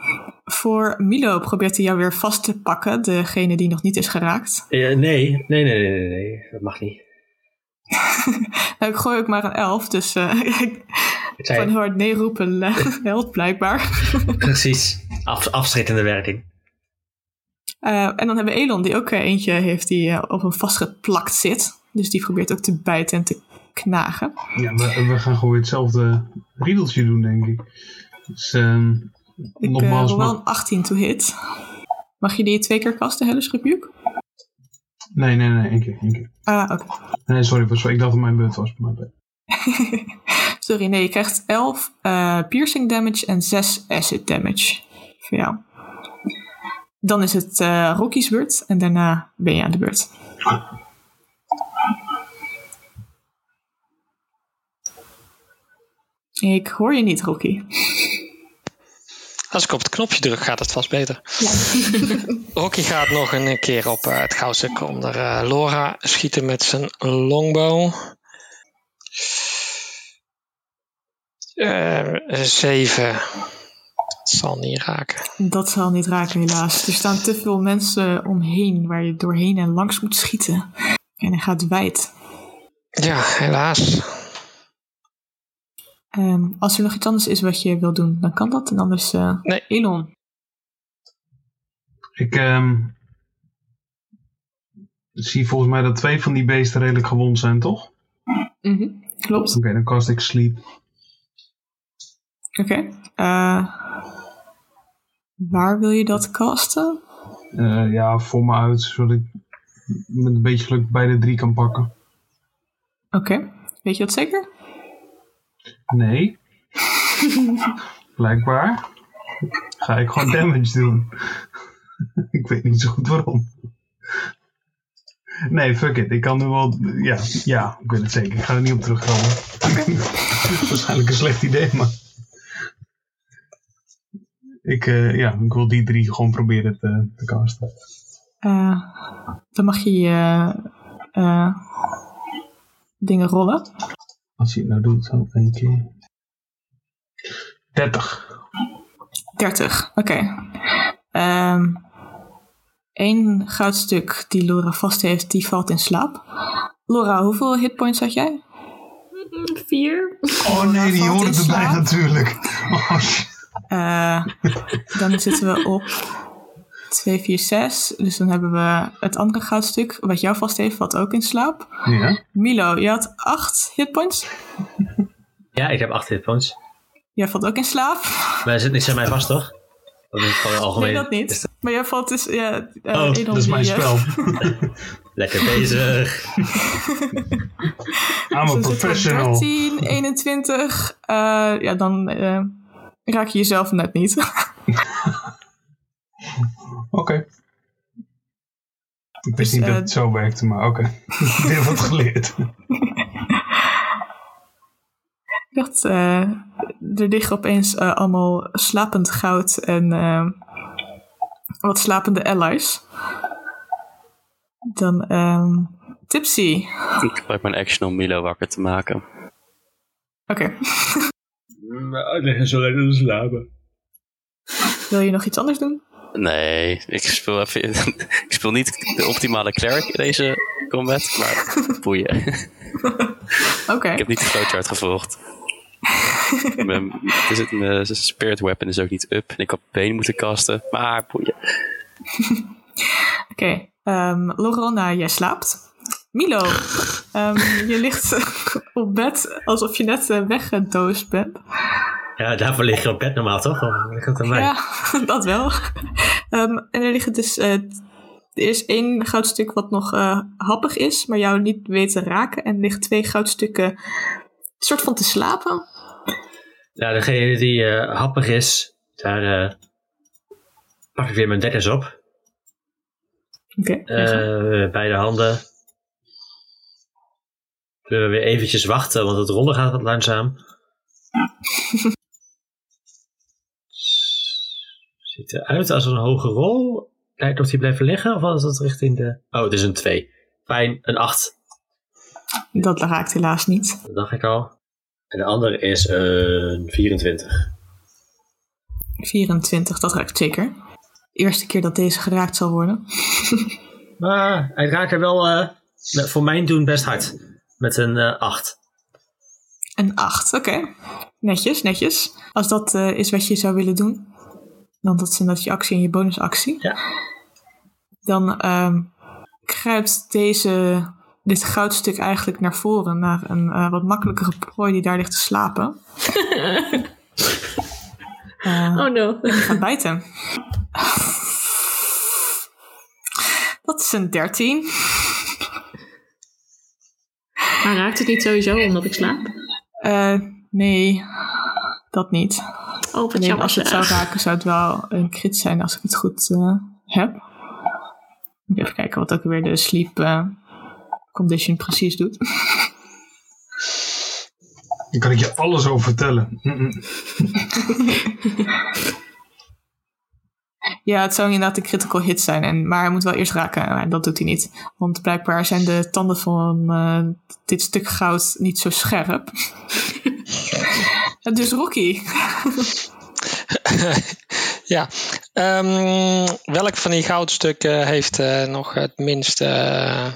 Voor Milo probeert hij jou weer vast te pakken, degene die nog niet is geraakt. Eh, nee, nee, nee, nee, nee, nee, dat mag niet. Nou, ik gooi ook maar een 11, dus eh ik heel hard nee roepen helpt blijkbaar. precies, Af, afschrikkende werking. Eh, en dan hebben we Elon, die ook eh, eentje heeft die eh, op hem vastgeplakt zit. Dus die probeert ook te bijten en te knagen. Ja, we, we gaan gewoon hetzelfde riedeltje doen, denk ik. Dus, ehm, Ik nogmaals, rol wel een 18 to hit. Mag je die twee keer kasten, Hellish Rebuke? Nee, nee, nee, één keer, één keer. Ah, oké. Nee, sorry, was- ik dacht dat mijn beurt was. Maar. Sorry, nee, je krijgt 11 eh, piercing damage en 6 acid damage. Voor jou. Dan is het eh Rocky's beurt en daarna ben je aan de beurt. Ik hoor je niet, Rocky. Als ik op het knopje druk, gaat het vast beter. Rocky gaat nog een keer op eh, het goudstuk onder eh, Laura schieten met zijn longbow. Eh, zeven Dat zal niet raken. Dat zal niet raken, helaas. Er staan te veel mensen omheen waar je doorheen en langs moet schieten. En hij gaat wijd. Ja, helaas. Ehm, als er nog iets anders is wat je wil doen, dan kan dat. En anders, eh Nee. Elon. Ik ehm, zie volgens mij dat twee van die beesten redelijk gewond zijn, toch? Oké, Mhm, Klopt. dan cast ik sleep. Oké. Eh, waar wil je dat casten? Eh, ja, voor me uit, zodat ik met een beetje geluk beide drie kan pakken. Oké. Weet je dat zeker? Nee. Blijkbaar. Ga ik gewoon damage doen. ik weet niet zo goed waarom. Nee, fuck it. Ik kan nu wel... Ja, ja, ik weet het zeker. Ik ga er niet op terugkomen. Waarschijnlijk een slecht idee, maar... Ik, eh, ja, ik wil die drie gewoon proberen te, te casten. Eh, dan mag je je eh, dingen rollen. Als je het nou doet, zo één keer. 30. 30. Oké. Ehm Eén goudstuk die Laura vast heeft, die valt in slaap. Laura, hoeveel hitpoints had jij? Vier. Oh nee, die in erbij natuurlijk. Oh, shit. Eh, dan zitten we op 2, 4, 6. Dus dan hebben we het andere goudstuk, wat jou vast heeft, valt ook in slaap. ja. Milo, je had 8 hitpoints. Ja, ik heb 8 hitpoints. Jij valt ook in slaap. Maar er zit niks aan mij vast, toch? Dat is gewoon algemeen. Nee, dat niet. Maar jij valt dus... Ja, eh, Oh, Dat is mijn spel. Lekker bezig. I'm a Dus professional. 13, 21. eh, ja, dan eh, raak je jezelf net niet. Oké. Ik wist Dus, niet eh, dat het zo werkte, maar oké. ik heb wat geleerd. Ik dacht, eh, er liggen opeens eh, allemaal slapend goud en eh, wat slapende allies. Dan ehm, Tipsy. Ik gebruik mijn action om Milo wakker te maken. Oké, Uitleggen zo lekker te slapen. wil je nog iets anders doen? Nee, ik speel, even, ik speel niet de optimale cleric in deze combat, maar boeien. Oké, Ik heb niet de flowchart gevolgd. mijn, het is het, mijn spirit weapon is ook niet up. En ik had been moeten casten, maar boeien. oké. Ehm, Lorona, jij slaapt. Milo, ehm, je ligt op bed alsof je net eh, weggedoosd bent. Ja, daarvoor lig je op bed normaal, toch? Of ligt het aan mij? Ja, dat wel. Ehm, en er liggen dus. eh, er is één goudstuk wat nog eh, happig is, maar jou niet weet te raken. En er liggen twee goudstukken soort van te slapen. Nou, degene die happig is, daar pak ik weer mijn dekkers op. Oké. Beide handen. Kunnen we weer eventjes wachten, want het rollen gaat wat langzaam. Ziet eruit als een hoge rol. Kijken of die blijven liggen, of was het richting de... Oh, het is een 2. Fijn, een 8. dat raakt helaas niet. Dat dacht ik al. En de andere is een 24. 24, dat raakt zeker. Eerste keer dat deze geraakt zal worden. Maar hij raakt er wel eh, voor mijn doen best hard. Met een eh 8. Een 8, oké. Netjes, netjes. Als dat eh, is wat je zou willen doen, dan dat is inderdaad je actie en je bonusactie. Ja. Dan ehm, kruipt deze, dit goudstuk eigenlijk naar voren, naar een eh, wat makkelijkere prooi die daar ligt te slapen. Eh, Oh no. Gaat bijten. Dat is een 13. Maar raakt het niet sowieso omdat ik slaap? Eh, nee, dat niet. Oh, wat Alleen jammer. als het zou raken, zou het wel een crit zijn als ik het goed eh, heb. Even kijken wat ook weer de sleep eh, condition precies doet. Daar kan ik je alles over vertellen. Ja, het zou inderdaad een critical hit zijn, en, maar hij moet wel eerst raken. En dat doet hij niet. Want blijkbaar zijn de tanden van eh, dit stuk goud niet zo scherp. dus Rocky. ja. Ehm, welk van die goudstukken heeft eh, nog het minste eh,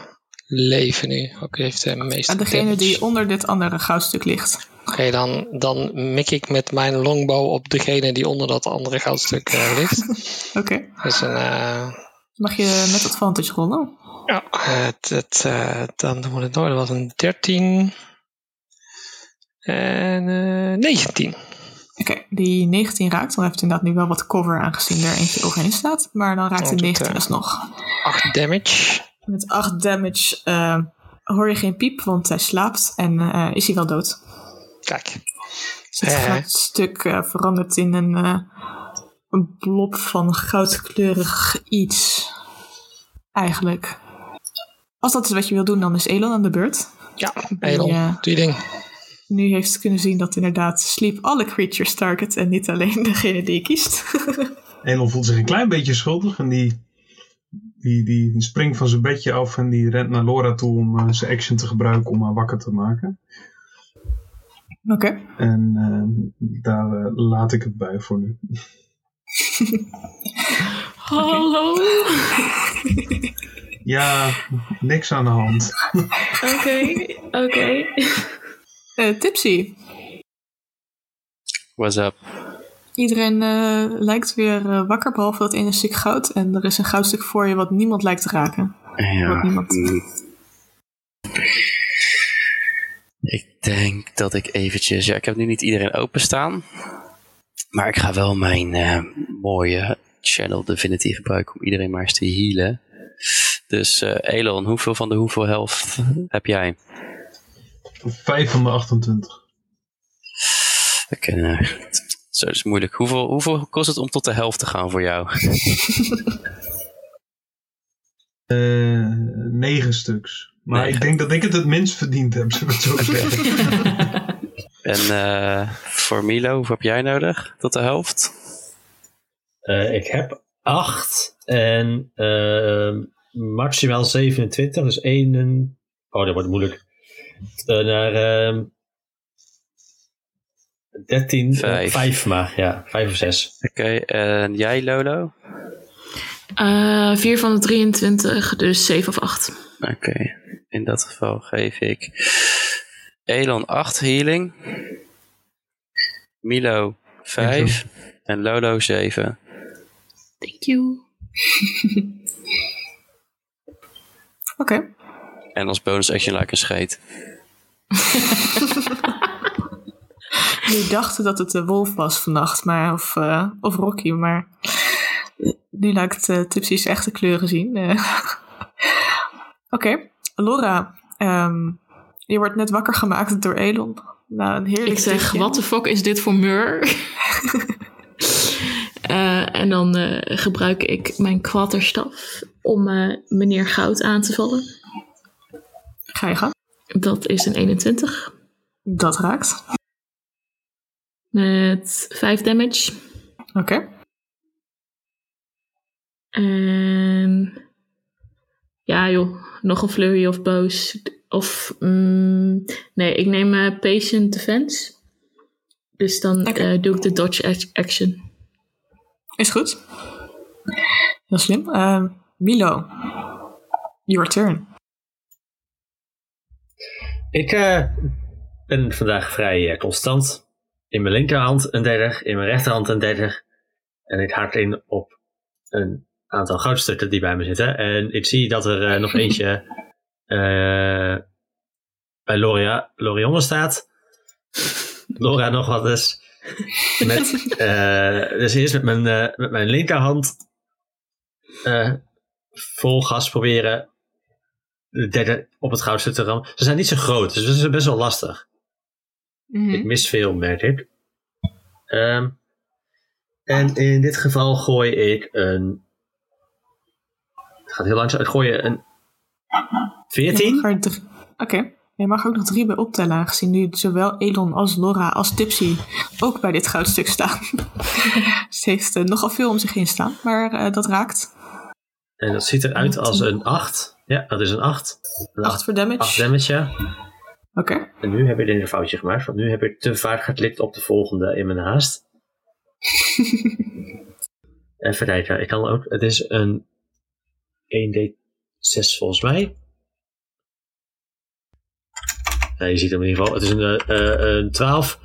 leven nu? Ook heeft de meeste En degene damage? die onder dit andere goudstuk ligt. Oké, dan, dan mik ik met mijn longbow op degene die onder dat andere goudstuk eh, ligt. Oké. Is een... eh, Mag je met advantage rollen? ja, het, het, eh, dan doen we het door. Dat was een 13. En eh 19. Oké, die 19 raakt. Dan heeft inderdaad nu wel wat cover aangezien er eentje overheen staat. Maar dan raakt Oh, de dat, 19 eh, alsnog. 8 damage. Met 8 damage eh, hoor je geen piep, want hij slaapt en eh, is hij wel dood. Kijk. Dus het Eh. goudstuk eh, verandert in een, eh, een blob van goudkleurig iets. Eigenlijk. Als dat is wat je wil doen, dan is Elon aan de beurt. Ja, Die, Elon, doe je ding. nu heeft ze kunnen zien dat inderdaad sleep alle creatures target en niet alleen degene die je kiest. Elon voelt zich een klein beetje schuldig en die, die, die springt van zijn bedje af en die rent naar Laura toe om eh, zijn action te gebruiken om haar wakker te maken. Oké. En eh, daar eh, laat ik het bij voor nu. Hallo. Ja, niks aan de hand. Oké, oké. Eh, Tipsy. What's up? Iedereen eh, lijkt weer eh, wakker, behalve dat ene stuk goud. En er is een goudstuk voor je wat niemand lijkt te raken. Wat Ja. niemand. mm. Ik denk dat ik eventjes... Ja, ik heb nu niet iedereen openstaan. Maar ik ga wel mijn eh, mooie Channel Divinity gebruiken om iedereen maar eens te healen. Dus eh, Elon, hoeveel van de hoeveel helft heb jij? 5 van de 28. Ik, eh, zo, dat is moeilijk. Hoeveel, hoeveel kost het om tot de helft te gaan voor jou? Eh 9 stuks. Maar Negen. ik denk dat ik het het minst verdiend heb, zullen we het zo zeggen. En eh, voor Milo, hoeveel heb jij nodig tot de helft? Eh, ik heb 8 en eh, maximaal 27, dus 1. Oh, dat wordt moeilijk. Naar ehm 13, Vijf. 5 maar, ja, 5 of 6. Oké, en jij Lolo? Eh 4 van de 23, dus 7 of 8. Oké, in dat geval geef ik Elon 8 healing, Milo 5 en Lolo 7. Thank you. Oké. En als bonus action laat ik een scheet. Nu dachten dat het de wolf was vannacht, maar, of, eh, of Rocky, maar eh, nu lijkt uh, Tipsy zijn echte kleuren zien. eh. Oké, Laura, ehm, je wordt net wakker gemaakt door Elon. Nou, een heerlijk Ik zeg, wat de fuck is dit voor mur? Eh, en dan eh, gebruik ik mijn kwatterstaf om eh, meneer Goud aan te vallen. Ga je gang. Dat is een 21. Dat raakt. Met 5 damage. Oké. En ja joh, nog een flurry of boos. Of mm, nee, ik neem eh, patient defense. Dus dan eh, doe ik de dodge ac- action. Is goed. Heel slim. Ehm, Milo, your turn. Ik eh, ben vandaag vrij eh, constant. In mijn linkerhand een 30, in mijn rechterhand een 30. En ik haak in op een aantal goudstukken die bij me zitten. En ik zie dat er eh, nog eentje eh, bij Loria, Lorionne staat. Laura nog wat is. Met, eh, dus eerst met mijn, met mijn linkerhand vol gas proberen de derde op het goudstuk te rammen. Ze zijn niet zo groot, dus dat is best wel lastig. Ik mis veel, merk ik. Ehm, en in dit geval gooi ik een. Het gaat heel langzaam. Ik gooi een. Je 14? er drie- Oké. Je mag er ook nog drie bij optellen, aangezien nu zowel Elon als Laura als Tipsy ook bij dit goudstuk staan. Ze heeft eh, nogal veel om zich heen staan, maar eh, dat raakt. En dat ziet eruit als een 8. Ja, dat is een 8. Een 8 voor damage. 8 damage, ja. Oké. En nu heb ik een foutje gemaakt, want nu heb ik te vaak geklikt op de volgende in mijn haast. Even kijken, ik kan ook. Het is een 1d6 volgens mij. Ja, je ziet hem in ieder geval. Het is een, eh, een 12.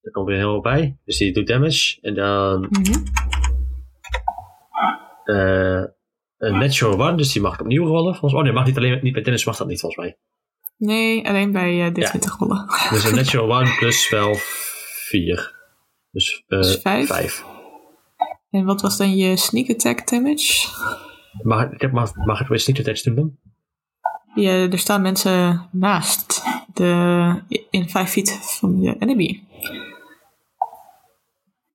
Daar komt weer helemaal bij. Dus die doet damage. En dan Mhm. eh, een natural one, dus die mag opnieuw rollen. Volgens mij. Oh nee, mag niet alleen niet bij Dennis mag dat niet volgens mij. Nee, alleen bij eh dit Ja. 20 rollen. Dus een natural one plus spel 4. Dus eh Dus vijf? 5. En wat was dan je sneak attack damage? Mag, ik mag, mag ik weer sneak attacks doen dan? Ja, er staan mensen naast de, in 5 feet van de enemy.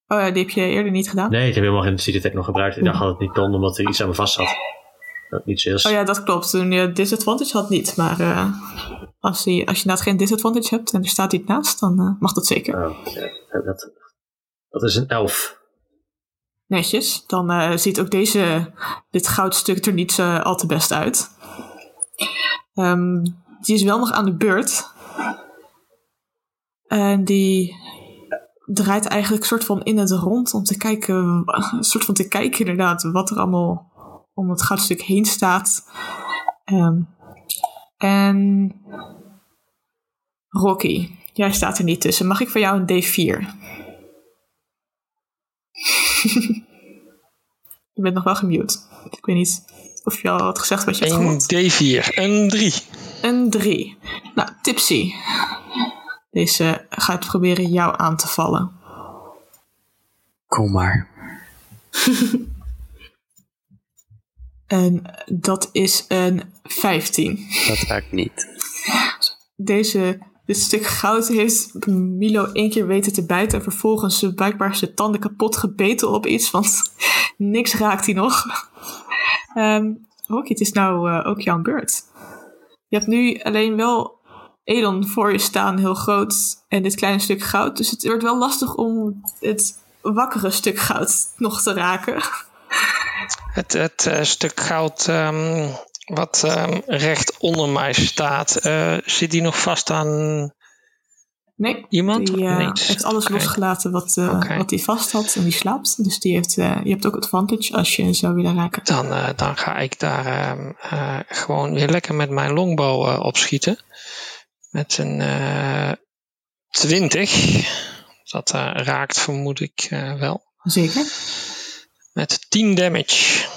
Oh ja, die heb je eerder niet gedaan? Nee, ik heb helemaal geen sneak attack nog gebruikt. Ik dacht dat het niet kon, omdat er iets aan me vast zat. Dat is. Oh ja, dat klopt. Toen je disadvantage had niet. Maar eh, als, je, als je inderdaad geen disadvantage hebt en er staat iets naast, dan eh, mag dat zeker. Oh, ja, dat, dat is een 11. Netjes. Dan eh, ziet ook deze, dit goudstuk er niet al te best uit. Ehm, die is wel nog aan de beurt. En die draait eigenlijk soort van in het rond om te kijken, soort van te kijken inderdaad, wat er allemaal om het goudstuk heen staat. Ehm, en Rocky, jij staat er niet tussen. Mag ik van jou een D4? Je bent nog wel gemute. Ik weet niet of je al had gezegd wat je Een gehoord. D4, een 3. Een 3. Nou, Tipsy. Deze gaat proberen jou aan te vallen. Kom maar. En dat is een 15. Dat raakt niet. Deze, dit stuk goud heeft Milo één keer weten te bijten. En vervolgens zijn blijkbaar zijn tanden kapot gebeten op iets. Want niks raakt hij nog. Rocky, het is nou eh, ook jouw beurt. Je hebt nu alleen wel Elon voor je staan, heel groot. En dit kleine stuk goud. Dus het wordt wel lastig om het wakkere stuk goud nog te raken. Het, het eh, stuk goud ehm, wat ehm, recht onder mij staat, eh, zit die nog vast aan Nee, iemand? die eh, heeft alles losgelaten wat, hij vast had. En die slaapt. Dus die heeft, je hebt ook advantage als je zou willen raken. Dan, dan ga ik daar ehm, eh, gewoon weer lekker met mijn longbow opschieten. Met een eh 20. Dat raakt vermoed ik wel. Zeker. Met 10 damage.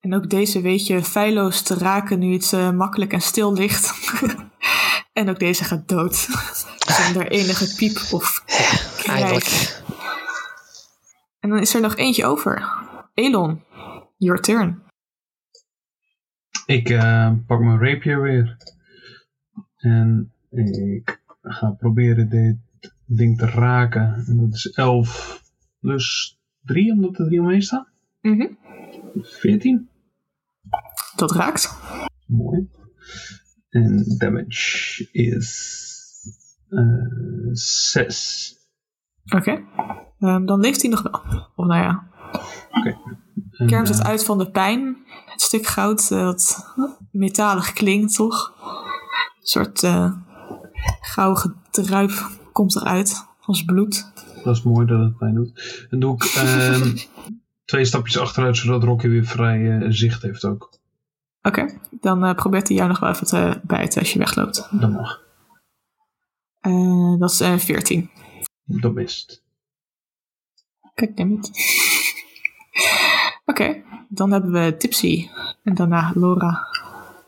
En ook deze weet je feilloos te raken nu het eh, makkelijk en stil ligt. en ook deze gaat dood. Zonder enige piep of. Eindelijk. En dan is er nog eentje over. Elon, your turn. Ik eh, pak mijn rapier weer. En ik ga proberen dit ding te raken. En dat is 11 plus 3, omdat er 3 omheen staan. Mhm. 14. Dat raakt. Mooi. En damage is 6. Oké. Ehm, dan leeft hij nog wel. Of nou ja, kermt het uit van de pijn. Het stuk goud eh, dat metalig klinkt, toch? Een soort eh gouden druip komt eruit als bloed. Dat is mooi dat het pijn doet. En doe ik ehm, twee stapjes achteruit, zodat Rocky weer vrij eh, zicht heeft ook. Oké, dan eh, probeert hij jou nog wel even te bijten als je wegloopt. Dat mag. Eh, dat is eh 14. Dat mist. Kijk, neem het. Oké, dan hebben we Tipsy. En daarna Laura.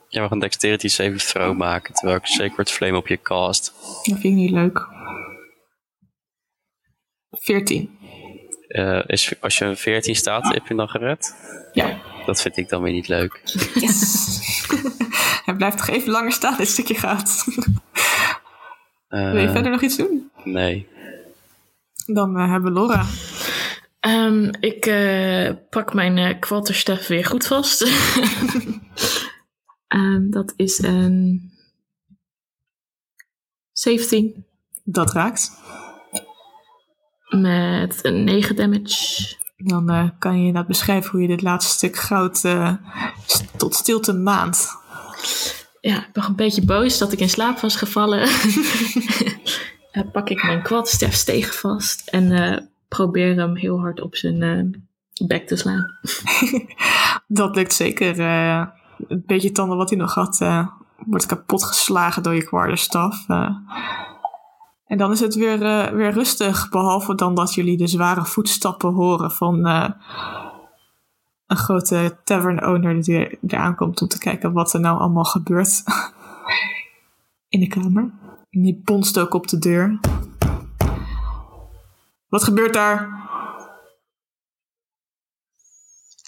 Je mag een dexterity saving throw maken terwijl ik Sacred Flame op je cast. Dat vind ik niet leuk. 14. Eh, is, als je een 14 staat, heb je dan gered? Ja. Dat vind ik dan weer niet leuk. Yes! Hij blijft nog even langer staan, dit stukje gaat. Eh, Wil je verder nog iets doen? Nee. Dan eh, hebben we Laura. Ehm, ik eh, pak mijn eh kwalterstaf weer goed vast. Ehm, dat is een 17 Dat raakt. Met een 9 damage. Dan eh, kan je inderdaad beschrijven hoe je dit laatste stuk goud eh, tot stilte maand. Ja, ik ben nog een beetje boos dat ik in slaap was gevallen. Eh, pak ik mijn kwadstaf stegen vast en probeer hem heel hard op zijn bek te slaan. Dat lukt zeker. een beetje tanden wat hij nog had, wordt kapot geslagen door je kwarderstaf. En dan is het weer, eh, weer rustig, behalve dan dat jullie de zware voetstappen horen van eh, een grote tavern owner die er aankomt om te kijken wat er nou allemaal gebeurt in de kamer. En die bonst ook op de deur. Wat gebeurt daar?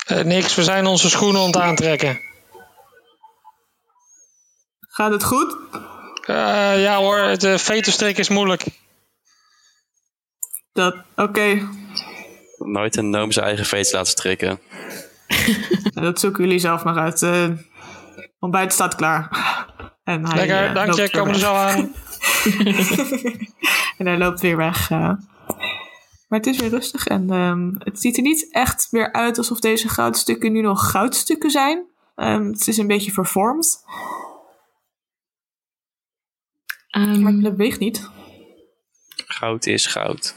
Eh, niks, we zijn onze schoenen aan het aantrekken. Gaat het goed? Eh, ja hoor, de veterstrik is moeilijk. Dat, oké. Nooit een noom zijn eigen veets laten strikken. Dat zoeken jullie zelf maar uit. Eh ontbijt staat klaar. En hij, Lekker, eh, dank je, komen er zo aan. en hij loopt weer weg. eh. Maar het is weer rustig en ehm, het ziet er niet echt meer uit alsof deze goudstukken nu nog goudstukken zijn. Ehm, het is een beetje vervormd, Ehm, maar dat weegt niet. Goud is goud.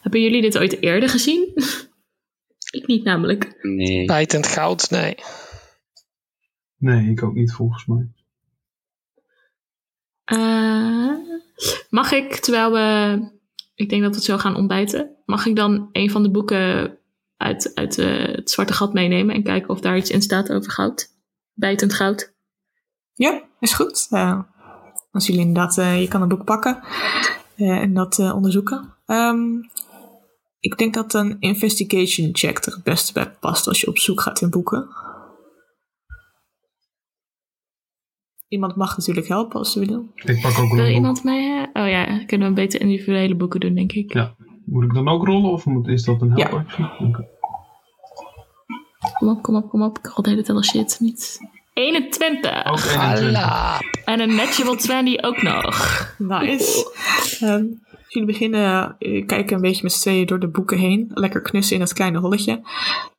hebben jullie dit ooit eerder gezien? Ik niet namelijk. Nee. Bijtend goud, nee. Nee, ik ook niet volgens mij. Eh, mag ik, terwijl we, ik denk dat we het zo gaan ontbijten, mag ik dan een van de boeken uit, uit eh, het zwarte gat meenemen en kijken of daar iets in staat over goud? Bijtend goud. Ja, is goed. Eh, als jullie inderdaad, eh, je kan een boek pakken eh, en dat eh, onderzoeken. Ehm, ik denk dat een investigation check er het beste bij past als je op zoek gaat in boeken. Iemand mag natuurlijk helpen als ze willen. Ik pak ook wel Wil iemand mij? eh, Oh ja, kunnen we beter individuele boeken doen, denk ik. Ja. Moet ik dan ook rollen of moet, is dat een Ja. helpactie? Oké. Kom op, kom op, kom op. Ik rol de hele tijd al shit niet. 21. Ook 21. Alla. En een natural 20 ook nog. Nice. Ehm, jullie beginnen, eh, kijken een beetje met z'n tweeën door de boeken heen. Lekker knussen in het kleine holletje.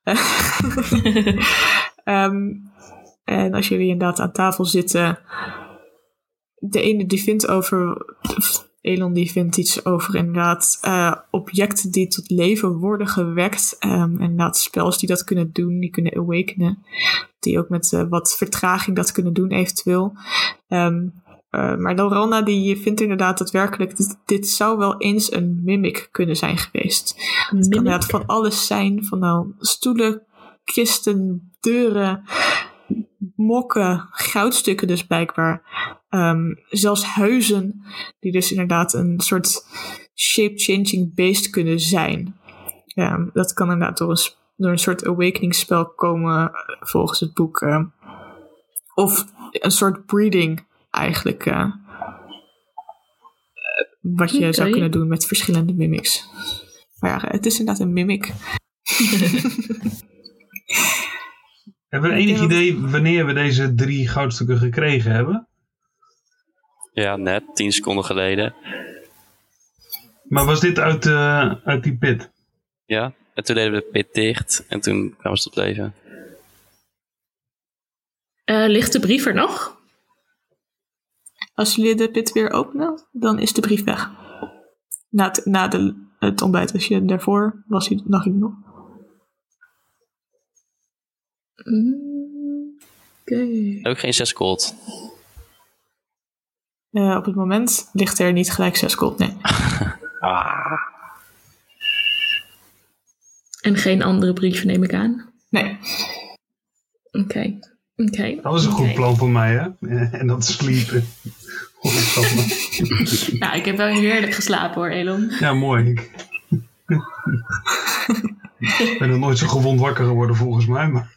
Ehm, en als jullie inderdaad aan tafel zitten, de ene die vindt over, Elon die vindt iets over inderdaad eh, objecten die tot leven worden gewekt. En inderdaad spells die dat kunnen doen, die kunnen awakenen. Die ook met eh, wat vertraging dat kunnen doen eventueel. Ehm, eh, maar Lorana die vindt inderdaad daadwerkelijk, dit, dit zou wel eens een mimic kunnen zijn geweest. Het kan Mimic? inderdaad van alles zijn, van nou stoelen, kisten, deuren, mokken, goudstukken dus blijkbaar. Ehm, zelfs huizen die dus inderdaad een soort shape-changing beest kunnen zijn. Ja, dat kan inderdaad door een, door een soort awakening spel komen eh, volgens het boek. eh. of een soort breeding eigenlijk. eh, eh, wat je zou kunnen doen met verschillende mimics. Maar ja, het is inderdaad een mimic. Hebben we enig idee wanneer we deze drie goudstukken gekregen hebben? Ja, net, tien seconden geleden. Maar was dit uit, eh, uit die pit? Ja, en toen deden we de pit dicht en toen kwamen ze tot leven. Eh, ligt de brief er nog? Als jullie de pit weer openen, dan is de brief weg. Na het, na de, het ontbijt. Als je daarvoor was, hij, lag hij nog. Mm, Oké. Ook geen 6 gold. Eh, op het moment ligt er niet gelijk 6 gold. Nee. En geen andere brief, neem ik aan. nee. Oké. Oké. Dat was een goed plan voor mij, hè? En dat sliepen. Nou, ik heb wel heerlijk geslapen hoor, Elon. ja, mooi. Ik... ben nog nooit zo gewond wakker geworden volgens mij, maar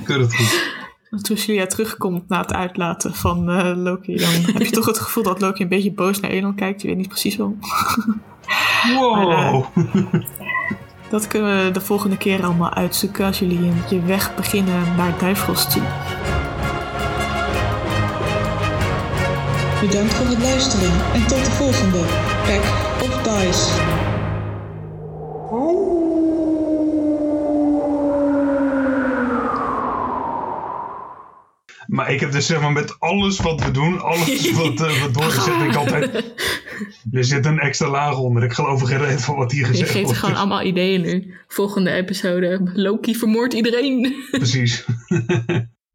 ik het goed. Want Toen Julia terugkomt na het uitlaten van eh, Loki, dan heb je toch het gevoel dat Loki een beetje boos naar Elon kijkt. Je weet niet precies waarom. Wow! Dat kunnen we de volgende keer allemaal uitzoeken als jullie je- je weg beginnen naar Duivels toe. Bedankt voor het luisteren en tot de volgende Pack of Dice. Maar ik heb dus zeg maar met alles wat we doen, alles wat, eh, wat doorgezet, ik altijd... Er zit een extra laag onder. Ik geloof er geen reet van wat hier Je gezegd geeft wordt. gewoon allemaal ideeën nu. Volgende episode. Loki vermoordt iedereen. Precies.